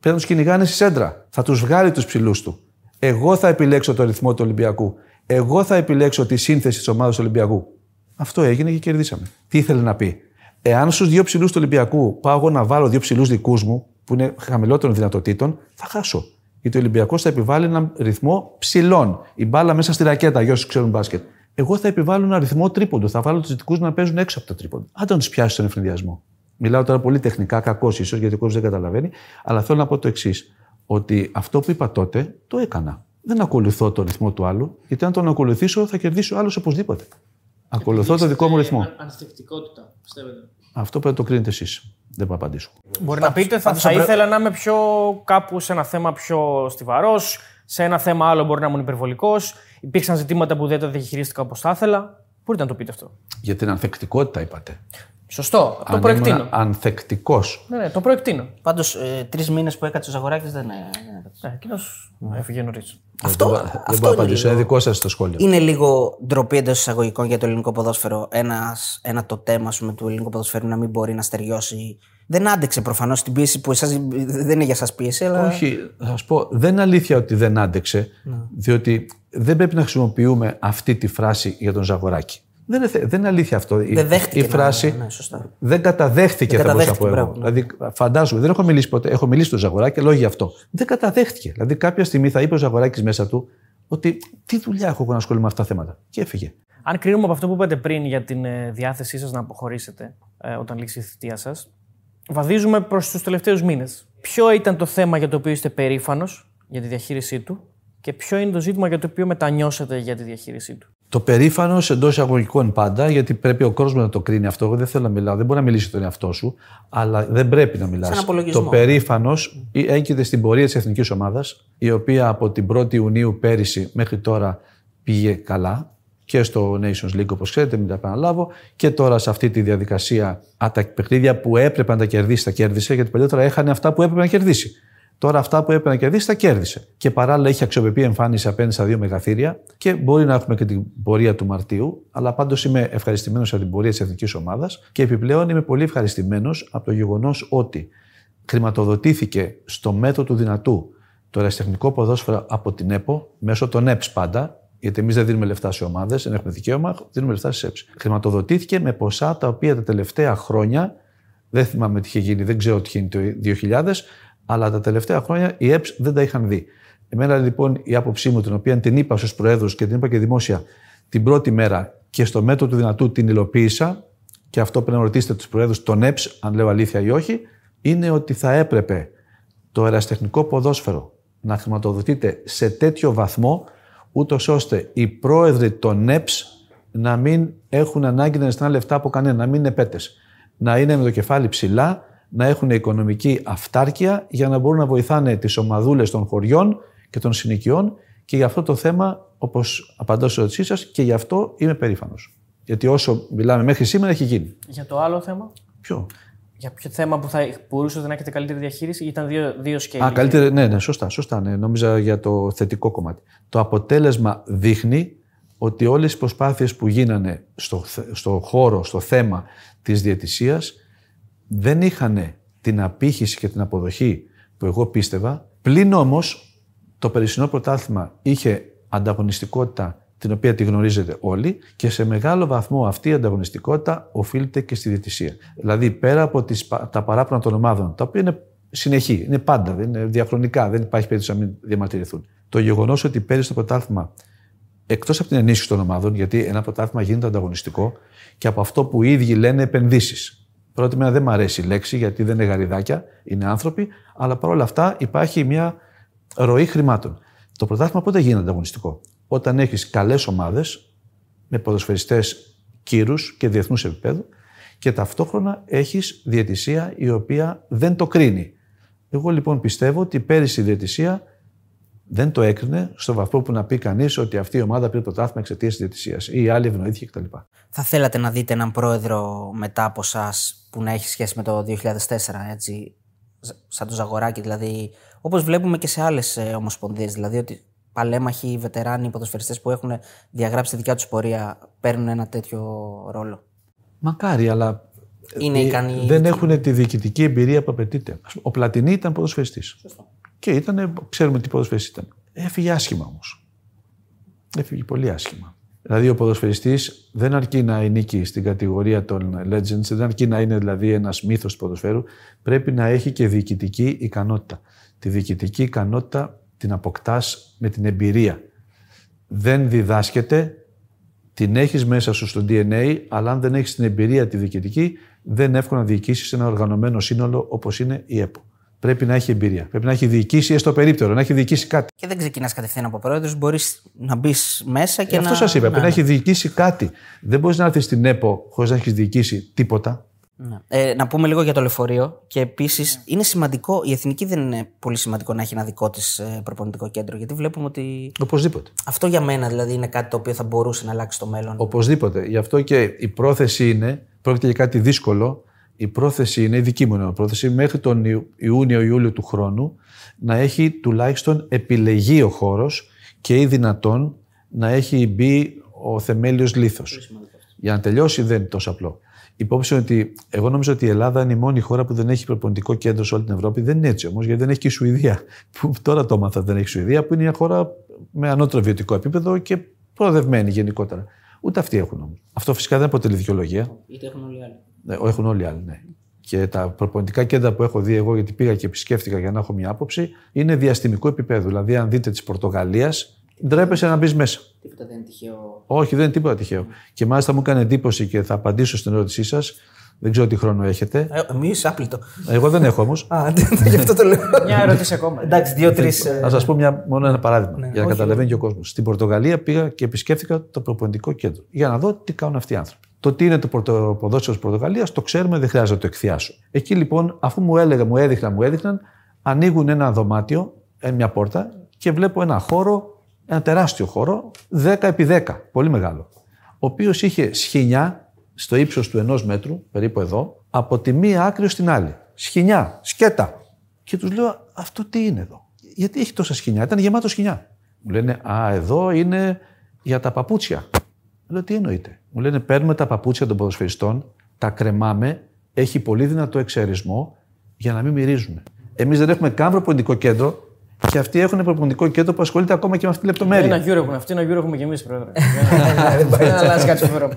Πρέπει να τους κυνηγάνε στη σέντρα. Θα τους βγάλει τους ψηλούς του. Εγώ θα επιλέξω το ρυθμό του Ολυμπιακού. Εγώ θα επιλέξω τη σύνθεση της ομάδας του Ολυμπιακού. Αυτό έγινε και κερδίσαμε. Τι ήθελε να πει; Εάν στους δύο ψηλούς του Ολυμπιακού πάω εγώ να βάλω δύο ψηλούς δικούς μου, που είναι χαμηλότερων δυνατοτήτων, θα χάσω. Γιατί ο Ολυμπιακός θα επιβάλλει έναν ρυθμό ψηλών. Η μπάλα μέσα στη ρακέτα, για όσους ξέρουν μπάσκετ. Εγώ θα επιβάλλω ένα ρυθμό τρίποντο. Θα βάλω τους δυτικού να παίζουν έξω από το τρίποντο. Αν δεν τους πιάσει τον εφηδιασμό. Μιλάω τώρα πολύ τεχνικά, κακός ίσως, γιατί ο κόσμος δεν καταλαβαίνει, αλλά θέλω να πω το εξής. Ότι αυτό που είπα τότε το έκανα. Δεν ακολουθώ το ρυθμό του άλλου, γιατί αν τον ακολουθήσω θα κερδίσει ο άλλος οπωσδήποτε. Ακολουθώ το δικό μου ρυθμό. Ανθεκτικότητα, πιστεύετε. Αυτό πρέπει να το κρίνετε εσείς. Δεν μπορώ να απαντήσω. Μπορεί να πείτε, θα, πάντως θα ο Μπρο- ήθελα να είμαι πιο κάπου σε ένα θέμα πιο στιβαρός, σε ένα θέμα άλλο μπορεί να ήμουν υπερβολικός. Υπήρξαν ζητήματα που δεν τα διαχειρίστηκα όπως θα ήθελα. Μπορείτε να το πείτε αυτό. Για την ανθεκτικότητα είπατε. Σωστό. Το Αν προεκτείνω. ήμουν ανθεκτικός. Ναι, ναι, το προεκτείνω. Πάντως, ε, τρεις μήνες που έκατσε ο Ζαγοράκη δεν είναι. δεν έκατσε. Ναι, εκείνος έφυγε νωρίς. Αυτό, δεν μπορώ αυτό να είναι, απαντήσω. Είναι λίγο, δικό σας το σχόλιο. είναι λίγο ντροπή εντός εισαγωγικών για το ελληνικό ποδόσφαιρο. Ένας, ένα το θέμα ας πούμε, του ελληνικού ποδοσφαίρου να μην μπορεί να στεριώσει. Δεν άντεξε προφανώς την πίεση που εσάς, δεν είναι για εσά πίεση, αλλά. Όχι, θα σας πω, δεν είναι αλήθεια ότι δεν άντεξε, διότι δεν πρέπει να χρησιμοποιούμε αυτή τη φράση για τον Ζαγοράκη. Δεν είναι, θε- δεν είναι αλήθεια αυτό. Η- Δεν δέχτηκε Η να- φράση ναι, σωστά. δεν καταδέχτηκε, Δεν θα μπορούσα να πω καταδέχτηκε, εγώ. Δηλαδή, φαντάζομαι, δεν έχω μιλήσει ποτέ. Έχω μιλήσει στον Ζαγοράκη λόγω γι' αυτό. Δεν καταδέχτηκε. Δηλαδή, κάποια στιγμή θα είπε ο Ζαγοράκης μέσα του ότι τι δουλειά έχω εγώ να ασχολούμαι με αυτά τα θέματα. Και έφυγε. Αν κρίνουμε από αυτό που είπατε πριν για την ε, διάθεσή σας να αποχωρήσετε ε, όταν λήξει η θητεία σας, βαδίζουμε προς τους τελευταίους μήνες. Ποιο ήταν το θέμα για το οποίο είστε περήφανος για τη διαχείρισή του και ποιο είναι το ζήτημα για το οποίο μετανιώσετε για τη διαχείρισή του; Το περήφανο εντός εισαγωγικών πάντα, γιατί πρέπει ο κόσμος να το κρίνει αυτό. Εγώ δεν θέλω να μιλάω, δεν μπορεί να μιλήσει για τον εαυτό σου, αλλά δεν πρέπει να μιλάς. Σαν απολογισμό. Το περήφανος έγκυται στην πορεία της εθνικής ομάδας, η οποία από την 1η Ιουνίου πέρυσι μέχρι τώρα πήγε καλά και στο Nations League, όπως ξέρετε, μην τα επαναλάβω, και τώρα σε αυτή τη διαδικασία α, τα παιχνίδια που έπρεπε να τα κερδίσει, τα κέρδισε, γιατί παλιότερα έχανε αυτά που έπρεπε να κερδίσει. Τώρα αυτά που έπρεπε να κερδίσει τα κέρδισε. Και παράλληλα έχει αξιοπρεπή εμφάνιση απέναντι στα δύο μεγαθύρια και μπορεί να έχουμε και την πορεία του Μαρτίου. Αλλά πάντως είμαι ευχαριστημένος από την πορεία της εθνικής ομάδας και επιπλέον είμαι πολύ ευχαριστημένος από το γεγονός ότι χρηματοδοτήθηκε στο μέτρο του δυνατού το αεραστεχνικό ποδόσφαιρο από την ΕΠΟ μέσω των ΕΠΣ πάντα. Γιατί εμείς δεν δίνουμε λεφτά σε ομάδες, δεν έχουμε δικαίωμα, δίνουμε λεφτά στις ΕΠΣ. Χρηματοδοτήθηκε με ποσά τα οποία τα τελευταία χρόνια Δεν θυμάμαι τι είχε γίνει, δεν ξέρω τι είχε γίνει το 2000, αλλά τα τελευταία χρόνια οι ΕΠΣ δεν τα είχαν δει. Εμένα λοιπόν η άποψή μου, την οποία την είπα στους Προέδρους και την είπα και δημόσια την πρώτη μέρα και στο μέτρο του δυνατού την υλοποίησα, και αυτό πρέπει να ρωτήσετε τους Προέδρους των ΕΠΣ, αν λέω αλήθεια ή όχι, είναι ότι θα έπρεπε το εραστεχνικό ποδόσφαιρο να χρηματοδοτείται σε τέτοιο βαθμό, ούτως ώστε οι πρόεδροι των ΕΠΣ να μην έχουν ανάγκη να ζητάνε λεφτά από κανένα, να μην είναι πέτε. Να είναι με το κεφάλι ψηλά, να έχουν οικονομική αυτάρκεια για να μπορούν να βοηθάνε τις ομαδούλες των χωριών και των συνοικιών και για αυτό το θέμα, όπως απαντώ σε ερώτησή σας, και γι' αυτό είμαι περήφανος. Γιατί όσο μιλάμε μέχρι σήμερα έχει γίνει. Για το άλλο θέμα; Ποιο; Για ποιο θέμα που θα μπορούσε να έχετε καλύτερη διαχείριση, ήταν δύο, δύο σκέλη. Α, καλύτερη, ναι, ναι, σωστά, σωστά. Ναι. Νόμιζα για το θετικό κομμάτι. Το αποτέλεσμα δείχνει ότι όλες οι προσπάθειες που γίνανε στο, στο χώρο, στο θέμα της διαιτησίας δεν είχαν την απήχηση και την αποδοχή που εγώ πίστευα. Πλην όμως το περσινό πρωτάθλημα είχε ανταγωνιστικότητα την οποία τη γνωρίζετε όλοι και σε μεγάλο βαθμό αυτή η ανταγωνιστικότητα οφείλεται και στη διαιτησία. Δηλαδή πέρα από τις, τα παράπονα των ομάδων, τα οποία είναι συνεχή, είναι πάντα, δεν είναι διαχρονικά, δεν υπάρχει περίπτωση να μην διαμαρτυρηθούν. Το γεγονός ότι πέρυσι το πρωτάθλημα εκτός από την ενίσχυση των ομάδων, γιατί ένα πρωτάθλημα γίνεται ανταγωνιστικό και από αυτό που οι ίδιοι λένε επενδύσεις. Πρώτη μέρα δεν μου αρέσει η λέξη, γιατί δεν είναι γαριδάκια, είναι άνθρωποι, αλλά παρόλα αυτά υπάρχει μια ροή χρημάτων. Το πρωτάθλημα πότε γίνεται ανταγωνιστικό; Όταν έχεις καλές ομάδες με ποδοσφαιριστές κύρους και διεθνούς επίπεδου και ταυτόχρονα έχεις διαιτησία η οποία δεν το κρίνει. Εγώ λοιπόν πιστεύω ότι πέρυσι η διαιτησία δεν το έκρινε στο βαθμό που να πει κανείς ότι αυτή η ομάδα πήρε το τάθμα εξαιτίας της διαιτησίας ή η άλλη ευνοήθηκε κτλ. Θα θέλατε να δείτε έναν πρόεδρο μετά από εσά που να έχει σχέση με το 2004, έτσι, σαν το Ζαγοράκι, δηλαδή, όπως βλέπουμε και σε άλλες ομοσπονδίες, δηλαδή ότι παλέμαχοι, βετεράνοι, ποδοσφαιριστές που έχουν διαγράψει τη δικιά τους πορεία παίρνουν ένα τέτοιο ρόλο. Μακάρι, αλλά Είναι ε, ικανοί- δεν έχουν τη διοικητική εμπειρία που απαιτείται. Ο Πλατινί ήταν ποδοσφαιριστής. Και ήταν, ξέρουμε τι ποδοσφαιριστή ήταν. Έφυγε άσχημα όμως. Έφυγε πολύ άσχημα. Δηλαδή ο ποδοσφαιριστής δεν αρκεί να νίκει στην κατηγορία των legends, δεν αρκεί να είναι δηλαδή ένας μύθος του ποδοσφαίρου, πρέπει να έχει και διοικητική ικανότητα. Τη διοικητική ικανότητα την αποκτάς με την εμπειρία. Δεν διδάσκεται, την έχεις μέσα σου στο DNA, αλλά αν δεν έχεις την εμπειρία τη διοικητική, δεν είναι εύκολο να διοικήσεις ένα οργανωμένο σύνολο όπως είναι η ΕΠΟ. Πρέπει να έχει εμπειρία. Πρέπει να έχει διοικήσει έστω περίπτερο, να έχει διοικήσει κάτι. Και δεν ξεκινάς κατευθείαν από πρόεδρος, μπορείς να μπεις μέσα και Ε, να. αυτό σας είπα. ναι, Πρέπει να ναι. έχει διοικήσει κάτι. Δεν μπορείς να έρθεις στην ΕΠΟ χωρίς να έχεις διοικήσει τίποτα. Ναι. Ε, να πούμε λίγο για το λεωφορείο. Και επίσης είναι σημαντικό, η εθνική δεν είναι πολύ σημαντικό να έχει ένα δικό της προπονητικό κέντρο. Γιατί βλέπουμε ότι Οπωσδήποτε. αυτό για μένα δηλαδή είναι κάτι το οποίο θα μπορούσε να αλλάξει το μέλλον. Οπωσδήποτε. Γι' αυτό και η πρόθεση είναι, πρόκειται για κάτι δύσκολο, η πρόθεση είναι, η δική μου είναι η πρόθεση, μέχρι τον Ιου- Ιούνιο-Ιούλιο του χρόνου να έχει τουλάχιστον επιλεγεί ο χώρος και ή δυνατόν να έχει μπει ο θεμέλιος λίθος. Για να τελειώσει δεν είναι τόσο απλό. Υπόψη ότι εγώ νομίζω ότι η Ελλάδα είναι η μόνη χώρα που δεν έχει προπονητικό κέντρο σε όλη την Ευρώπη. Δεν είναι έτσι όμως, γιατί δεν έχει και η Σουηδία. Που τώρα το έμαθα δεν έχει η Σουηδία, που είναι μια χώρα με ανώτερο βιωτικό επίπεδο και προοδευμένη γενικότερα. Ούτε αυτοί έχουν όμως. Αυτό φυσικά δεν αποτελεί δικαιολογία. Είτε έχουν όλοι οι άλλοι. Ναι, έχουν όλοι οι άλλοι, ναι. Και τα προπονητικά κέντρα που έχω δει εγώ, γιατί πήγα και επισκέφτηκα για να έχω μια άποψη, είναι διαστημικού επίπεδου. Δηλαδή, αν δείτε της Πορτογαλίας, ντρέπεσαι να μπεις μέσα. Τίποτα δεν είναι τυχαίο. Όχι, δεν είναι τίποτα τυχαίο. Και μάλιστα μου έκανε εντύπωση και θα απαντήσω στην ερώτησή σας. Δεν ξέρω τι χρόνο έχετε. Εμείς άπλητο. Εγώ δεν έχω όμως. Α, γι' αυτό το λέω. Μια ερώτηση ακόμα. Εντάξει, δύο-τρει. Να σας πω μια, μόνο ένα παράδειγμα για να καταλαβαίνει και ο κόσμος. Στην Πορτογαλία πήγα και επισκέφθηκα το προπονητικό κέντρο για να δω τι κάνουν αυτοί οι άνθρωποι. Το τι είναι το πορτο- ποδόσφαιρο της Πορτογαλίας το ξέρουμε, δεν χρειάζεται να το εκθιάσω. Εκεί λοιπόν, αφού μου έλεγα, μου έδειχναν, μου έδειχναν, ανοίγουν ένα δωμάτιο, ε, μια πόρτα και βλέπω ένα χώρο, ένα τεράστιο χώρο, 10 επί 10, πολύ μεγάλο. Ο οποίος είχε σχοινιά στο ύψος του ενός μέτρου, περίπου εδώ, από τη μία άκρη ως την άλλη. Σχοινιά, σκέτα. Και τους λέω, αυτό τι είναι εδώ; Γιατί έχει τόσα σχοινιά, ήταν γεμάτο σχοινιά. Μου λένε, Α, εδώ είναι για τα παπούτσια. Λέω, τι εννοείται. Μου λένε, παίρνουμε τα παπούτσια των ποδοσφαιριστών, τα κρεμάμε, έχει πολύ δυνατό εξαιρισμό για να μην μυρίζουν. Εμείς δεν έχουμε καν προπονητικό κέντρο Και αυτοί έχουν προπονητικό κέντρο που ασχολείται ακόμα και με αυτή τη λεπτομέρεια. Ένα γύρο έχουν αυτοί, ένα γύρο έχουμε και εμείς, πρόεδρε. Δεν αλλάζει κάτι φοβερό.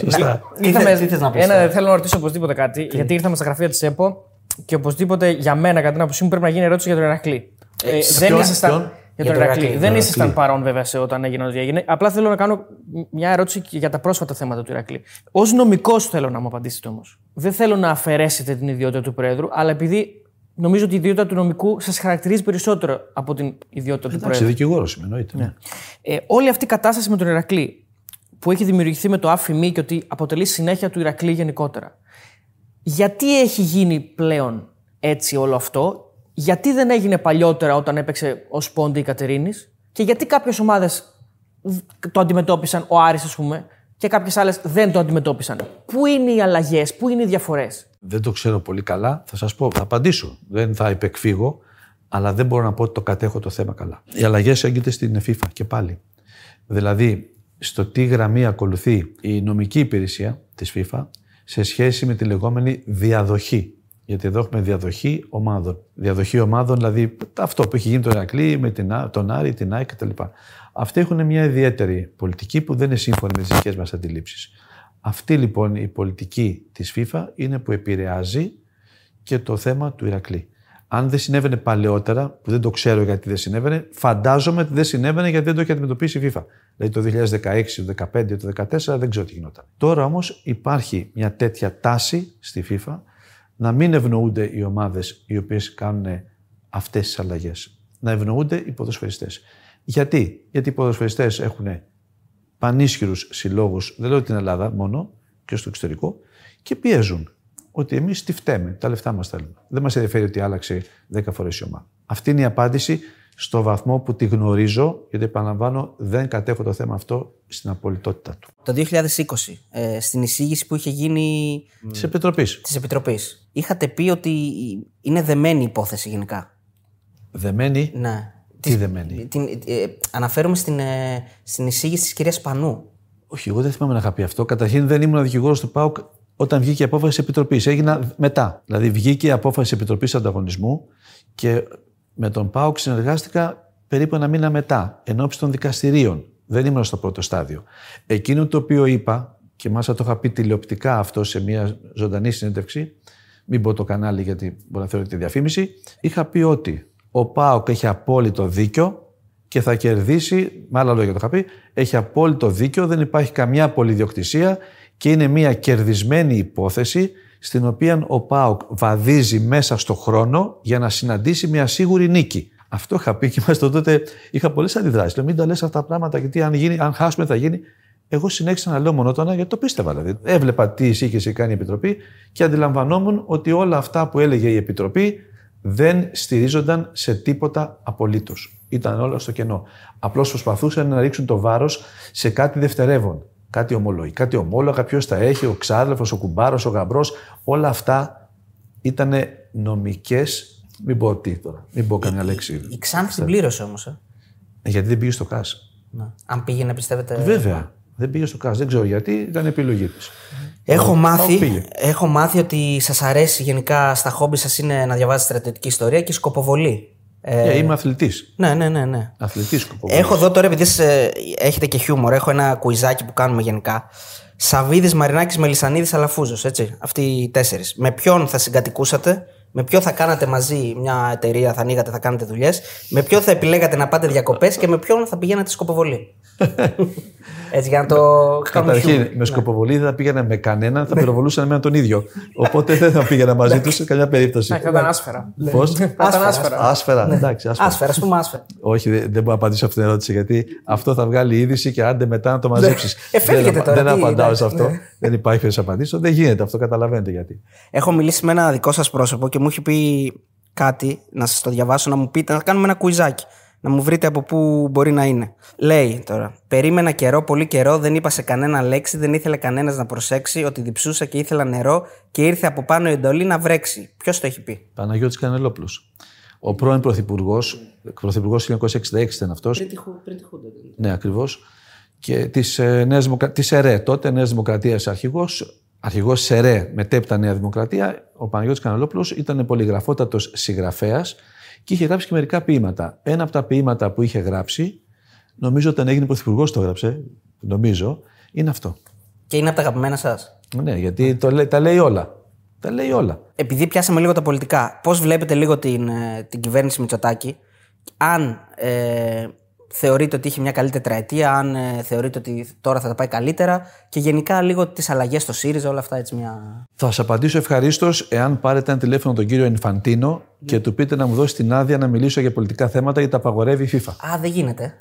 Σωστά. Τι Ήρθαμε- θε- τι θες να πεις Ένα, τώρα; θέλω να ρωτήσω οπωσδήποτε κάτι, γιατί ήρθαμε στα γραφεία της ΕΠΟ και οπωσδήποτε για μένα, κατά την άποψή μου, πρέπει να γίνει ερώτηση για τον Ηρακλή. Ε, δεν ποιον, ήσασταν. Ποιον; Για Για τον τον Ηρακλή. Ηρακλή. Δεν Τον ήσασταν Ηρακλή. παρόν βέβαια σε όταν έγινε ό,τι έγινε. Απλά θέλω να κάνω μια ερώτηση και για τα πρόσφατα θέματα του Ηρακλή. Ω νομικός θέλω να μου απαντήσετε όμως. Δεν θέλω να αφαιρέσετε την ιδιότητα του Προέδρου, αλλά επειδή νομίζω ότι η ιδιότητα του νομικού σας χαρακτηρίζει περισσότερο από την ιδιότητα του Εντάξει, Προέδρου. δικηγόρος είμαι, εννοείται. ναι. Ε, όλη αυτή η κατάσταση με τον Ηρακλή που έχει δημιουργηθεί με το άφημί και ότι αποτελεί συνέχεια του Ηρακλή γενικότερα. Γιατί έχει γίνει πλέον έτσι όλο αυτό, γιατί δεν έγινε παλιότερα όταν έπαιξε ω Πόντι η Κατερίνης; Και γιατί κάποιες ομάδες το αντιμετώπισαν, ο Άρης ας πούμε, και κάποιες άλλες δεν το αντιμετώπισαν; Πού είναι οι αλλαγές, πού είναι οι διαφορές; Δεν το ξέρω πολύ καλά. Θα σας πω, θα απαντήσω. Δεν θα υπεκφύγω, αλλά δεν μπορώ να πω ότι το κατέχω το θέμα καλά. Οι αλλαγές έγκυται στην FIFA και πάλι. Δηλαδή, στο τι γραμμή ακολουθεί η νομική υπηρεσία της FIFA σε σχέση με τη λεγόμενη διαδοχή. Γιατί εδώ έχουμε διαδοχή ομάδων. Διαδοχή ομάδων, δηλαδή αυτό που έχει γίνει το Ηρακλή με την, Α- τον Άρη, την ΑΕΚ κτλ. Αυτοί έχουν μια ιδιαίτερη πολιτική που δεν είναι σύμφωνη με τις δικές μας αντιλήψεις. Αυτή λοιπόν η πολιτική της FIFA είναι που επηρεάζει και το θέμα του Ηρακλή. Αν δεν συνέβαινε παλαιότερα, που δεν το ξέρω γιατί δεν συνέβαινε, φαντάζομαι ότι δεν συνέβαινε γιατί δεν το έχει αντιμετωπίσει η FIFA. Δηλαδή το 2016, το 2015, το 2014 δεν ξέρω τι γινόταν. Τώρα όμως υπάρχει μια τέτοια τάση στη FIFA να μην ευνοούνται οι ομάδες οι οποίες κάνουν αυτές τις αλλαγές. Να ευνοούνται οι ποδοσφαιριστές. Γιατί, Γιατί οι ποδοσφαιριστές έχουν πανίσχυρους συλλόγους, δεν λέω την Ελλάδα μόνο, και στο εξωτερικό, και πιέζουν ότι εμείς τι φταίμε, τα λεφτά μας θέλουμε. Δεν μας ενδιαφέρει ότι άλλαξε 10 φορές η ομάδα. Αυτή είναι η απάντηση στο βαθμό που τη γνωρίζω, γιατί επαναλαμβάνω δεν κατέχω το θέμα αυτό στην απολυτότητα του. Το 2020, ε, στην εισήγηση που είχε γίνει Της Επιτροπής. της Επιτροπής, είχατε πει ότι είναι δεμένη η υπόθεση γενικά; Δεμένη; Ναι. Τι δεμένη; Την, ε, αναφέρομαι στην, ε, στην εισήγηση της κυρίας Πανού. Όχι, εγώ δεν θυμάμαι να είχα πει αυτό. Καταρχήν δεν ήμουν δικηγόρος του ΠΑΟΚ όταν βγήκε η απόφαση της Επιτροπής. Έγινα μετά. Δηλαδή βγήκε η απόφαση της Επιτροπής Ανταγωνισμού και με τον ΠΑΟΚ συνεργάστηκα περίπου ένα μήνα μετά, ενώπιση των δικαστηρίων. Δεν ήμουν στο πρώτο στάδιο. Εκείνο το οποίο είπα, και μάλιστα το είχα πει τηλεοπτικά αυτό σε μια ζωντανή συνέντευξη, μην πω το κανάλι γιατί μπορεί να θεωρείται διαφήμιση, είχα πει ότι ο ΠΑΟΚ έχει απόλυτο δίκιο και θα κερδίσει, με άλλα λόγια το είχα πει, έχει απόλυτο δίκιο, δεν υπάρχει καμιά πολυδιοκτησία και είναι μια κερδισμένη υπόθεση στην οποία ο ΠΑΟΚ βαδίζει μέσα στο χρόνο για να συναντήσει μια σίγουρη νίκη. Αυτό είχα πει και είμαστε τότε είχα πολλές αντιδράσεις. Λέω: Μην τα λες αυτά τα πράγματα, γιατί αν, γίνει, αν χάσουμε θα γίνει. Εγώ συνέχισα να λέω μονότονα γιατί το πίστευα. Δηλαδή. Έβλεπα τι εισήγηση κάνει η Επιτροπή και αντιλαμβανόμουν ότι όλα αυτά που έλεγε η Επιτροπή δεν στηρίζονταν σε τίποτα απολύτως. Ήταν όλα στο κενό. Απλώς προσπαθούσαν να ρίξουν το βάρος σε κάτι δευτερεύον. Κάτι ομολόγη. Κάτι ομόλογα, ποιος τα έχει, ο ξάδελφος, ο κουμπάρος, ο γαμπρός. Όλα αυτά ήταν νομικές. Μην πω τι τώρα. Μην πω καμιά λέξη. Η Ξάνθη την πλήρωσε όμως. Ε. Γιατί δεν πήγε στο ΚΑΣ. Ναι. Αν πήγαινε, πιστεύετε. Βέβαια. Δεν πήγε στο ΚΑΣ. Δεν ξέρω γιατί. Ήταν επιλογή της. Έχω μάθει, πήγε. έχω μάθει ότι σας αρέσει γενικά στα χόμπι σας είναι να διαβάζετε στρατιωτική ιστορία και σκοποβολή. Ε, είμαι αθλητής. ναι, ναι, ναι. ναι. Αθλητής σκοπό. Έχω εδώ τώρα, επειδή σε- έχετε και χιούμορ, έχω ένα κουιζάκι που κάνουμε γενικά. Σαββίδης, Μαρινάκης, Μελισανίδης, Αλαφούζος. Έτσι. Αυτοί οι τέσσερις. Με ποιον θα συγκατοικούσατε, με ποιον θα κάνατε μαζί μια εταιρεία, θα ανοίγατε, θα κάνετε δουλειές, με ποιον θα επιλέγατε να πάτε διακοπές και με ποιον θα πηγαίνατε σκοποβολή; <laughs> Έτσι, για να το κάνουμε Καταρχήν, χιούμορ. με σκοποβολή δεν θα πήγαινα με κανέναν, θα πυροβολούσαν με τον ίδιο. Οπότε δεν θα πήγαινα μαζί τους σε καμιά περίπτωση. Θα ήταν άσφαιρα. Πώς; Θα ήταν άσφαιρα. Άσφαιρα, εντάξει, άσφαιρα. Άσφαιρα, ας πούμε άσφαιρα. Όχι, δεν, δεν μπορώ να απαντήσω αυτή την ερώτηση γιατί αυτό θα βγάλει είδηση και άντε μετά να το μαζέψεις. Ε, φεύγετε δεν, τώρα, δεν τι, απαντάω εντάξει, σε αυτό. Δεν υπάρχει περίπτωση να απαντήσω. Δεν γίνεται αυτό, καταλαβαίνετε γιατί. Έχω μιλήσει με ένα δικό σας πρόσωπο και μου έχει πει κάτι, να σας το διαβάσω, να μου πείτε, να κάνουμε ένα κουιζάκι. Να μου βρείτε από πού μπορεί να είναι. Λέει τώρα. Περίμενα καιρό, πολύ καιρό, δεν είπα σε κανένα λέξη, δεν ήθελε κανένας να προσέξει ότι διψούσα και ήθελα νερό και ήρθε από πάνω η εντολή να βρέξει. Ποιος το έχει πει; Παναγιώτης Κανελόπουλος. Ο πρώην Πρωθυπουργός, Πρωθυπουργός 1966 ήταν αυτός. Ναι, ακριβώς. Και της ε, Νέας Δημοκρα... της ΕΡΕ, τότε Νέας Δημοκρατίας αρχηγός, αρχηγός ΣΕΡΕ, μετέπειτα Νέα Δημοκρατία, ο Παναγιώτης Καναλόπουλος ήταν πολυγραφότατος συγγραφέας και είχε γράψει και μερικά ποίηματα. Ένα από τα ποίηματα που είχε γράψει, νομίζω όταν έγινε πρωθυπουργός το έγραψε, νομίζω, είναι αυτό. Και είναι από τα αγαπημένα σας; Ναι, γιατί το, τα λέει όλα. Τα λέει όλα. Επειδή πιάσαμε λίγο τα πολιτικά, πώς βλέπετε λίγο την, ε, την κυβέρνηση Μητσοτάκη, αν ε, θεωρείτε ότι είχε μια καλή τετραετία, αν ε, θεωρείτε ότι τώρα θα τα πάει καλύτερα και γενικά λίγο τις αλλαγές στο ΣΥΡΙΖΑ, όλα αυτά έτσι μια. Θα σας απαντήσω ευχαρίστως εάν πάρετε ένα τηλέφωνο τον κύριο Ενφαντίνο και του πείτε να μου δώσει την άδεια να μιλήσω για πολιτικά θέματα γιατί τα απαγορεύει η FIFA. Α, δεν γίνεται.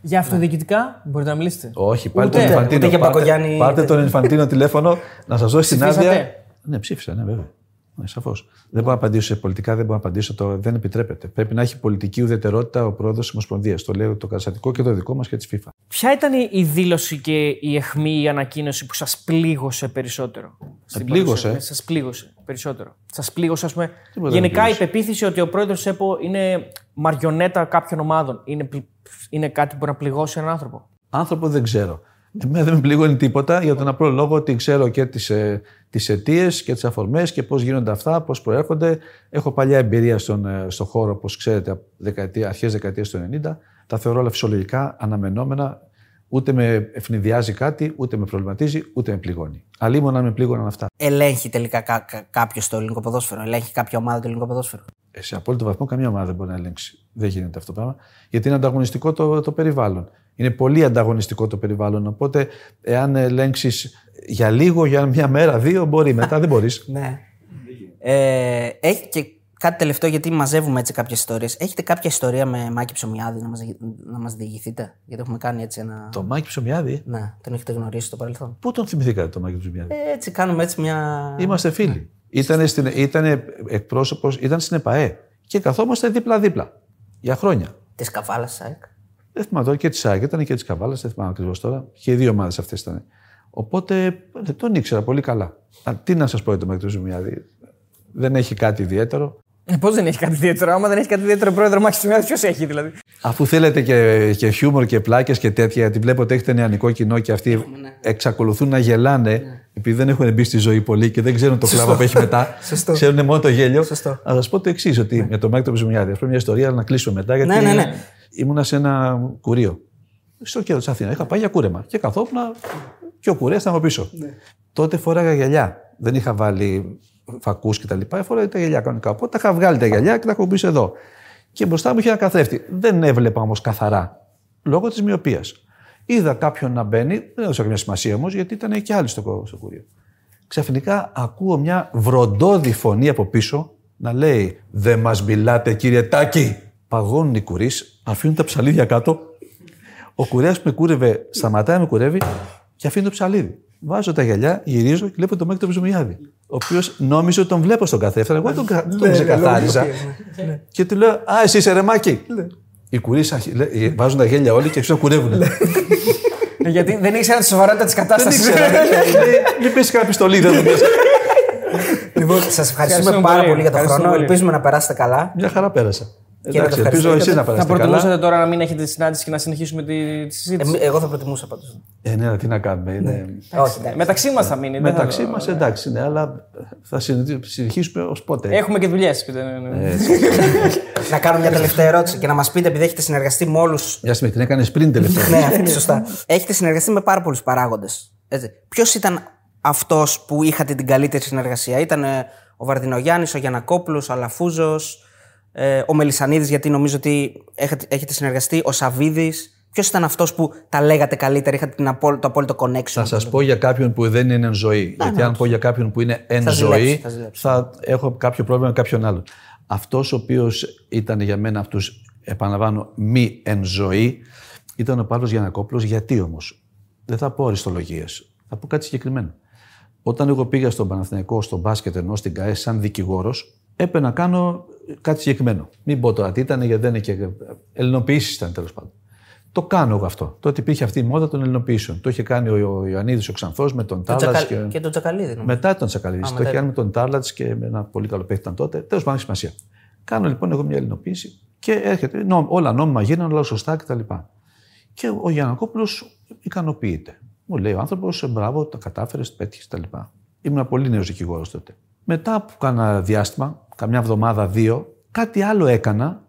Για αυτοδιοικητικά μπορείτε να μιλήσετε. Όχι, πάρτε Ούτε- τον Ενφαντίνο. ούτε για πάρτε, Μπακογιάννη πάρτε τέτοιο. τον Ενφαντίνο τηλέφωνο να σας δώσει την Ψηφίσατε; άδεια. Ναι, ψήφισα, ναι, βέβαια. Ναι, Σαφώς. Δεν μπορώ να απαντήσω σε πολιτικά, δεν μπορώ να απαντήσω. Το, δεν επιτρέπεται. Πρέπει να έχει πολιτική ουδετερότητα ο πρόεδρος της Ομοσπονδίας. Το λέω το καταστατικό και το δικό μας και της FIFA. Ποια ήταν η- η δήλωση και η αιχμή, η ανακοίνωση που σας πλήγωσε περισσότερο; στην πλήγωσε; παρουσία- Σας; Πλήγωσε περισσότερο; Σας πλήγωσε, ας πούμε. Τίποτα δεν Γενικά η πλήγωσε. πεποίθηση ότι ο πρόεδρος ΕΠΟ είναι μαριονέτα κάποιων ομάδων. Είναι, πλη- είναι κάτι που μπορεί να πληγώσει έναν άνθρωπο; Άνθρωπο δεν ξέρω. Εμένα δεν με πληγώνει τίποτα για τον απλό λόγο ότι ξέρω και τις, ε, τις αιτίες και τις αφορμές και πώς γίνονται αυτά, πώς προέρχονται. Έχω παλιά εμπειρία στον, ε, στο χώρο, όπως ξέρετε, από δεκαετία, αρχές δεκαετίας του 90. Τα θεωρώ όλα φυσιολογικά, αναμενόμενα. Ούτε με ευνηδιάζει κάτι, ούτε με προβληματίζει, ούτε με πληγώνει. Αλλήμον αν με πλήγωναν αυτά. Ελέγχει τελικά κα, κα, κάποιος το ελληνικό ποδόσφαιρο, ελέγχει κάποια ομάδα το ελληνικό ποδόσφαιρο. Ε, Σε απόλυτο βαθμό καμία ομάδα δεν μπορεί να ελέγξει. Δεν γίνεται αυτό το πράγμα. Γιατί είναι ανταγωνιστικό το, το περιβάλλον. Είναι πολύ ανταγωνιστικό το περιβάλλον. Οπότε, εάν ελέγξεις για λίγο, για μια μέρα, δύο, μπορεί. Μετά δεν μπορείς. <laughs> Ναι. Ε, έχει και κάτι τελευταίο, γιατί μαζεύουμε έτσι κάποιες ιστορίες. Έχετε κάποια ιστορία με Μάκη Ψωμιάδη να μας να μας διηγηθείτε, Γιατί έχουμε κάνει έτσι ένα. Το Μάκη Ψωμιάδη; Ναι, τον έχετε γνωρίσει στο παρελθόν. Πού τον θυμηθήκατε το Μάκη Ψωμιάδη; Ε, έτσι κάνουμε έτσι μια. Είμαστε φίλοι. Ήτανε, στην, ήτανε εκπρόσωπος, ήταν στην ΕΠΑΕ και καθόμαστε δίπλα-δίπλα για χρόνια. Τη καβάλα, ΣΑΕΚ. Δεν θυμάμαι τώρα και της ΣΑΚ, ήταν και της Καβάλας, δεν θυμάμαι ακριβώς τώρα. Και οι δύο ομάδες αυτές ήταν. Οπότε δεν τον ήξερα πολύ καλά. Α, τι να σας πω για τον Μάκη Ψωμιάδη. Δεν έχει κάτι ιδιαίτερο. Ε, Πώς δεν έχει κάτι ιδιαίτερο; Άμα δεν έχει κάτι ιδιαίτερο πρόεδρο Μάχη Τσιμιάδη, ποιος έχει δηλαδή; Αφού θέλετε και, και χιούμορ και πλάκες και τέτοια, γιατί βλέπω ότι έχετε νεανικό κοινό και αυτοί εξακολουθούν να γελάνε, επειδή δεν έχουν μπει στη ζωή πολύ και δεν ξέρουν το κλάμα που έχει μετά. <laughs> Σωστό. Ξέρουν μόνο το γέλιο. Σωστό. Να σας πω το εξής, ότι με τον Μάκη τον Ψουμιάδη, α πούμε μια ιστορία, αλλά να κλείσουμε μετά. Γιατί Ναι, ναι, ναι. Ήμουνα σε ένα κουρίο. Στο κέντρο της Αθήνας. Είχα πάει για κούρεμα. Και καθόμουν και ο κουρέας ήταν από πίσω. Τότε φόραγα γυαλιά. Δεν είχα βάλει φακούς κτλ. Φόραγα τα γυαλιά κανονικά. Οπότε τα είχα βγάλει τα γυαλιά και τα έχω πίσω εδώ. Και μπροστά μου είχε ένα καθρέφτη. Δεν έβλεπα όμως καθαρά. Λόγω της μοιοπίας. Είδα κάποιον να μπαίνει, δεν έδωσα καμία σημασία όμως, γιατί ήταν και άλλοι στο, στο κουρίο. Ξαφνικά ακούω μια βροντόδη φωνή από πίσω να λέει Δεν μας μιλάτε, κύριε Τάκη. Παγώνουν οι κουρείς, αφήνουν τα ψαλίδια κάτω. Ο κουρέας που με κούρευε σταματάει να με κουρεύει και αφήνει το ψαλίδι. Βάζω τα γυαλιά, γυρίζω και βλέπω τον Μάκη τον Ψωμιάδη. Ο οποίος νόμιζε ότι τον βλέπω στον καθένα. Εγώ τον, κα- τον ξεκαθάριζα. Και του λέω Α, εσύ είσαι ρε Μάκη. Οι κουρείς βάζουν τα γέλια όλοι και εξω κουρεύουν. Ε, Γιατί δεν ήξερα τη σοβαρότητα της Δεν κατάσταση. ήξερα. Λέει, Μην πέσει κανένα πιστολί, δεν το πες. Λοιπόν, σας ευχαριστούμε Ευχαριστούμε πάρα πολύ. πολύ για τον Ευχαριστούμε χρόνο. πολύ. Ελπίζουμε να περάσετε καλά. Μια χαρά πέρασα. Να το Εντάξει, ελπίζω ευχαριστήσω εσείς και να Θα περάσετε προτιμούσατε καλά. τώρα να μην έχετε τη συνάντηση και να συνεχίσουμε τη, τη συζήτηση; Ε, εγώ θα προτιμούσα πάντως. Ε, ναι, τι να κάνουμε. είναι- Όχι, εντάξει. Μεταξύ μας θα μείνει. δεν θα- Μεταξύ μας εντάξει, ναι, αλλά θα συνεχί- συνεχίσουμε ως πότε. Έχουμε και δουλειές. <laughs> να κάνω μια τελευταία ερώτηση και να μας πείτε, επειδή έχετε συνεργαστεί με όλου. Μια στιγμή την έκανες πριν τελευταία. ναι, αυτή, <laughs> σωστά. έχετε συνεργαστεί με πάρα πολλούς παράγοντες. Ποιος ήταν αυτός που είχατε την καλύτερη συνεργασία, Ήταν ε, ο Βαρδινογιάννης, ο Γιανακόπουλος, ο Αλαφούζος, ε, ο Μελισανίδης, γιατί νομίζω ότι έχετε, έχετε συνεργαστεί, ο Σαββίδης. Ποιος ήταν αυτός που τα λέγατε καλύτερα, είχατε την απόλυ- το απόλυτο connection; Θα σας πω για κάποιον που δεν είναι εν ζωή. Γιατί αν πω για κάποιον που είναι εν Θα ζωή, ζηλέψει, θα ζηλέψει. θα έχω κάποιο πρόβλημα με κάποιον άλλον. Αυτός ο οποίος ήταν για μένα αυτούς, επαναλαμβάνω, μη εν ζωή, ήταν ο Παύλος Γιανακόπουλος. Γιατί όμως; Δεν θα πω αριστολογίες. Θα πω κάτι συγκεκριμένο. Όταν εγώ πήγα στον Παναθηναϊκό, στον μπάσκετ ενώ στην ΚΑΕ, σαν δικηγόρος, έπρεπε να κάνω κάτι συγκεκριμένο. Μην πω τώρα τι ήταν, γιατί δεν είναι και. Ελληνοποιήσεις ήταν τέλος πάντων. Το κάνω εγώ αυτό. Τότε υπήρχε αυτή η μόδα των ελληνοποιήσεων. Το είχε κάνει ο, ο Ιωαννίδης ο Ξανθός με τον Το Τάρλατ. Τζακα- Και τον Τζακαλίδη. νομίζω. Μετά τον Τσακαλίδη. Το μετά. είχε κάνει με τον Τάρλατ και με ένα πολύ καλό παίχτη ήταν τότε. Τέλος πάντων, έχει σημασία. Κάνω λοιπόν εγώ μια ελληνοποίηση και έρχεται. νο- όλα νόμιμα γίνανε, όλα σωστά κτλ. Και ο Γιανακόπουλος ικανοποιείται. Μου λέει ο άνθρωπος, μπράβο, τα κατάφερες, πέτυχες κτλ. Ήμουν πολύ νέος δικηγόρος τότε. Μετά από κάνα διάστημα, καμιά εβδομάδα, δύο, κάτι άλλο έκανα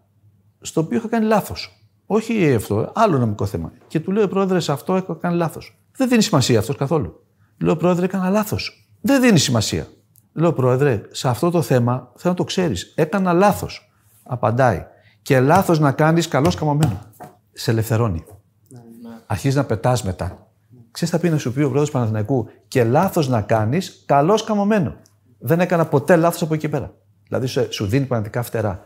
στο οποίο είχα κάνει λάθος. Όχι αυτό, άλλο νομικό θέμα. Και του λέω, Πρόεδρε, σε αυτό έχω κάνει λάθος. Δεν δίνει σημασία αυτός καθόλου. Λέω, Πρόεδρε, έκανα λάθος. Δεν δίνει σημασία. Λέω, Πρόεδρε, σε αυτό το θέμα θέλω να το ξέρεις. Έκανα λάθος. Απαντάει. Και λάθος να κάνεις καλώς καμωμένο. Σε ελευθερώνει. Αρχίζεις να πετάς μετά. Ξέρεις, θα πει να σου πει ο πρόεδρος Παναθηναϊκού; Και λάθος να κάνεις καλώς καμωμένο. Δεν έκανα ποτέ λάθος από εκεί πέρα. Δηλαδή σου- σου δίνει πραγματικά φτερά.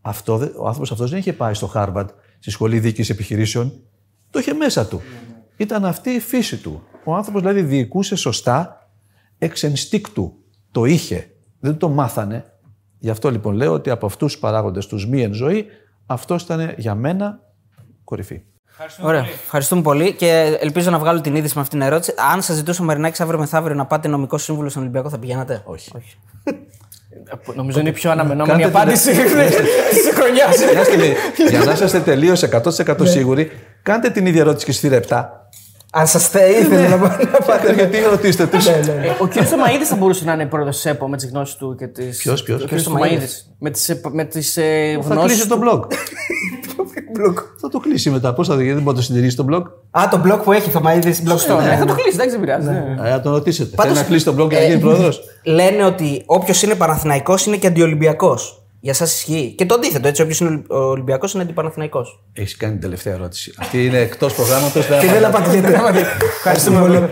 Αυτό, δε- ο άνθρωπος αυτός δεν είχε πάει στο Harvard, στη σχολή διοίκηση επιχειρήσεων. Το είχε μέσα του. Ήταν αυτή η φύση του. Ο άνθρωπος δηλαδή διοικούσε σωστά εξ ενστίκτου. Το είχε. Δεν το μάθανε. Γι' αυτό λοιπόν λέω ότι από αυτούς τους παράγοντες, τους μη εν ζωή, αυτός ήταν για μένα κορυφή. Ωραία. Ευχαριστούμε πολύ και ελπίζω να βγάλω την είδηση με αυτήν την ερώτηση. Αν σας ζητούσε ο Μαρινάκη αύριο μεθαύριο να πάτε νομικό σύμβουλο στον Ολυμπιακό, θα πηγαίνατε; Όχι. <laughs> Νομίζω είναι η πιο αναμενόμενη Κάντε την- απάντηση <laughs> <laughs> της χρονιάς. Μια στιγμή, για να είσαστε τελείως 100% σίγουροι, κάντε την ίδια ερώτηση και στη Ρεπτά. Αν σας θέει, ήθελε να πάτε. Πάτε, γιατί ρωτήστε τους; Ο κ. Θωμαίδη θα μπορούσε να είναι πρόεδρο τη ΕΠΟ με τις γνώσεις του και τι. Ποιος, ποιος; Ο κ. Ποιος Θωμαίδη. Με τις με τις, ε, Θα κλείσει γνώσεις. το blog. <laughs> θα το κλείσει μετά. Πώς θα το γιατί δεν μπορεί να το συντηρήσει το blog. Α, το blog που έχει, Θωμαίδη, blog στο Ναι, θα το κλείσει, εντάξει, δεν πειράζει. ναι. Ε, να τον ρωτήσετε. Πάντως, Θέλει να κλείσει το blog και να ε, γίνει πρόεδρος; Λένε ότι όποιος είναι Παναθηναϊκός είναι και αντιολυμπιακός. Για εσά ισχύει. Και το αντίθετο, έτσι. Όποιος είναι Ολυμπιακός είναι αντιπαναθηναϊκός. Έχεις κάνει την τελευταία ερώτηση. Αυτή είναι εκτός προγράμματος. Και δεν απαντήσετε. <laughs> Ευχαριστούμε πολύ.